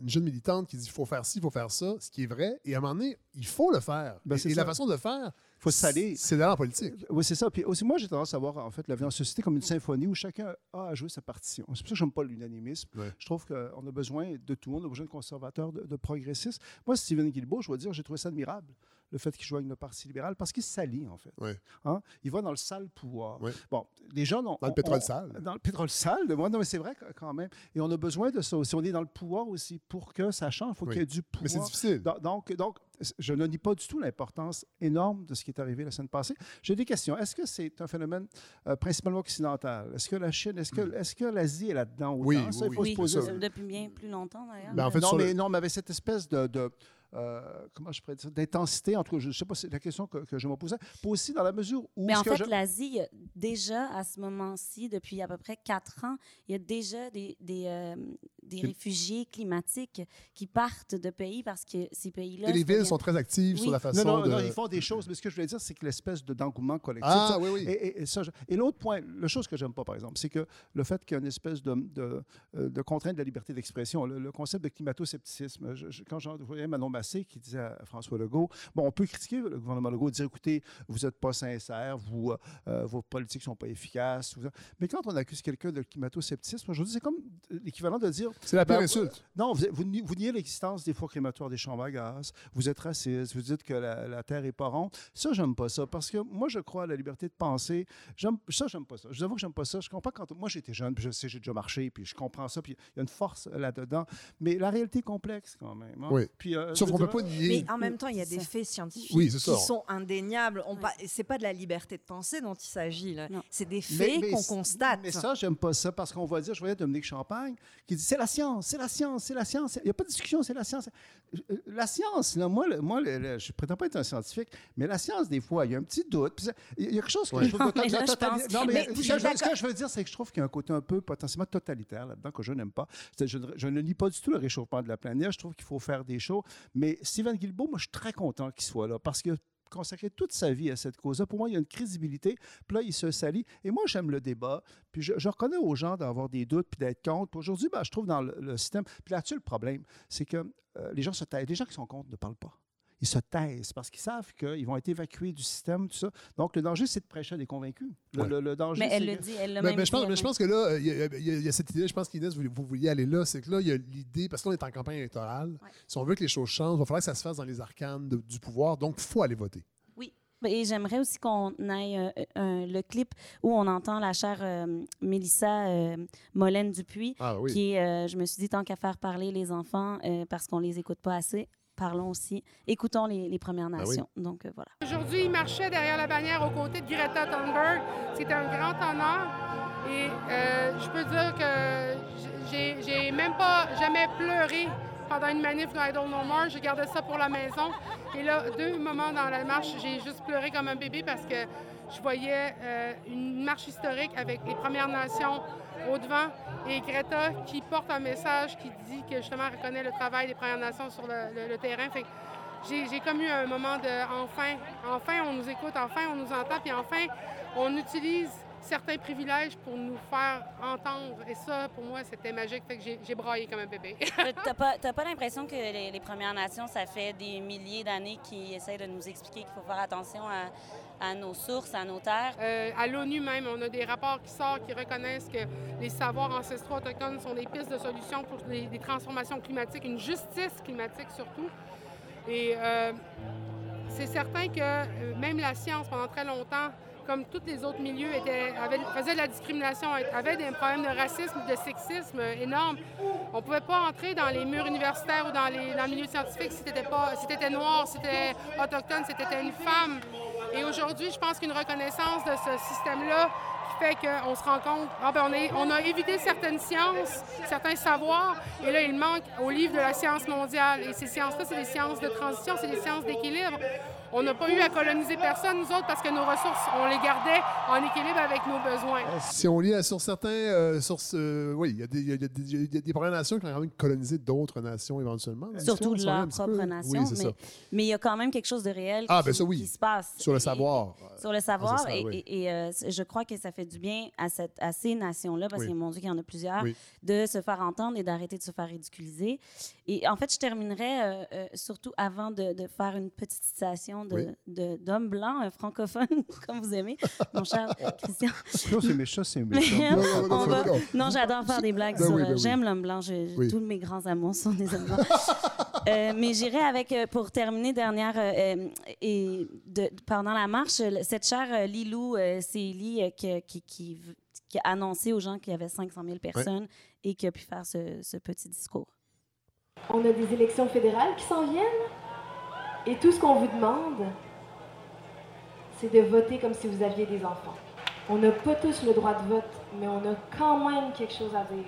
une jeune militante qui dit il faut faire ci, il faut faire ça, ce qui est vrai, et à un moment donné, il faut le faire. Ben, et la façon de le faire, faut saler. c'est d'aller en politique. Oui, c'est ça. Puis aussi, moi, j'ai tendance à voir, en fait, la vie en société comme une symphonie où chacun a à jouer sa partition. C'est pour ça que j'aime pas l'unanimisme. Ouais. Je trouve qu'on a besoin de tout le monde, on a besoin de conservateurs, de, de progressistes. Moi, Stephen Guilbeault, je dois dire, j'ai trouvé ça admirable, le fait qu'il joigne le Parti libéral, parce qu'il s'allie, en fait. Ouais. Hein? Il va dans le sale pouvoir. Ouais. Bon, les gens... ont- Dans le pétrole ont- sale. Dans le pétrole sale, de moi, non, mais c'est vrai quand même. Et on a besoin de ça aussi. On est dans le pouvoir aussi. Pour que ça change, il faut Oui. qu'il y ait du pouvoir. Mais c'est difficile. Donc, donc, je ne nie pas du tout l'importance énorme de ce qui est arrivé la semaine passée. J'ai des questions. Est-ce que c'est un phénomène euh, principalement occidental? Est-ce que la Chine, est-ce que, est-ce que l'Asie est là-dedans? Oui, ça, oui, il faut oui. se Oui, poser. ça. depuis bien plus longtemps, d'ailleurs. Ben, en fait, non, mais, le- non, mais avec cette espèce de... de, euh, comment je pourrais dire? D'intensité, en tout cas, je ne sais pas, c'est la question que, que je me posais. Pas aussi dans la mesure où... Mais en fait, je- l'Asie, déjà à ce moment-ci, depuis à peu près quatre ans, il y a déjà des, des, euh, des réfugiés climatiques qui partent de pays parce que ces pays-là. Et les villes sont très actives Oui. sur la façon Non, non, de... non, ils font des choses, mais ce que je voulais dire, c'est que l'espèce de- d'engouement collectif. Ah, ça- oui, oui. Et, et- et ça, je- et l'autre point, la chose que j'aime pas, par exemple, c'est que le fait qu'il y a une espèce de, de, euh, de contrainte de la liberté d'expression, le, le concept de climato-scepticisme. Je- je- quand j'en voyais Manon Massé qui disait à François Legault, bon, on peut critiquer le gouvernement Legault, dire, écoutez, vous n'êtes pas sincère, vous, euh, euh, vos politiques sont pas efficaces. vous- mais quand on accuse quelqu'un de climato-scepticisme, aujourd'hui, c'est comme l'équivalent de dire... C'est la pire ben, insulte. non, vous, vous, ni- vous niez l'existence des fours crématoires des chambres à gaz, vous êtes raciste, vous dites que la, la Terre est pas ronde. Ça, j'aime pas ça, parce que moi, je crois à la liberté de penser. Ça, j'aime pas ça. Je vous avoue que j'aime pas ça. Je comprends quand moi, j'étais jeune, puis je sais, j'ai déjà marché, puis je comprends ça, puis il y a une force là-dedans. Mais la réalité est complexe quand même. hein. Oui. Puis, euh, Sauf qu'on peut pas nier... Mais en même temps, il y a des faits scientifiques Oui, qui sont indéniables. On pa- C'est pas de la liberté de penser dont il s'agit. là. C'est des faits qu'on constate. Mais ça, j'aime pas ça parce qu'on va dire, je voyais Dominique Champagne qui dit c'est la science, c'est la science, c'est la science. Il n'y a pas de discussion, c'est la science. Euh, La science, là, moi, le- moi le- le- je ne prétends pas être un scientifique, mais la science, des fois, il y a un petit doute. Il y a quelque chose que Ouais. je trouve Non, mais là, je totali- pense- Non, mais, Mais ce que je veux- ce d'accord- que je veux dire, c'est que je trouve qu'il y a un côté un peu potentiellement totalitaire là-dedans que je n'aime pas. Je, ne- je ne nie pas du tout le réchauffement de la planète. Je trouve qu'il faut faire des choses. Mais Stephen Guilbeault, moi, je suis très content qu'il soit là parce que consacré toute sa vie à cette cause-là. Pour moi, il y a une crédibilité. Puis là, il se salit. Et moi, j'aime le débat. Puis je, reconnais aux gens d'avoir des doutes puis d'être contre. Aujourd'hui, ben, je trouve dans le, le système. Puis là-dessus, le problème, c'est que euh, les gens se taisent. Les gens qui sont contre ne parlent pas. Ils se taisent parce qu'ils savent qu'ils vont être évacués du système, tout ça. Donc, le danger, c'est de prêcher à des convaincus. Le, Ouais. le- le danger, Mais elle le dit, elle l'a Mais, même mais je pense, mais je elle-même. pense que là, il y, a- il y a- il y a cette idée, je pense qu'Inès, vous, vous vouliez aller là, c'est que là, il y a l'idée, parce qu'on est en campagne électorale, si on veut que les choses changent, il va falloir que ça se fasse dans les arcanes de- du pouvoir, donc il faut aller voter. Et j'aimerais aussi qu'on aille euh, un- le clip où on entend la chère euh, Mélissa euh, Molène Dupuis, Ah oui. qui est, euh, je me suis dit, tant qu'à faire parler les enfants, euh, parce qu'on les écoute pas assez, parlons aussi, écoutons les, les Premières Ben oui. Nations. Donc euh, voilà. Aujourd'hui, il marchait derrière la bannière aux côtés de Greta Thunberg. C'était un grand honneur. Et euh, je peux dire que j'ai j'ai même pas jamais pleuré pendant une manif de Idle No More. J'ai gardé ça pour la maison. Et là, deux moments dans la marche, j'ai juste pleuré comme un bébé parce que je voyais euh, une marche historique avec les Premières Nations au devant et Greta qui porte un message qui dit que justement reconnaît le travail des Premières Nations sur le, terrain. J'ai comme eu un moment de enfin, enfin on nous écoute, enfin on nous entend, puis enfin on utilise certains privilèges pour nous faire entendre. Et ça, pour moi, c'était magique. Fait que j'ai- braillé comme un bébé. Mais T'as pas, pas l'impression que les, les Premières Nations, ça fait des milliers d'années qu'ils essayent de nous expliquer qu'il faut faire attention à, à nos sources, à nos terres? Euh, à l'ONU même, on a des rapports qui sortent qui reconnaissent que les savoirs ancestraux autochtones sont des pistes de solutions pour des, des transformations climatiques, une justice climatique surtout. Et euh, c'est certain que euh, même la science, pendant très longtemps, comme tous les autres milieux, étaient, avaient- faisaient de la discrimination, avaient des problèmes de racisme, de sexisme énormes. On ne pouvait pas entrer dans les murs universitaires ou dans, les, dans le milieu scientifique si tu étais, noir, si tu autochtone, si tu une femme. Et aujourd'hui, je pense qu'une reconnaissance de ce système-là fait qu'on se rend compte, ah ben on a évité certaines sciences, certains savoirs, et là, il manque au livre de la science mondiale. Et ces sciences-là, c'est des sciences de transition, c'est des sciences d'équilibre. On n'a pas eu à coloniser personne, nous autres, parce que nos ressources, on les gardait en équilibre avec nos besoins. Si on lit euh, sur certains. euh, sur ce- oui, il y, a des- il y a des- il y a des premières nations qui ont quand même colonisé d'autres nations éventuellement. Surtout de leur propre nation. Oui, c'est mais, ça. mais il y a quand même quelque chose de réel Ah, qui, ben ça, oui. qui se passe. Sur le Et- savoir. Sur le savoir. Ah, ça, et oui. et- et, euh, je crois que ça fait du bien à, cette, à ces nations-là, parce Oui. que mon Dieu, qu'il y en a plusieurs, Oui. de se faire entendre et d'arrêter de se faire ridiculiser. Et en fait, je terminerai euh, euh, surtout avant de, de faire une petite citation de- Oui. de- d'homme blanc, un francophone, comme vous aimez, mon cher Christian. Ça, c'est méchant, c'est méchant. va- Non, j'adore faire des blagues Ben sur. oui, euh, ben oui. J'aime l'homme blanc. je- je- Oui. Tous mes grands amours sont des hommes blancs. Euh, mais j'irai avec, euh, pour terminer, dernière. euh, euh, et de- pendant la marche, cette chère euh, Lilou euh, Célie euh, qui, qui, qui, qui a annoncé aux gens qu'il y avait 500 000 personnes et qui a pu faire ce, ce petit discours. On a des élections fédérales qui s'en viennent. Et tout ce qu'on vous demande, c'est de voter comme si vous aviez des enfants. On n'a pas tous le droit de vote, mais on a quand même quelque chose à dire.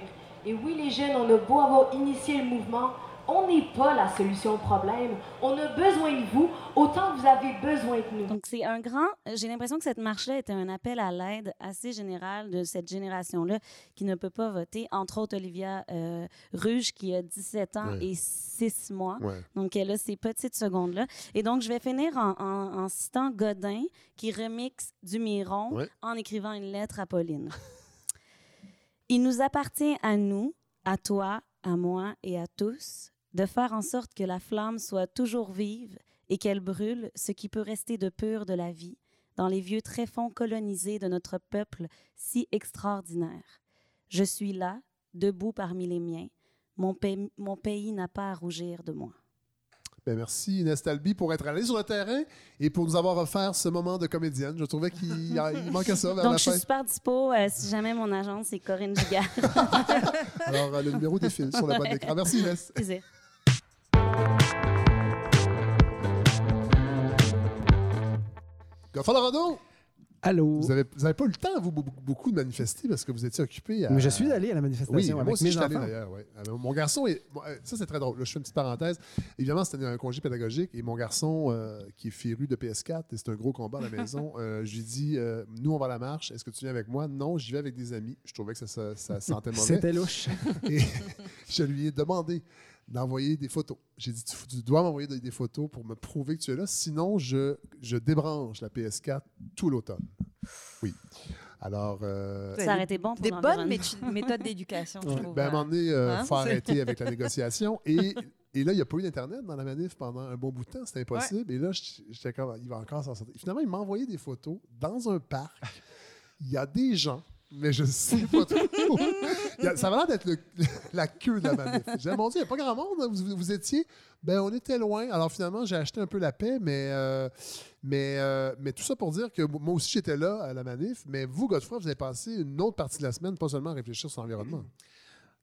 Et oui, les jeunes, on a beau avoir initié le mouvement, on n'est pas la solution au problème. On a besoin de vous autant que vous avez besoin de nous. Donc, c'est un grand. J'ai l'impression que cette marche-là était un appel à l'aide assez général de cette génération-là qui ne peut pas voter. Entre autres, Olivia euh, Ruge, qui a 17 ans Ouais. et 6 mois. Ouais. Donc, elle a ces petites secondes-là. Et donc, je vais finir en, en- en citant Godin, qui remixe du Miron Ouais. en écrivant une lettre à Pauline. Il nous appartient à nous, à toi, à moi et à tous, de faire en sorte que la flamme soit toujours vive et qu'elle brûle ce qui peut rester de pur de la vie dans les vieux tréfonds colonisés de notre peuple si extraordinaire. Je suis là, debout parmi les miens. Mon, pays- mon pays n'a pas à rougir de moi. Ben, merci Inès Talby pour être allée sur le terrain et pour nous avoir offert ce moment de comédienne. Je trouvais qu'il il manquait ça vers Donc, la je suis super dispo. euh, si jamais mon agence, c'est Corinne Gigard. Alors, euh, le numéro défile sur le bas de l'écran. Merci Inès. Plaisir. Godfrey Lorando! Allô? Vous n'avez vous avez pas eu le temps, vous, beaucoup- de manifester parce que vous étiez occupé à... Mais je suis allé à la manifestation Oui, avec moi aussi, mes je suis allé d'ailleurs. ouais. Euh, Mon garçon est. euh, ça, c'est très drôle. Là, je fais une petite parenthèse. Évidemment, c'était un congé pédagogique et mon garçon, euh, qui est féru de PS4, et c'est un gros combat à la maison, euh, je lui dis euh, Nous, on va à la marche. Est-ce que tu viens avec moi Non, j'y vais avec des amis. Je trouvais que ça, ça, ça sentait mauvais. C'était louche. Et je lui ai demandé d'envoyer des photos. J'ai dit tu, tu dois m'envoyer des, des photos pour me prouver que tu es là. Sinon, je, je débranche la PS4 tout l'automne. Oui. Alors. euh, Ça aurait été bon pour Des bonnes méthodes d'éducation, je trouve. Ben, à un moment donné, il Hein, faut arrêter avec la négociation. Et, et là, il n'y a pas eu d'Internet dans la manif pendant un bon bout de temps. C'était impossible. Et là, j'étais comme, il va encore s'en sortir. Finalement, il m'a envoyé des photos dans un parc. Il y a des gens, mais je sais pas trop. Ça va l'air d'être le- la queue de la manif. J'ai mon Dieu, il n'y a pas grand monde. hein. Vous, vous étiez. Ben, on était loin. Alors finalement, j'ai acheté un peu la paix, mais, euh, mais, euh, mais tout ça pour dire que moi aussi, j'étais là à la manif. Mais vous, Godefroy, vous avez passé une autre partie de la semaine, pas seulement à réfléchir sur l'environnement.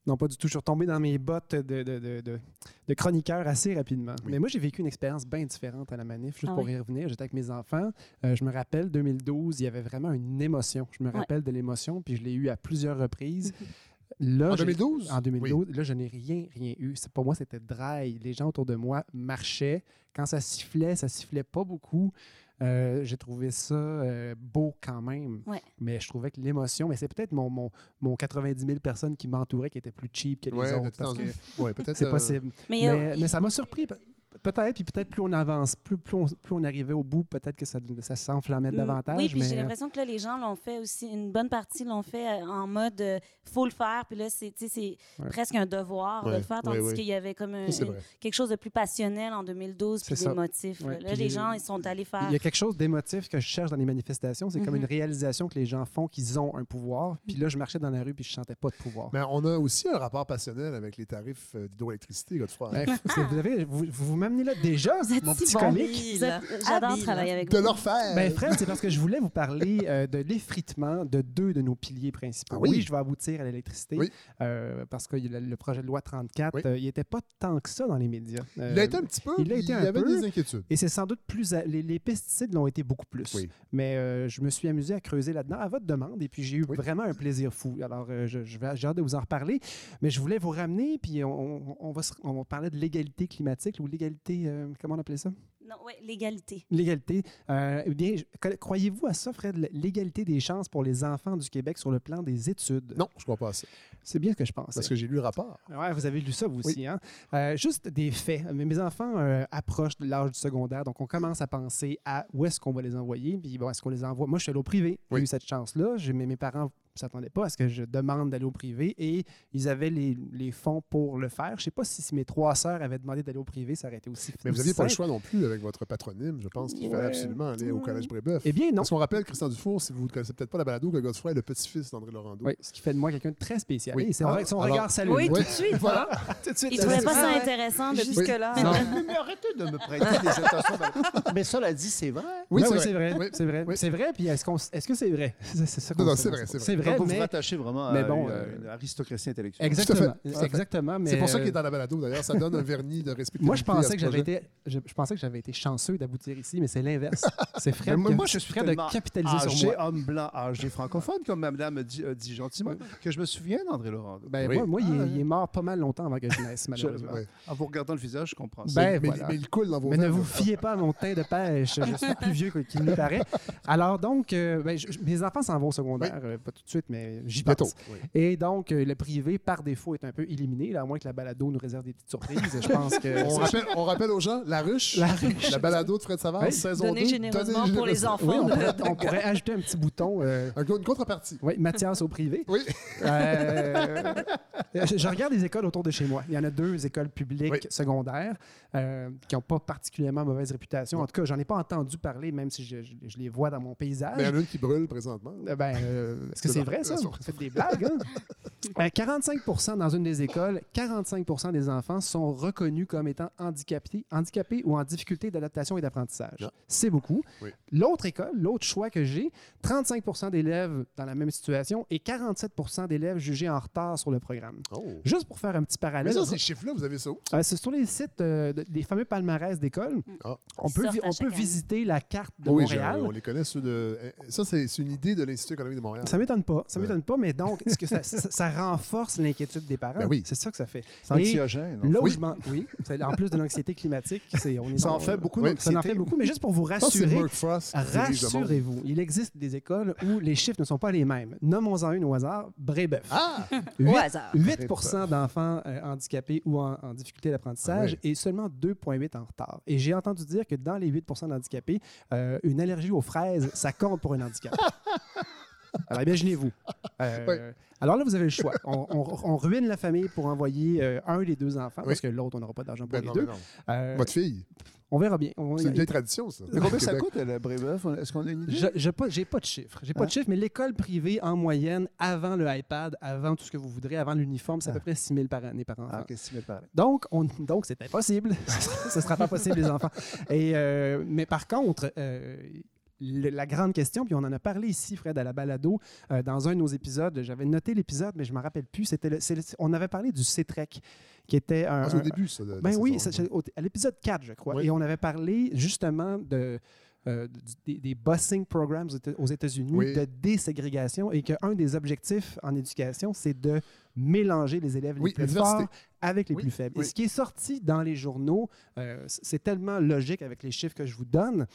Non, pas du tout. Je suis retombé dans mes bottes de, de, de, de- de chroniqueur assez rapidement. Mais moi, j'ai vécu une expérience bien différente à la manif. Juste Ah pour oui? y revenir, j'étais avec mes enfants. Euh, je me rappelle, 2012, il y avait vraiment une émotion. Je me Ouais. rappelle de l'émotion, puis je l'ai eu à plusieurs reprises. Là, En j'ai- 2012? En 2012. Là, je n'ai rien, rien eu. Pour moi, c'était dry. Les gens autour de moi marchaient. Quand ça sifflait, ça sifflait pas beaucoup. Euh, j'ai trouvé ça euh, beau quand même. Ouais. Mais je trouvais que l'émotion, mais c'est peut-être mon, mon, mon 90 000 personnes qui m'entouraient qui étaient plus cheap que les Ouais, autres. parce que ouais, peut-être, c'est euh, possible. Mais Mais, mais ça m'a surpris. Pe- Peut-être, puis peut-être plus on avance, plus, plus, on, plus on arrivait au bout, peut-être que ça, ça s'enflammait Mm, davantage. Oui, puis mais... j'ai l'impression que là, les gens l'ont fait aussi, une bonne partie l'ont fait euh, en mode euh, faut le faire, puis là, c'est tu sais, c'est Ouais. presque un devoir de le faire, tandis ouais. qu'il y avait comme un- une- quelque chose de plus passionnel en 2012, puis. Ouais, Là, puis les gens, ils sont allés faire. Il y a quelque chose d'émotif que je cherche dans les manifestations. C'est comme une réalisation que les gens font qu'ils ont un pouvoir. Puis là, je marchais dans la rue puis je sentais pas de pouvoir. Mais on a aussi un rapport passionnel avec les tarifs euh, d'hydroélectricité, Godefroy. Ben, c'est- vous avez vous- vous-même là déjà, mon petit comique. Vous êtes- J'adore travailler avec De vous. leur faire. Ben, Fred, c'est parce que je voulais vous parler euh, de l'effritement de deux de nos piliers principaux. Ah oui. oui. je vais aboutir à l'électricité Oui. euh, parce que le, le projet de loi 34, Oui. euh, il n'était pas tant que ça dans les médias. Il a été un petit peu, Il a été il un y avait peu. des inquiétudes. Et c'est sans doute plus. à- les, les pesticides l'ont été beaucoup plus. Oui. Mais euh, je me suis amusé à creuser là-dedans à votre demande et puis j'ai eu Oui. vraiment un plaisir fou. Alors, euh, je, je vais, j'ai hâte de vous en reparler. Mais je voulais vous ramener, puis on, on- on va, se- on va parler de l'égalité climatique ou l'égalité. Euh, comment on appelait ça? Non, oui, l'égalité. L'égalité. Euh, eh bien, croyez-vous à ça, Fred, l'égalité des chances pour les enfants du Québec sur le plan des études? Non, je crois pas à ça. C'est bien ce que je pense. Parce que j'ai lu le rapport. Ouais, vous avez lu ça, vous aussi. Hein? Euh, juste des faits. Mes mes enfants euh, approchent de l'âge du secondaire, donc on commence à penser à où est-ce qu'on va les envoyer. Puis bon, est-ce qu'on les envoie? Moi, je suis allé au privé. J'ai Oui. eu cette chance-là. Mes parents ne s'attendaient pas à ce que je demande d'aller au privé et ils avaient les, les fonds pour le faire. Je ne sais pas si, si mes trois sœurs avaient demandé d'aller au privé, ça aurait été aussi Mais vous n'aviez pas le choix non plus avec votre patronyme. Je pense qu'il fallait absolument aller au Collège Brébeuf. Eh bien, non. Parce qu'on rappelle, Christian Dufour, si vous ne connaissez peut-être pas la balado, que Godefroy est le petit-fils d'André Laurando. Oui, ce qui fait de moi quelqu'un de très spécial. Oui. C'est vrai que son alors- regard salue. Oui, tout de suite. Voilà. hein. Tout de suite. Il ça- trouvait pas ça intéressant de Jusque-là. Mais, mais arrêtez de me prêter des intentions. Mais cela dit, c'est vrai. Oui, c'est oui, vrai. c'est vrai. Oui. C'est. Oui. Puis est-ce qu'on- est-ce que c'est vrai? C'est vrai, c'est vrai. C'est vrai, Donc, vous vous mais... rattachez vraiment à mais bon, une, euh, une aristocratie intellectuelle. Exactement. Mais C'est pour ça qu'il est euh, dans la balado, d'ailleurs. Ça donne un vernis de respectabilité. Moi, je pensais que j'avais été, je, je pensais que j'avais été chanceux d'aboutir ici, mais c'est l'inverse. C'est Fred, moi, moi, je suis tellement de capitaliser sur âgé, moi. homme blanc, âgé francophone, comme madame dit, a dit gentiment, que je me souviens d'André Laurent. Ben, Oui. moi, moi, il, Ah, est, il est mort pas mal longtemps avant que je naisse, malheureusement. En vous regardant le visage, je comprends ça. Ben, mais, voilà. mais il coule dans vos Mais ne vous fiez pas à mon teint de pêche. Je suis plus vieux qu'il ne paraît. Alors donc, euh, ben, mes enfants s'en vont au secondaire. euh, pas tout de suite, mais j'y pense. oui. Et donc, euh, le privé, par défaut, est un peu éliminé, là, à moins que la balado nous réserve des petites surprises. Je pense que... On rappelle, on rappelle aux gens, La Ruche, La la, Ruche. balado de Fred Savard, Oui. saison Donnez 2. généreusement pour les enfants. Oui, on de- pourrait, de on pourrait ajouter un petit bouton. euh, Un- Une contrepartie. oui, Mathias au privé. Oui. Euh, je, je regarde les écoles autour de chez moi. Il y en a deux écoles publiques Oui. secondaires euh, qui n'ont pas particulièrement mauvaise réputation. En tout cas, j'en ai pas entendu parler, même si je, je- je les vois dans mon paysage. Mais il y en a une qui brûle présentement. Euh, Ben, euh, est-ce que C'est c'est bon. vrai, ça? Vous faites des blagues, hein? Euh, 45% dans une des écoles, 45% des enfants sont reconnus comme étant handicapés, handicapés ou en difficulté d'adaptation et d'apprentissage. Ah. C'est beaucoup. Oui. L'autre école, l'autre choix que j'ai, 35% d'élèves dans la même situation et 47% d'élèves jugés en retard sur le programme. Oh. Juste pour faire un petit Mais parallèle. ça, ces chiffres-là, vous avez ça où? Euh, c'est sur les sites euh, de- des fameux palmarès d'écoles. Ah. On peut, on visiter la carte de oui, Montréal. on les connaît, ceux de. eh, Ça, c'est c'est une idée de l'Institut économique de Montréal. Ça m'étonne pas. Ça Ouais. m'étonne pas, mais donc, est-ce que ça, ça- ça renforce l'inquiétude des parents? Ben oui. C'est ça que ça fait. C'est anxiogène. non? Là où Oui. je m'en- oui, en plus de l'anxiété climatique, c'est, on est Ça dans- en fait beaucoup Oui. Ça en fait beaucoup, mais juste pour vous rassurer, rassurez-vous, il existe des écoles où les chiffres ne sont pas les mêmes. Nommons-en une au hasard, Brébeuf. Ah! Au hasard. 8 d'enfants euh, handicapés ou en, en difficulté d'apprentissage Ah et seulement 2,8 en retard. Et j'ai entendu dire que dans les 8 d'handicapés, euh, une allergie aux fraises, ça compte pour un handicap. Alors imaginez-vous. Euh. Alors là, vous avez le choix. On, on- on ruine la famille pour envoyer euh, un des deux enfants, Oui. parce que l'autre, on n'aura pas d'argent pour Ben les non, deux. non. Euh, Votre fille. on verra bien. On- C'est une vieille tradition, ça. Mais combien ça coûte, le Brébeuf? Est-ce qu'on a une idée? Je j'ai pas, j'ai pas de chiffres. J'ai pas Hein? de chiffres, mais l'école privée, en moyenne, avant le iPad, avant tout ce que vous voudrez, avant l'uniforme, c'est à peu près 6 000 par année par enfant. Ah, qu'est-ce que tu veux parler? Donc, on, donc c'est impossible. Ce ne sera pas possible, les enfants. Et, euh, mais par contre, euh, le- la grande question, puis on en a parlé ici, Fred, à la balado, euh, dans un de nos épisodes. J'avais noté l'épisode, mais je ne me rappelle plus. C'était on avait parlé du C-Trek, qui était un. Ah, au un- début, ça. de- ben oui, à l'épisode 4, je crois. Oui. Et on avait parlé justement de. euh, des, des busing programs aux Éta- aux États-Unis Oui. de déségrégation et qu'un des objectifs en éducation, c'est de mélanger les élèves Oui, les plus forts avec les Oui, plus faibles. Et ce qui est sorti dans les journaux, euh, c'est tellement logique avec les chiffres que je vous donne.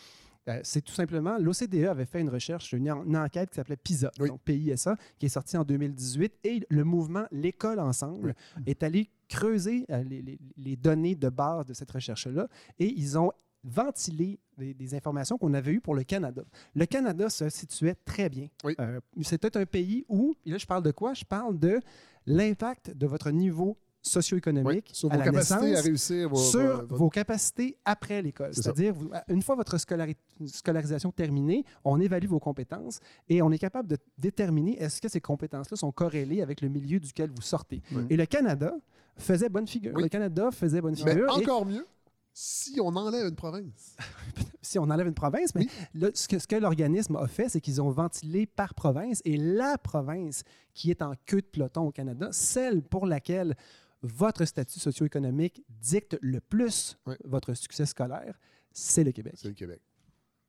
Euh, c'est tout simplement, l'OCDE avait fait une recherche, une, en- une enquête qui s'appelait PISA, Oui. donc PISA, qui est sortie en 2018, et le mouvement L'école ensemble est allé creuser euh, les, les- les données de base de cette recherche-là, et ils ont ventilé des, des informations qu'on avait eues pour le Canada. Le Canada se situait très bien. Oui. Euh, C'était un pays où, et là je parle de quoi? Je parle de l'impact de votre niveau socio-économique Oui, sur à vos la capacités naissance à réussir vos- sur vos- votre- vos capacités après l'école. C'est-à-dire, une fois votre scolari- scolarisation terminée, on évalue vos compétences et on est capable de déterminer est-ce que ces compétences-là sont corrélées avec le milieu duquel vous sortez. Oui. Et le Canada faisait bonne figure. Oui. Le Canada faisait bonne Mais figure. et- encore mieux, si on enlève une province. si on enlève une province, mais là, ce que, ce que l'organisme a fait, c'est qu'ils ont ventilé par province et la province qui est en queue de peloton au Canada, celle pour laquelle votre statut socio-économique dicte le plus votre succès scolaire, c'est le Québec. C'est le Québec.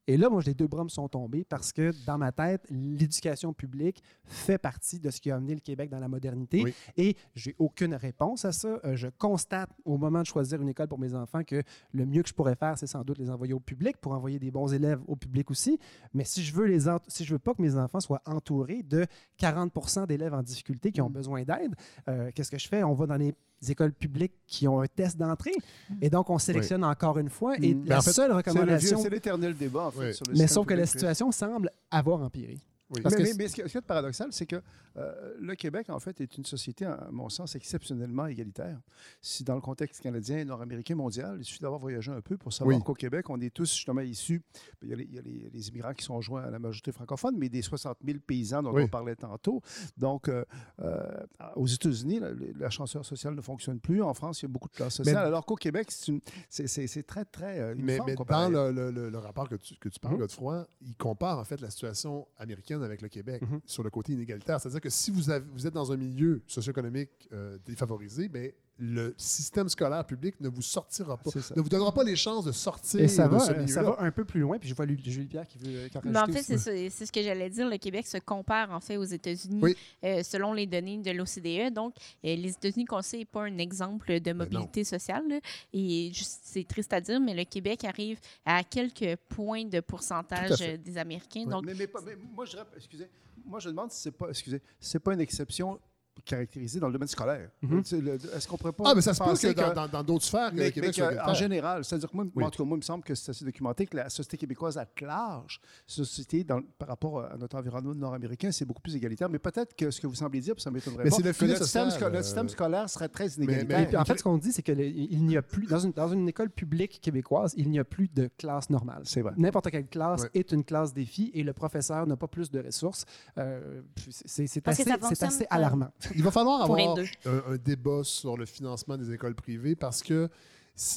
Et là, moi, les deux bras me sont tombés parce que dans ma tête, l'éducation publique fait partie de ce qui a amené le Québec dans la modernité. Oui. Et j'ai aucune réponse à ça. Euh, je constate au moment de choisir une école pour mes enfants que le mieux que je pourrais faire, c'est sans doute les envoyer au public pour envoyer des bons élèves au public aussi. Mais si je veux les si je veux pas que mes enfants soient entourés de 40 d'élèves en difficulté qui ont besoin d'aide, euh, qu'est-ce que je fais? On va dans les écoles publiques qui ont un test d'entrée. Et donc, on sélectionne encore une fois. Et Mm. la Ben, en fait, seule recommandation... C'est l'éternel débat, en fait, sur le Mais sauf que la situation semble avoir empiré. Parce que mais- mais ce qui est paradoxal, c'est que euh, le Québec, en fait, est une société, à mon sens, exceptionnellement égalitaire. Si dans le contexte canadien, nord-américain, mondial, il suffit d'avoir voyagé un peu pour savoir Oui. qu'au Québec, on est tous justement issus. Il y a les, il y a les- les immigrants qui sont joints à la majorité francophone, mais des 60 000 paysans dont Oui. on parlait tantôt. Donc, euh, euh, aux États-Unis, la- l'ascenseur social ne fonctionne plus. En France, il y a beaucoup de classes sociales. Mais- alors qu'au Québec, c'est très, très Mais, dans le, le- le- le rapport que tu, que tu parles, Mhm. Godefroy, il compare en fait la situation américaine avec le Québec Mhm. sur le côté inégalitaire. C'est-à-dire que si vous, avez- vous êtes dans un milieu socio-économique euh, défavorisé, ben, le système scolaire public ne vous sortira pas, ne vous donnera pas les chances de sortir Et ça de va, ce milieu-là. ça va un peu plus loin. Puis je vois Julie Pierre qui veut euh, qui en Mais fait, c'est ce que j'allais dire. Le Québec se compare en fait aux États-Unis Oui. euh, selon les données de l'OCDE. Donc, euh, les États-Unis, qu'on sait, n'est pas un exemple de mobilité sociale. là. Et c'est triste à dire, mais le Québec arrive à quelques points de pourcentage des Américains. Donc, mais, mais mais moi, je excusez, moi, je demande si c'est pas, excusez, si c'est pas une exception caractérisée dans le domaine scolaire. Mhm. Le- Est-ce qu'on pourrait pas Ah, mais ça se que dans- d'autres sphères, mais- le Québec mais que, en général, c'est-à-dire que moi, Oui. en tout cas, moi, il me semble que c'est assez documenté que la société québécoise à large, société dans- par rapport à notre environnement nord-américain, c'est beaucoup plus égalitaire. Mais peut-être que ce que vous semblez dire, puis ça m'étonnerait Mais pas, c'est le que notre système, notre euh, scolaire serait très Mais- inégalitaire. mais- puis en fait, ce qu'on dit, c'est que le- il n'y a plus, dans une, dans une école publique québécoise, il n'y a plus de classe normale. C'est vrai. N'importe quelle classe est une classe défi et le professeur n'a pas plus de ressources. Euh, c'est assez, alarmant. Il va falloir avoir un, un débat sur le financement des écoles privées parce que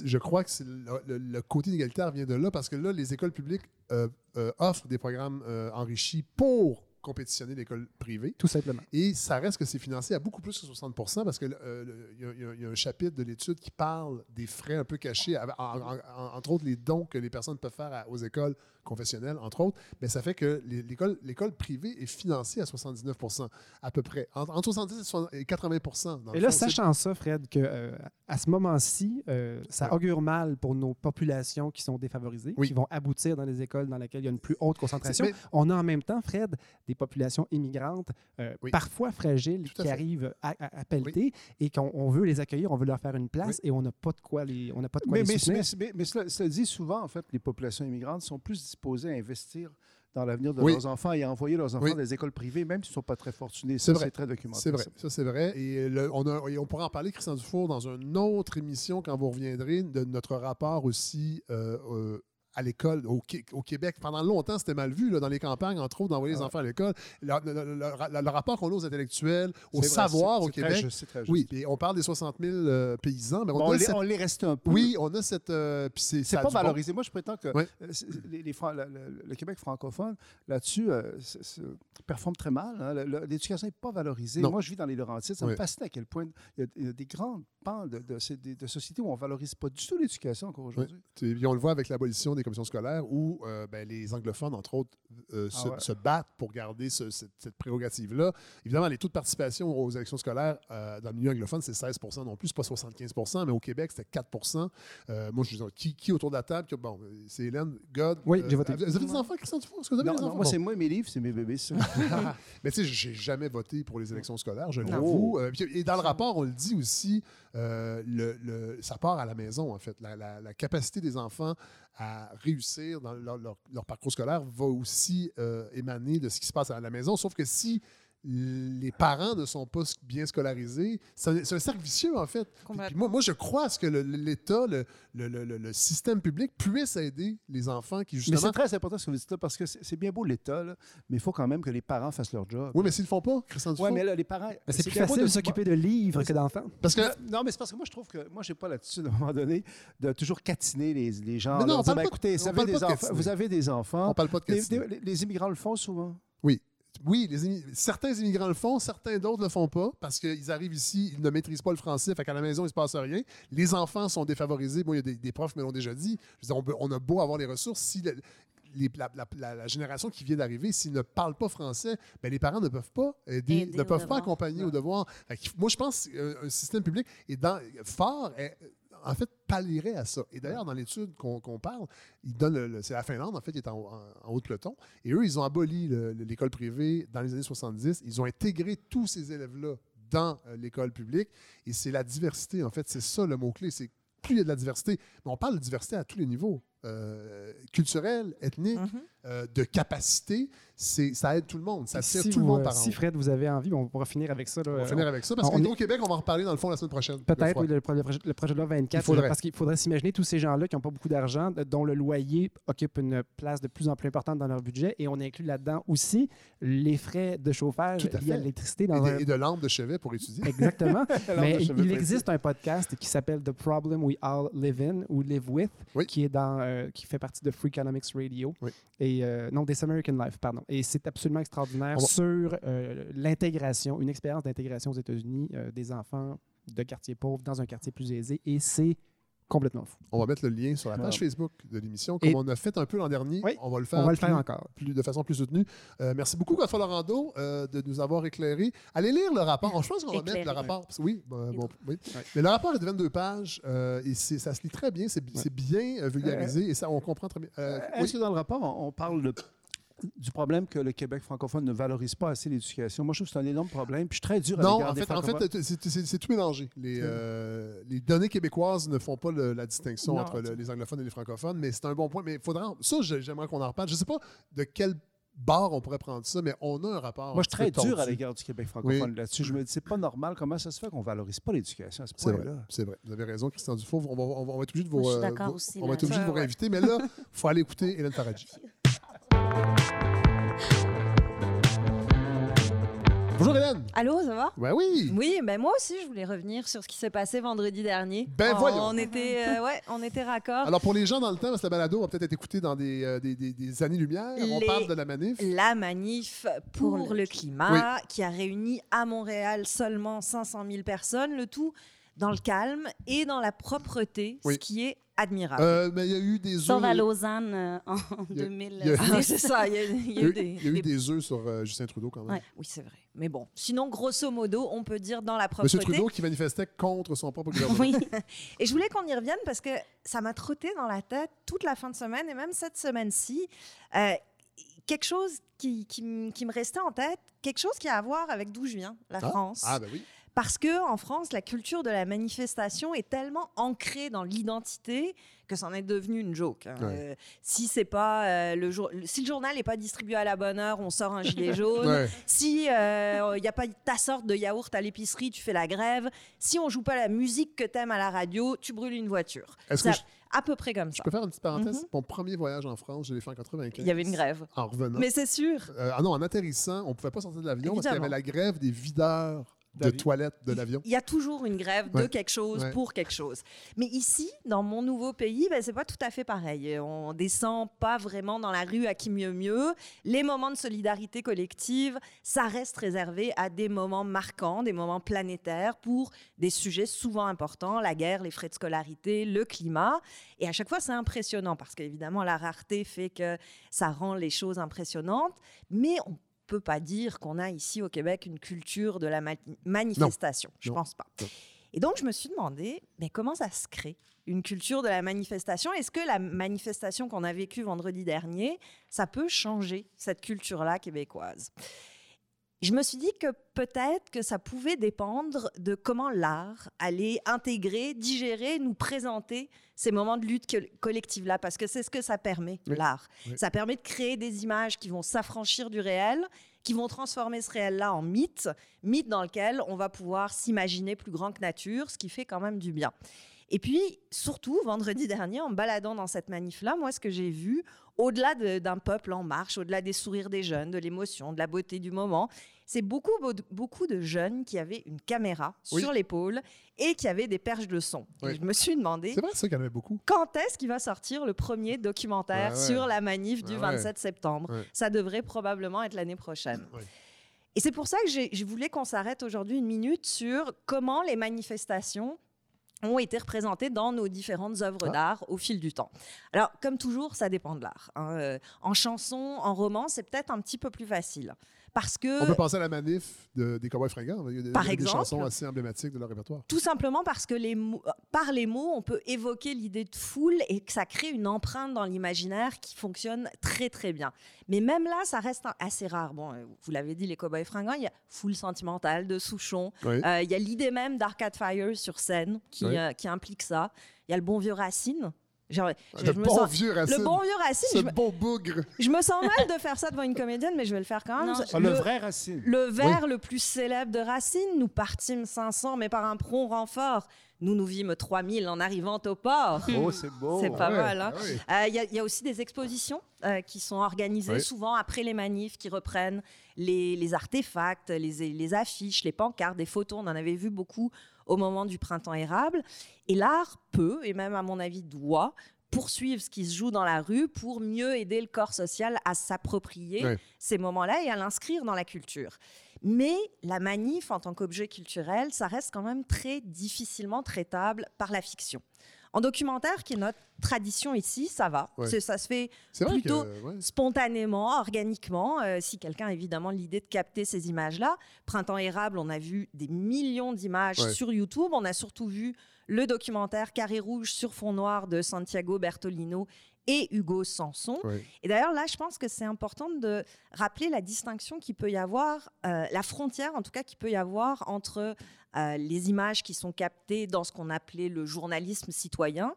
je crois que le, le- le côté inégalitaire vient de là parce que là, les écoles publiques euh, euh, offrent des programmes euh, enrichis pour compétitionner l'école privée. Tout simplement. Et ça reste que c'est financé à beaucoup plus que 60% parce qu'il y, a- y y un chapitre de l'étude qui parle des frais un peu cachés, avec- en- en- en- entre autres les dons que les personnes peuvent faire à- aux écoles confessionnelles, entre autres. Mais ça fait que l'école privée est financée à 79% à peu près. Entre, entre 70 et 60 et 80 dans Et là, fond, sachant ça, Fred, que euh, à ce moment-ci, euh, ça Ouais. augure mal pour nos populations qui sont défavorisées, Oui. qui vont aboutir dans les écoles dans lesquelles il y a une plus haute concentration. mais- On a en même temps, Fred, des populations immigrantes, euh, Oui. parfois fragiles, qui fait. arrivent à, à- à pelleter et qu'on on veut les accueillir, on veut leur faire une place et on n'a pas de quoi les, on n'a pas de quoi Mais, les mais, soutenir. mais- mais- mais cela, cela dit, souvent, en fait, les populations immigrantes sont plus disposées à investir dans l'avenir de Oui. leurs enfants et à envoyer leurs enfants Oui. dans des écoles privées, même s'ils ne sont pas très fortunés. C'est Ça, vrai. C'est très documenté. C'est vrai, ça. ça c'est vrai. Et, le- on, a- et on pourra en parler, Christian Dufour, dans une autre émission quand vous reviendrez, de notre rapport aussi euh, euh, à l'école au, Qué- au Québec. Pendant longtemps, c'était mal vu là, dans les campagnes, entre autres, d'envoyer les Ah enfants à l'école. Le, le- le- le- le rapport qu'on a aux intellectuels, au vrai, savoir au c'est très Québec. juste, très juste. oui, et on parle des 60 000 euh, paysans. Mais on, les, cette- on les reste un peu. Oui, on a cette. euh, c'est pas bon. valorisé. Moi, je prétends que euh, les, le, Québec francophone, là-dessus, euh, performe très mal. hein. L'éducation n'est pas valorisée. Non. Moi, je vis dans les Laurentides. Ça me fascine à quel point il y a, il y a des grands pans de, de, ces- de- de sociétés où on ne valorise pas du tout l'éducation encore aujourd'hui. Puis on le voit avec l'abolition des commissions scolaires où euh, ben, les anglophones, entre autres, euh, se, Ah ouais. se battent pour garder ce- cette, cette prérogative-là. Évidemment, les taux de participation aux élections scolaires euh, dans le milieu anglophone, c'est 16 non plus, c'est pas 75 mais au Québec, c'était 4 Euh, Moi, je dis, qui, qui autour de la table? Bon, c'est Hélène, God. Oui, j'ai euh, voté. Vous avez des enfants, Christian Dufour? Est-ce que vous avez Non, des non, enfants? moi, Bon. c'est moi, mes livres, c'est mes bébés. ça. Mais tu sais, j'ai jamais voté pour les élections scolaires, je l'avoue. Et dans le rapport, on le dit aussi, euh, le, ça part à la maison, en fait. La, capacité des enfants à réussir dans leur parcours scolaire va aussi euh, émaner de ce qui se passe à la maison. Sauf que si les parents ne sont pas bien scolarisés. C'est un, un cercle vicieux, en fait. Puis- puis moi, moi, je crois à ce que l'État, le, le- le- le- le système public puisse aider les enfants qui, Mais justement... c'est très important ce que vous dites là, parce que c'est bien beau l'État, mais il faut quand même que les parents fassent leur job. Oui, mais s'ils le font pas, Christian Oui, mais là, les parents. Mais c'est plus facile de s'occuper de livres que d'enfants. Parce que. Non, mais c'est parce que moi, je trouve que moi, j'ai pas l'attitude à un moment donné de toujours catiner les, les gens. Mais non, on parle pas de- écoutez, on vous avez, des enfants, vous avez des enfants. On parle pas de Les- catiner. les- les immigrants le font souvent. Oui. Oui, les certains immigrants le font, certains d'autres le font pas parce qu'ils arrivent ici, ils ne maîtrisent pas le français, fait qu'à la maison, il se passe rien. Les enfants sont défavorisés. Moi, il y a des, des profs me l'ont déjà dit. Je veux dire, on, peut- on a beau avoir les ressources, si le- les- la, la- la- la génération qui vient d'arriver, s'ils ne parlent pas français, ben, les parents ne peuvent pas aider, Aider ne peuvent pas accompagner au devoir. Moi, je pense qu'un un système public est dans, fort, est- en fait, pallierait à ça. Et d'ailleurs, dans l'étude qu'on parle, ils donnent le- le- c'est la Finlande, en fait, qui est en, en- en haut de peloton. Et eux, ils ont aboli le- le- l'école privée dans les années 70. Ils ont intégré tous ces élèves-là dans euh, l'école publique. Et c'est la diversité, en fait. C'est ça le mot-clé. C'est plus il y a de la diversité, mais on parle de diversité à tous les niveaux. Euh, culturel, ethnique, euh, de capacité, ça aide tout le monde. Ça tire si tout le monde euh, par Si. Fred, vous avez envie, on pourra finir avec ça. là. On va finir avec ça parce qu'au Québec, on va en reparler dans le fond la semaine prochaine. Peut-être, oui, le, pro- le projet, le projet de loi 24. Il faudrait. Parce qu'il faudrait s'imaginer tous ces gens-là qui n'ont pas beaucoup d'argent, dont le loyer occupe une place de plus en plus importante dans leur budget. Et on inclut là-dedans aussi les frais de chauffage liés à l'électricité. Et, un- et de lampes de chevet pour étudier. Exactement. Mais il, existe un podcast qui s'appelle The Problem We All Live In ou Live With, qui est dans, euh, qui fait partie de Free Economics Radio et euh, non This American Life, pardon. Et c'est absolument extraordinaire va- sur euh, l'intégration, une expérience d'intégration aux États-Unis euh, des enfants de quartiers pauvres dans un quartier plus aisé. Et c'est complètement fou. On va mettre le lien sur la page. Facebook de l'émission, comme Et- on a fait un peu l'an dernier. Oui, on va le faire, on va le plus- faire encore. plus- de façon plus soutenue. Euh, merci beaucoup, Godfrey Laurando, euh, de nous avoir éclairé. Allez lire le rapport. Je pense qu'on va mettre le rapport. Oui, bon, bon, oui. Mais le rapport est de 22 pages euh, et c'est- ça se lit très bien. C'est bien vulgarisé et ça, on comprend très bien. Euh, Est-ce oui. que dans le rapport, on, on parle de- du problème que le Québec francophone ne valorise pas assez l'éducation? Moi, je trouve que c'est un énorme problème. Puis je suis très dur à Non, l'égard en fait, en fait c'est- c'est c'est tout mélangé. Les, euh, les données québécoises ne font pas le- la distinction Non, entre le- les anglophones et les francophones, mais c'est un bon point. Mais faudra. Ça, j'ai- j'aimerais qu'on en reparle. Je ne sais pas de quel bar on pourrait prendre ça, mais on a un rapport. Moi, je suis très dur à l'égard du Québec francophone Oui. là-dessus. Je me dis, c'est pas normal. Comment ça se fait qu'on valorise pas l'éducation à ce C'est vrai, point-là? c'est vrai. Vous avez raison, Christian Dufault. On va, on va- on va être obligé de vous, Moi, je suis euh, vous- aussi, on va être là. obligé de vous Ouais, ouais. réinviter, mais là, il faut aller écouter Hélène Faradji. Bonjour Hélène. Allô, ça va? Ben oui. Oui, ben moi aussi, je voulais revenir sur ce qui s'est passé vendredi dernier. Ben on, voyons. On était, euh, ouais, on était raccord. Alors pour les gens dans le temps, la balado va peut-être être écoutée dans des, euh, des, des- des années-lumière. On Les- parle de la manif. La manif pour, Pour le, le climat, qui a réuni à Montréal seulement 500 000 personnes, le tout dans le calme et dans la propreté, Oui. ce qui est admirable. Euh, mais il y a eu des œufs. Sauf à Lausanne euh, en Il y a- 2006. il y a- Ah, c'est ça, il y a, il y a eu des, il y a eu des- œufs sur euh, Justin Trudeau quand même. Ouais, oui, c'est vrai. Mais bon, sinon, grosso modo, on peut dire dans la propreté. Monsieur Trudeau qui manifestait contre son propre gouvernement. Oui. Et je voulais qu'on y revienne parce que ça m'a trotté dans la tête toute la fin de semaine et même cette semaine-ci. Euh, quelque chose qui, qui m- qui me restait en tête, quelque chose qui a à voir avec d'où je viens, la Ah, France. Ah, ben oui. Parce que en France, la culture de la manifestation est tellement ancrée dans l'identité que c'en est devenu une joke. hein. Ouais. Euh, si c'est pas euh, le jour, si le journal n'est pas distribué à la bonne heure, on sort un gilet jaune. Ouais. Si il n'y a pas ta sorte de yaourt à l'épicerie, tu fais la grève. Si on joue pas la musique que t'aimes à la radio, tu brûles une voiture. Est-ce que à- à peu près comme ça. Je peux faire une petite parenthèse? Mhm. Mon premier voyage en France, je l'ai fait en 95. Il y avait une grève. En revenant. Mais c'est sûr. Euh, ah non, en atterrissant, on ne pouvait pas sortir de l'avion parce qu'il y avait la grève des videurs de D'avion. toilettes de l'avion. Il y a toujours une grève de quelque chose Ouais. pour quelque chose. Mais ici, dans mon nouveau pays, ben, c'est pas tout à fait pareil. On descend pas vraiment dans la rue à qui mieux mieux. Les moments de solidarité collective, ça reste réservé à des moments marquants, des moments planétaires pour des sujets souvent importants, la guerre, les frais de scolarité, le climat. Et à chaque fois, c'est impressionnant parce qu'évidemment, la rareté fait que ça rend les choses impressionnantes. Mais on peut pas dire qu'on a ici au Québec une culture de la ma- manifestation. Je Non. pense pas. Non. Et donc, je me suis demandé, mais comment ça se crée une culture de la manifestation? Est-ce que la manifestation qu'on a vécue vendredi dernier, ça peut changer cette culture-là québécoise? Je me suis dit que peut-être que ça pouvait dépendre de comment l'art allait intégrer, digérer, nous présenter ces moments de lutte co- collective-là, parce que c'est ce que ça permet, Oui. l'art. Oui. Ça permet de créer des images qui vont s'affranchir du réel qui vont transformer ce réel-là en mythe, mythe dans lequel on va pouvoir s'imaginer plus grand que nature, ce qui fait quand même du bien. Et puis, surtout, vendredi dernier, en me baladant dans cette manif-là, moi, ce que j'ai vu, au-delà de- d'un peuple en marche, au-delà des sourires des jeunes, de l'émotion, de la beauté du moment, c'est beaucoup, beau- beaucoup de jeunes qui avaient une caméra Oui. sur l'épaule et qui avaient des perches de son. Oui. je me suis demandé C'est vrai ça qu'il y en avait beaucoup. quand est-ce qu'il va sortir le premier documentaire Ouais, ouais. sur la manif du Ouais, ouais. 27 septembre? Ça devrait probablement être l'année prochaine. Et c'est pour ça que je voulais qu'on s'arrête aujourd'hui une minute sur comment les manifestations ont été représentées dans nos différentes œuvres Ah. d'art au fil du temps. Alors, comme toujours, ça dépend de l'art. hein. Euh, En chanson, en roman, c'est peut-être un petit peu plus facile. Parce que On peut penser à la manif de- des Cowboys fringants. Il y a des, Par des exemple. chansons assez emblématiques de leur répertoire. Tout simplement parce que les par les mots, on peut évoquer l'idée de foule et que ça crée une empreinte dans l'imaginaire qui fonctionne très très bien. Mais même là, ça reste assez rare. Bon, euh, vous l'avez dit, les Cowboys fringants, il y a foule sentimentale de Souchon. Oui. Euh, il y a l'idée même d'Arcade Fire sur scène qui, Oui. euh, qui implique ça. Il y a le bon vieux Racine. Genre, je- Le je me bon sens- vieux Racine. Le bon vieux Racine. Ce je me- bon bougre. je me sens mal de faire ça devant une comédienne, mais je vais le faire quand même. Non, Ah, le vrai Racine. Le vers le plus célèbre de Racine, nous partîmes 500, mais par un prompt renfort. Nous nous vîmes 3000 en arrivant au port. Oh, c'est beau. C'est pas Ouais, mal. hein. ah. Euh, Il y, a- il y a aussi des expositions euh, qui sont organisées souvent après les manifs, qui reprennent les, les artefacts, les, les affiches, les pancartes, des photos. On en avait vu beaucoup au moment du printemps érable. Et l'art peut, et même à mon avis doit, poursuivre ce qui se joue dans la rue pour mieux aider le corps social à s'approprier ces moments-là et à l'inscrire dans la culture. Mais la manif en tant qu'objet culturel, ça reste quand même très difficilement traitable par la fiction. En documentaire, qui est notre tradition ici, ça va. Ouais. Ça se fait plutôt que. ouais. spontanément, organiquement. euh, si quelqu'un a évidemment l'idée de capter ces images-là. Printemps érable, on a vu des millions d'images Ouais. sur YouTube. On a surtout vu le documentaire Carré rouge sur fond noir de Santiago Bertolino et Hugo Sanson. Et d'ailleurs, là, je pense que c'est important de rappeler la distinction qu'il peut y avoir, euh, la frontière en tout cas qu'il peut y avoir entre euh, les images qui sont captées dans ce qu'on appelait le journalisme citoyen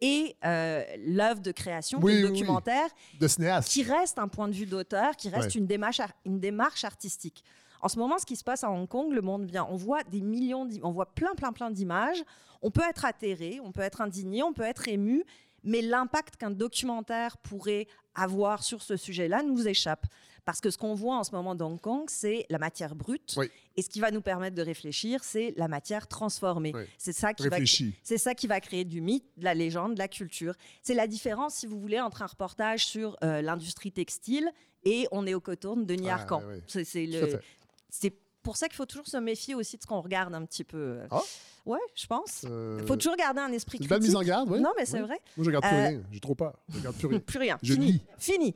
et euh, l'œuvre de création, Oui, qui est le oui, oui. documentaire, De cinéaste. qui reste un point de vue d'auteur, qui reste Ouais. une, démarche, ar- une démarche artistique. En ce moment, ce qui se passe à Hong Kong, le monde vient. On voit des millions, on voit plein, plein, plein d'images. On peut être atterré, on peut être indigné, on peut être ému, mais l'impact qu'un documentaire pourrait avoir sur ce sujet-là nous échappe. Parce que ce qu'on voit en ce moment dans Hong Kong, c'est la matière brute. Oui. Et ce qui va nous permettre de réfléchir, c'est la matière transformée. Oui. C'est ça qui va Réfléchi. c'est ça qui va créer du mythe, de la légende, de la culture. C'est la différence, si vous voulez, entre un reportage sur euh, l'industrie textile et On est au coton de Denis Ah. C'est- pour ça qu'il faut toujours se méfier aussi de ce qu'on regarde un petit peu. Ah. Ouais, je pense. Il Euh, faut toujours garder un esprit C'est une critique. belle mise en garde, oui. Non, mais c'est Oui. vrai. Moi, je regarde plus Euh, rien. J'ai trop peur. Je regarde plus rien. Plus rien. Je Fini. lis. Fini.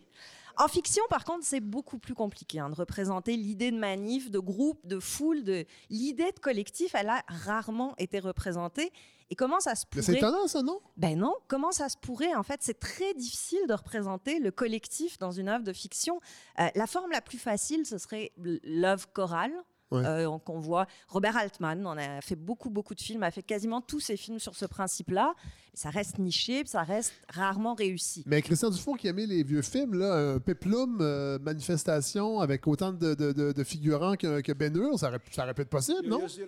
En fiction, par contre, c'est beaucoup plus compliqué hein, de représenter l'idée de manif, de groupe, de foule. De... L'idée de collectif, elle a rarement été représentée. Et comment ça se pourrait c'est étonnant, ça, non? Ben non, comment ça se pourrait En fait, c'est très difficile de représenter le collectif dans une œuvre de fiction. Euh, la forme la plus facile, ce serait l'œuvre chorale. Ouais. euh, qu'on voit Robert Altman on a fait beaucoup beaucoup de films a fait quasiment tous ses films sur ce principe-là ça reste niché ça reste rarement réussi Mais Christian Dufour qui aimait les vieux films, là, un péplum, euh, manifestation avec autant de, de- de- de figurants que, que Ben Hur, ça aurait, ça aurait pu être possible, non? Il y a,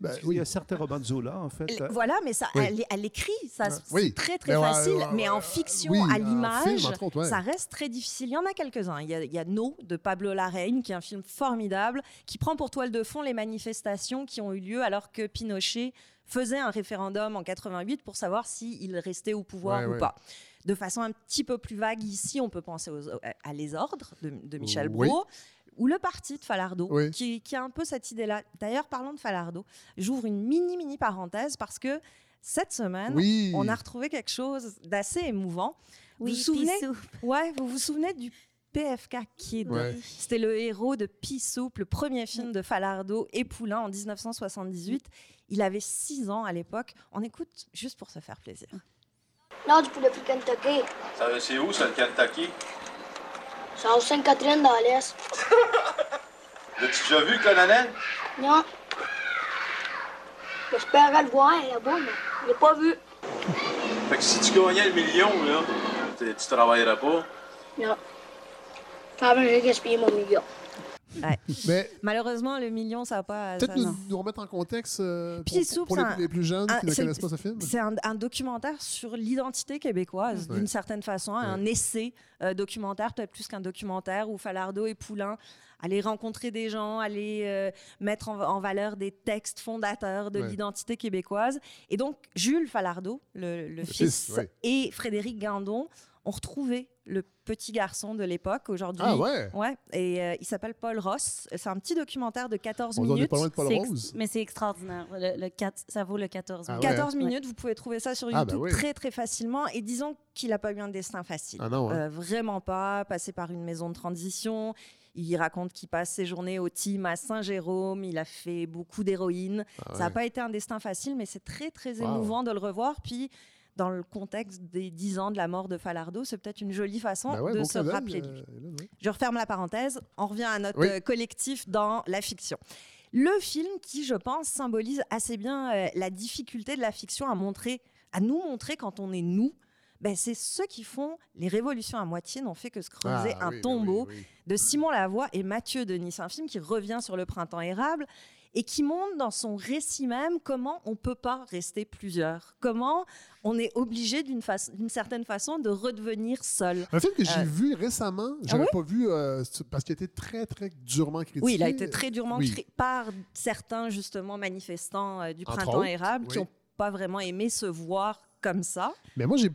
Ben, il y a certains romans de Zola, en fait. Elle- Voilà, mais ça, Oui. elle, elle écrit, ça, Ouais. c'est Oui. très très Mais facile. ouais, mais en fiction, oui, à l'image, ouais. ça reste très difficile. Il y en a quelques-uns. Il y a, il y a No de Pablo Larraín, qui est un film formidable, qui prend pour toile de fond les manifestations qui ont eu lieu alors que Pinochet faisait un référendum en 88 pour savoir s'il restait au pouvoir Ouais, ou ouais. pas. De façon un petit peu plus vague ici, on peut penser aux- à Les Ordres de, de Michel Oui. Brault. Ou le parti de Falardeau, Oui. qui, qui a un peu cette idée-là. D'ailleurs, parlons de Falardeau. J'ouvre une mini, mini parenthèse parce que cette semaine, Oui. on a retrouvé quelque chose d'assez émouvant. Oui, vous vous souvenez. Ouais, vous vous souvenez du PFK Kid Ouais. C'était le héros de Pea Soup, le premier film de Falardeau et Poulain en 1978. Il avait 6 ans à l'époque. On écoute juste pour se faire plaisir. Non, du poulet Kentucky. Ça, C'est où, ça, le Kentucky? C'est en Sainte-Catherine dans l'Est. L'as-tu déjà vu, colonel? Non. J'espérais le voir là-bas, mais je l'ai pas vu. Fait que si tu gagnais le million, là, tu tu travaillerais pas? Non. Même, j'ai gaspillé mon million. Ouais. Mais Malheureusement, le million, ça n'a pas. peut-être nous, remettre en contexte euh, pour, les, c'est un- les plus jeunes un- qui ne c'est- connaissent pas ce film. C'est un, un documentaire sur l'identité québécoise, d'une certaine façon, un essai euh, documentaire, peut-être plus qu'un documentaire, où Falardeau et Poulain allaient rencontrer des gens, allaient euh, mettre en, en valeur des textes fondateurs de Ouais. l'identité québécoise. Et donc, Jules Falardeau, le, le fils, fils, ouais. et Frédéric Guindon ont retrouvé le petit garçon de l'époque aujourd'hui. Ah ouais? et euh, il s'appelle Paul Ross. C'est un petit documentaire de 14 On est minutes. pas loin de Paul C'est ex- Rose. Mais c'est extraordinaire. Le, le quatre- ça vaut le 14 Ah minutes. ouais? 14 minutes, vous pouvez trouver ça sur Ah, YouTube bah oui. très très facilement. Et disons qu'il n'a pas eu un destin facile. Ah non, hein. Euh, vraiment pas. Passé par une maison de transition. Il raconte qu'il passe ses journées au team à Saint-Jérôme. Il a fait beaucoup d'héroïne. Ah Ça n'a pas été un destin facile, mais c'est très très Wow. émouvant de le revoir. Puis dans le contexte des 10 ans de la mort de Falardeau, c'est peut-être une jolie façon ouais, de bon se rappeler de lui. euh, oui. Je referme la parenthèse. On revient à notre Oui. euh, collectif dans la fiction. Le film qui, je pense, symbolise assez bien euh, la difficulté de la fiction à montrer, à nous montrer quand on est nous. Ben, c'est ceux qui font les révolutions à moitié n'ont fait que se creuser Ah, un oui, oui, tombeau de Simon Lavoie et Mathieu Denis. C'est un film qui revient sur le printemps érable et qui montre dans son récit même comment on peut pas rester plusieurs, comment on est obligé d'une façon- d'une certaine façon de redevenir seul. Un film que j'ai Euh, vu récemment, Ah j'avais ouais? pas vu euh, parce qu'il a été très, très durement critiqué. Oui, il a été très durement Oui. par certains justement manifestants euh, du Entre printemps autres, érable qui oui. n'ont pas vraiment aimé se voir comme ça. Mais moi, j'ai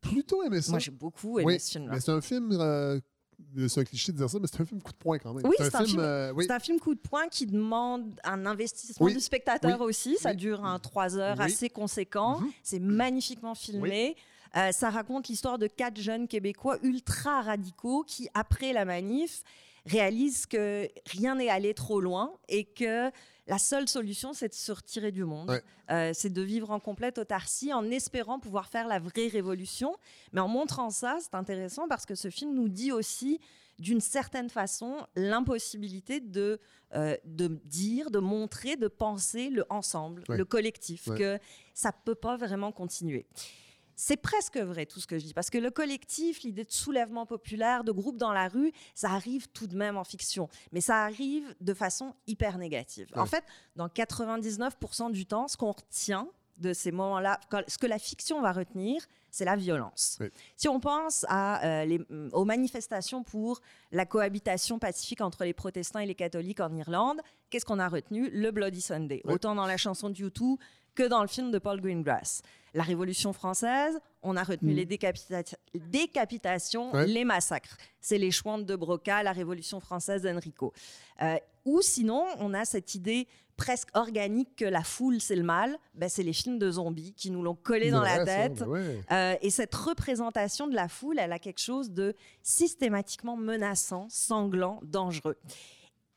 plutôt aimé ça. Moi, j'ai beaucoup aimé Oui, ce film-là. Mais c'est un film. C'est un cliché de dire ça, mais c'est un film coup de poing quand même. Oui, c'est un, film, euh, oui. un film coup de poing qui demande un investissement Oui. du spectateur Oui. aussi. Ça dure un trois heures assez conséquent. Mhm. C'est magnifiquement filmé. Euh, ça raconte l'histoire de quatre jeunes Québécois ultra radicaux qui, après la manif, réalisent que rien n'est allé trop loin et que la seule solution, c'est de se retirer du monde. Ouais. Euh, c'est de vivre en complète autarcie en espérant pouvoir faire la vraie révolution. Mais en montrant ça, c'est intéressant parce que ce film nous dit aussi, d'une certaine façon, l'impossibilité de, euh, de dire, de montrer, de penser le ensemble, Ouais. le collectif, Ouais. que ça peut pas vraiment continuer. C'est presque vrai tout ce que je dis, parce que le collectif, l'idée de soulèvement populaire, de groupe dans la rue, ça arrive tout de même en fiction, mais ça arrive de façon hyper négative. En fait, dans 99% du temps, ce qu'on retient de ces moments-là, ce que la fiction va retenir, c'est la violence. Oui. Si on pense à, euh, les- aux manifestations pour la cohabitation pacifique entre les protestants et les catholiques en Irlande, qu'est-ce qu'on a retenu? Le Bloody Sunday, Oui. autant dans la chanson de U2 que dans le film de Paul Greengrass. La Révolution française, on a retenu Mm. les décapita- décapitations, Ouais. les massacres. C'est les Chouans de Broca, la Révolution française d'Enrico. Euh, ou sinon, on a cette idée presque organique que la foule, c'est le mal. Ben, c'est les films de zombies qui nous l'ont collé dans la Ouais, tête. ouais. Euh, et cette représentation de la foule, elle a quelque chose de systématiquement menaçant, sanglant, dangereux.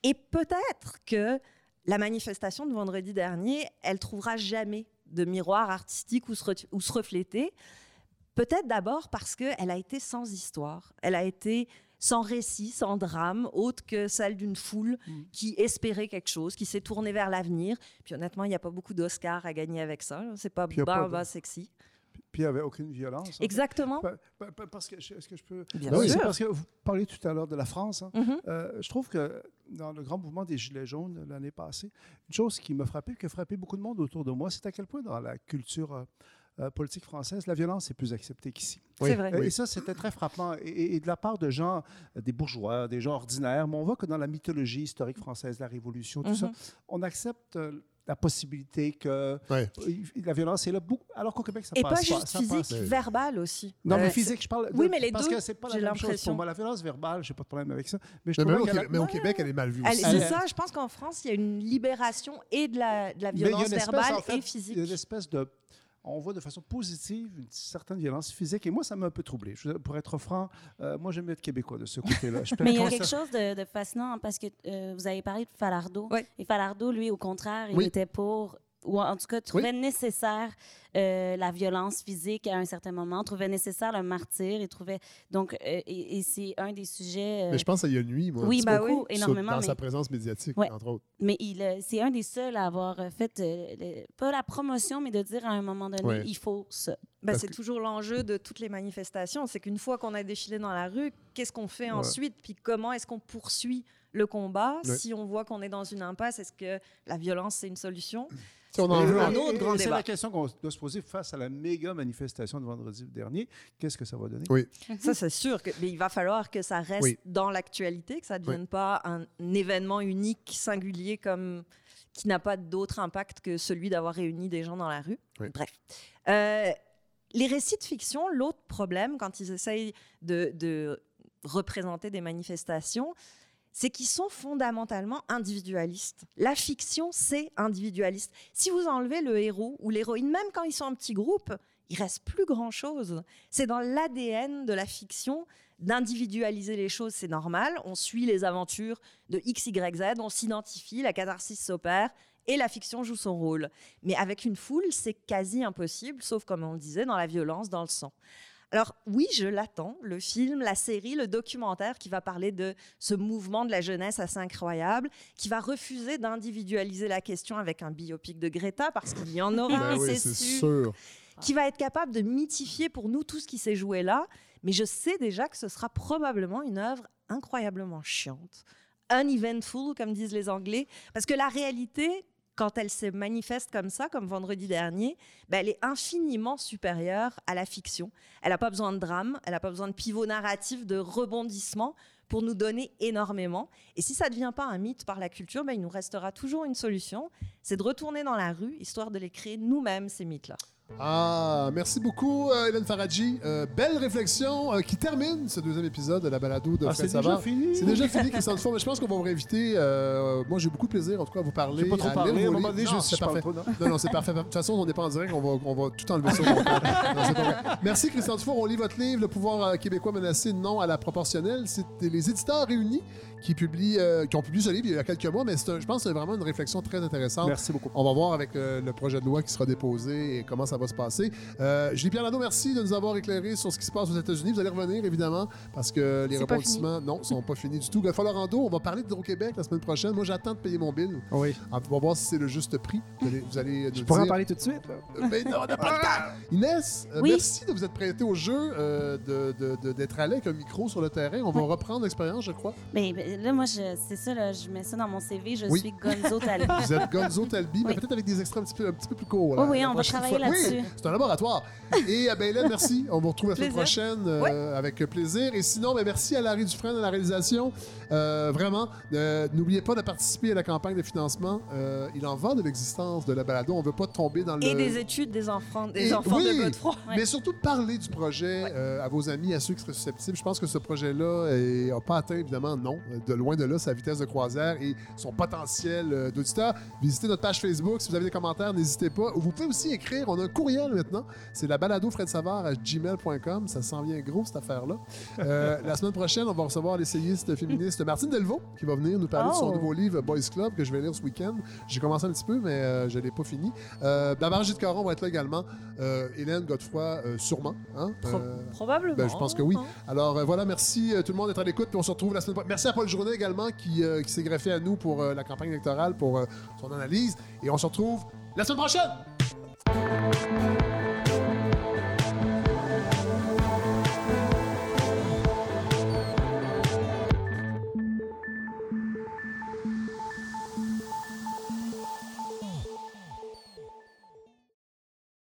Et peut-être que la manifestation de vendredi dernier, elle trouvera jamais de miroir artistique où se, où se refléter. Peut-être d'abord parce qu'elle a été sans histoire, elle a été sans récit, sans drame, autre que celle d'une foule qui espérait quelque chose, qui s'est tournée vers l'avenir. Puis honnêtement, il n'y a pas beaucoup d'Oscars à gagner avec ça. là. C'est pas pas de- sexy. Puis il n'y avait aucune violence. Exactement. Pa- pa- pa- Parce que, est-ce que je peux... Bien oui, sûr. c'est parce que vous parliez tout à l'heure de la France. hein. Mhm. Euh, je trouve que dans le grand mouvement des Gilets jaunes l'année passée, une chose qui m'a frappé, qui a frappé beaucoup de monde autour de moi, c'est à quel point dans la culture euh, euh, politique française, la violence est plus acceptée qu'ici. C'est vrai. Euh, Oui. Et ça, c'était très frappant. Et, et de la part de gens, euh, des bourgeois, des gens ordinaires, mais on voit que dans la mythologie historique française, la Révolution, tout ça, Mhm. on accepte la possibilité que la violence est là, beaucoup, alors qu'au Québec, ça Et passe pas juste ça physique, passe. verbal aussi. Non, mais physique, je parle. de- Oui, mais les parce deux, que c'est pas j'ai la même chose. l'impression. Pour moi, la violence verbale, j'ai pas de problème avec ça. Mais je Mais, trouvais même au Québec, mais au Québec, elle est mal vue Elle- aussi. C'est ça, je pense qu'en France, il y a une libération et de la, de violence verbale en fait, et physique. Il y a une espèce de. On voit de façon positive une certaine violence physique. Et moi, ça m'a un peu troublé. Je- pour être franc, euh, moi, j'aime être québécois de ce côté-là. Mais il y a quelque chose de, de fascinant parce que euh, vous avez parlé de Falardeau. Et Falardeau, lui, au contraire, il Oui. était pour, ou en tout cas, trouvait nécessaire euh, la violence physique à un certain moment, trouvait nécessaire le martyr, il trouvait. Donc, euh, et, et c'est un des sujets. euh, Mais je pense à y a nuit, moi. Oui, bah oui, sur- énormément, Dans mais- sa présence médiatique, Ouais. entre autres. Mais il, euh, c'est un des seuls à avoir fait, euh, le- pas la promotion, mais de dire à un moment donné, Ouais. il faut ça. Ben, c'est toujours l'enjeu de toutes les manifestations. C'est qu'une fois qu'on a défilé dans la rue, qu'est-ce qu'on fait Ouais. ensuite? Puis comment est-ce qu'on poursuit le combat? Ouais. Si on voit qu'on est dans une impasse, est-ce que la violence, c'est une solution? Si on en veut un Et- autre et- grand et C'est la question qu'on doit se poser face à la méga manifestation de vendredi dernier. Qu'est-ce que ça va donner? Oui. Ça, c'est sûr. Que, mais il va falloir que ça reste Oui. dans l'actualité, que ça ne devienne pas un, événement unique, singulier, comme qui n'a pas d'autre impact que celui d'avoir réuni des gens dans la rue. Oui. Bref. Euh, les récits de fiction, l'autre problème, quand ils essayent de, de représenter des manifestations, c'est qu'ils sont fondamentalement individualistes. La fiction, c'est individualiste. Si vous enlevez le héros ou l'héroïne, même quand ils sont en petit groupe, il reste plus grand-chose. C'est dans l'ADN de la fiction d'individualiser les choses, c'est normal. On suit les aventures de X, Y, Z, on s'identifie, la catharsis s'opère et la fiction joue son rôle. Mais avec une foule, c'est quasi impossible, sauf comme on le disait, dans la violence, dans le sang. Alors oui, je l'attends, le film, la série, le documentaire qui va parler de ce mouvement de la jeunesse assez incroyable, qui va refuser d'individualiser la question avec un biopic de Greta, parce qu'il y en aura Ben un, oui, c'est c'est sûr sûr. qui va être capable de mythifier pour nous tout ce qui s'est joué là. Mais je sais déjà que ce sera probablement une œuvre incroyablement chiante, uneventful, comme disent les Anglais, parce que la réalité, quand elle se manifeste comme ça, comme vendredi dernier, ben, elle est infiniment supérieure à la fiction. Elle n'a pas besoin de drame, elle n'a pas besoin de pivot narratif, de rebondissement pour nous donner énormément. Et si ça ne devient pas un mythe par la culture, ben, il nous restera toujours une solution, c'est de retourner dans la rue, histoire de les créer nous-mêmes, ces mythes-là. Ah, merci beaucoup, euh, Hélène Faradji. Euh, belle réflexion euh, qui termine ce deuxième épisode de la balado de Ah, Fred c'est déjà fini? C'est déjà fini, Christian Dufour, mais je pense qu'on va vous réinviter. euh, moi, j'ai beaucoup de plaisir, en tout cas, à vous parler. J'ai pas trop à parlé, à un moment donné, je parfait. trop, non? non, non, c'est parfait. De toute façon, on n'est pas en direct, on va, on va tout enlever ça. Non. Merci, Christian Dufour. On lit votre livre, Le pouvoir québécois menacé, non à la proportionnelle. C'est les éditeurs réunis qui, publient, euh, qui ont publié ce livre il y a quelques mois, mais c'est un- je pense que c'est vraiment une réflexion très intéressante. Merci beaucoup. On va voir avec euh, le projet de loi qui sera déposé et comment ça va se passer. Euh, Julie Pierre Lano, merci de nous avoir éclairé sur ce qui se passe aux États-Unis. Vous allez revenir, évidemment, parce que les rebondissements, non, sont pas finis du tout. Godfrey Lorando, on va parler d'Hydro-Québec la semaine prochaine. Moi, j'attends de payer mon bill. Oui. On va voir si c'est le juste prix. Vous allez, vous allez nous Je pourrais en dire. parler tout de suite. Euh, Mais non, on n'a pas le temps. Inès, euh, Oui. merci de vous être prêté au jeu, euh, de- de- de- d'être allé avec un micro sur le terrain. On va reprendre l'expérience, je crois. Ben, ben, là, moi, c'est ça, là, je mets ça dans mon CV. Je Oui. suis Gonzo Talbi. Vous êtes Gonzo Talbi, mais Oui. peut-être avec des extraits un petit peu, un petit peu plus courts. là, Oui, oui, on va travailler. Oui, là-dessus. c'est un laboratoire. Et euh, ben, merci. On vous retrouve la semaine prochaine euh, avec plaisir. Et sinon, ben, merci à Larry Dufresne à la réalisation. Euh, vraiment, euh, n'oubliez pas de participer à la campagne de financement. Euh, il en va de l'existence de la balado. On ne veut pas tomber dans le... Et des études des enfants, des Et- enfants oui, de Godefroy. Mais surtout parler du projet euh, à vos amis, à ceux qui seraient susceptibles. Je pense que ce projet-là n'a pas atteint, évidemment, non, de loin de là, sa vitesse de croisière et son potentiel euh, d'auditeur. Visitez notre page Facebook. Si vous avez des commentaires, n'hésitez pas. Vous pouvez aussi écrire. On a un courriel maintenant. C'est la balado Fred Savard à gmail.com. Ça s'en vient gros, cette affaire-là. Euh, la semaine prochaine, on va recevoir l'essayiste féministe Martine Delvaux qui va venir nous parler de son Oh. nouveau livre Boys Club que je vais lire ce week-end. J'ai commencé un petit peu, mais euh, je ne l'ai pas fini. Euh, Barbara Gilles Caron va être là également. Hélène Godefroy, sûrement. Hein? Pro- probablement. ben, je pense que oui. hein. Alors voilà, merci tout le monde d'être à l'écoute. Puis on se retrouve la semaine prochaine. Merci à Paul Journet également qui, euh, s'est greffé à nous pour euh, la campagne électorale, pour euh, son analyse. Et on se retrouve la semaine prochaine.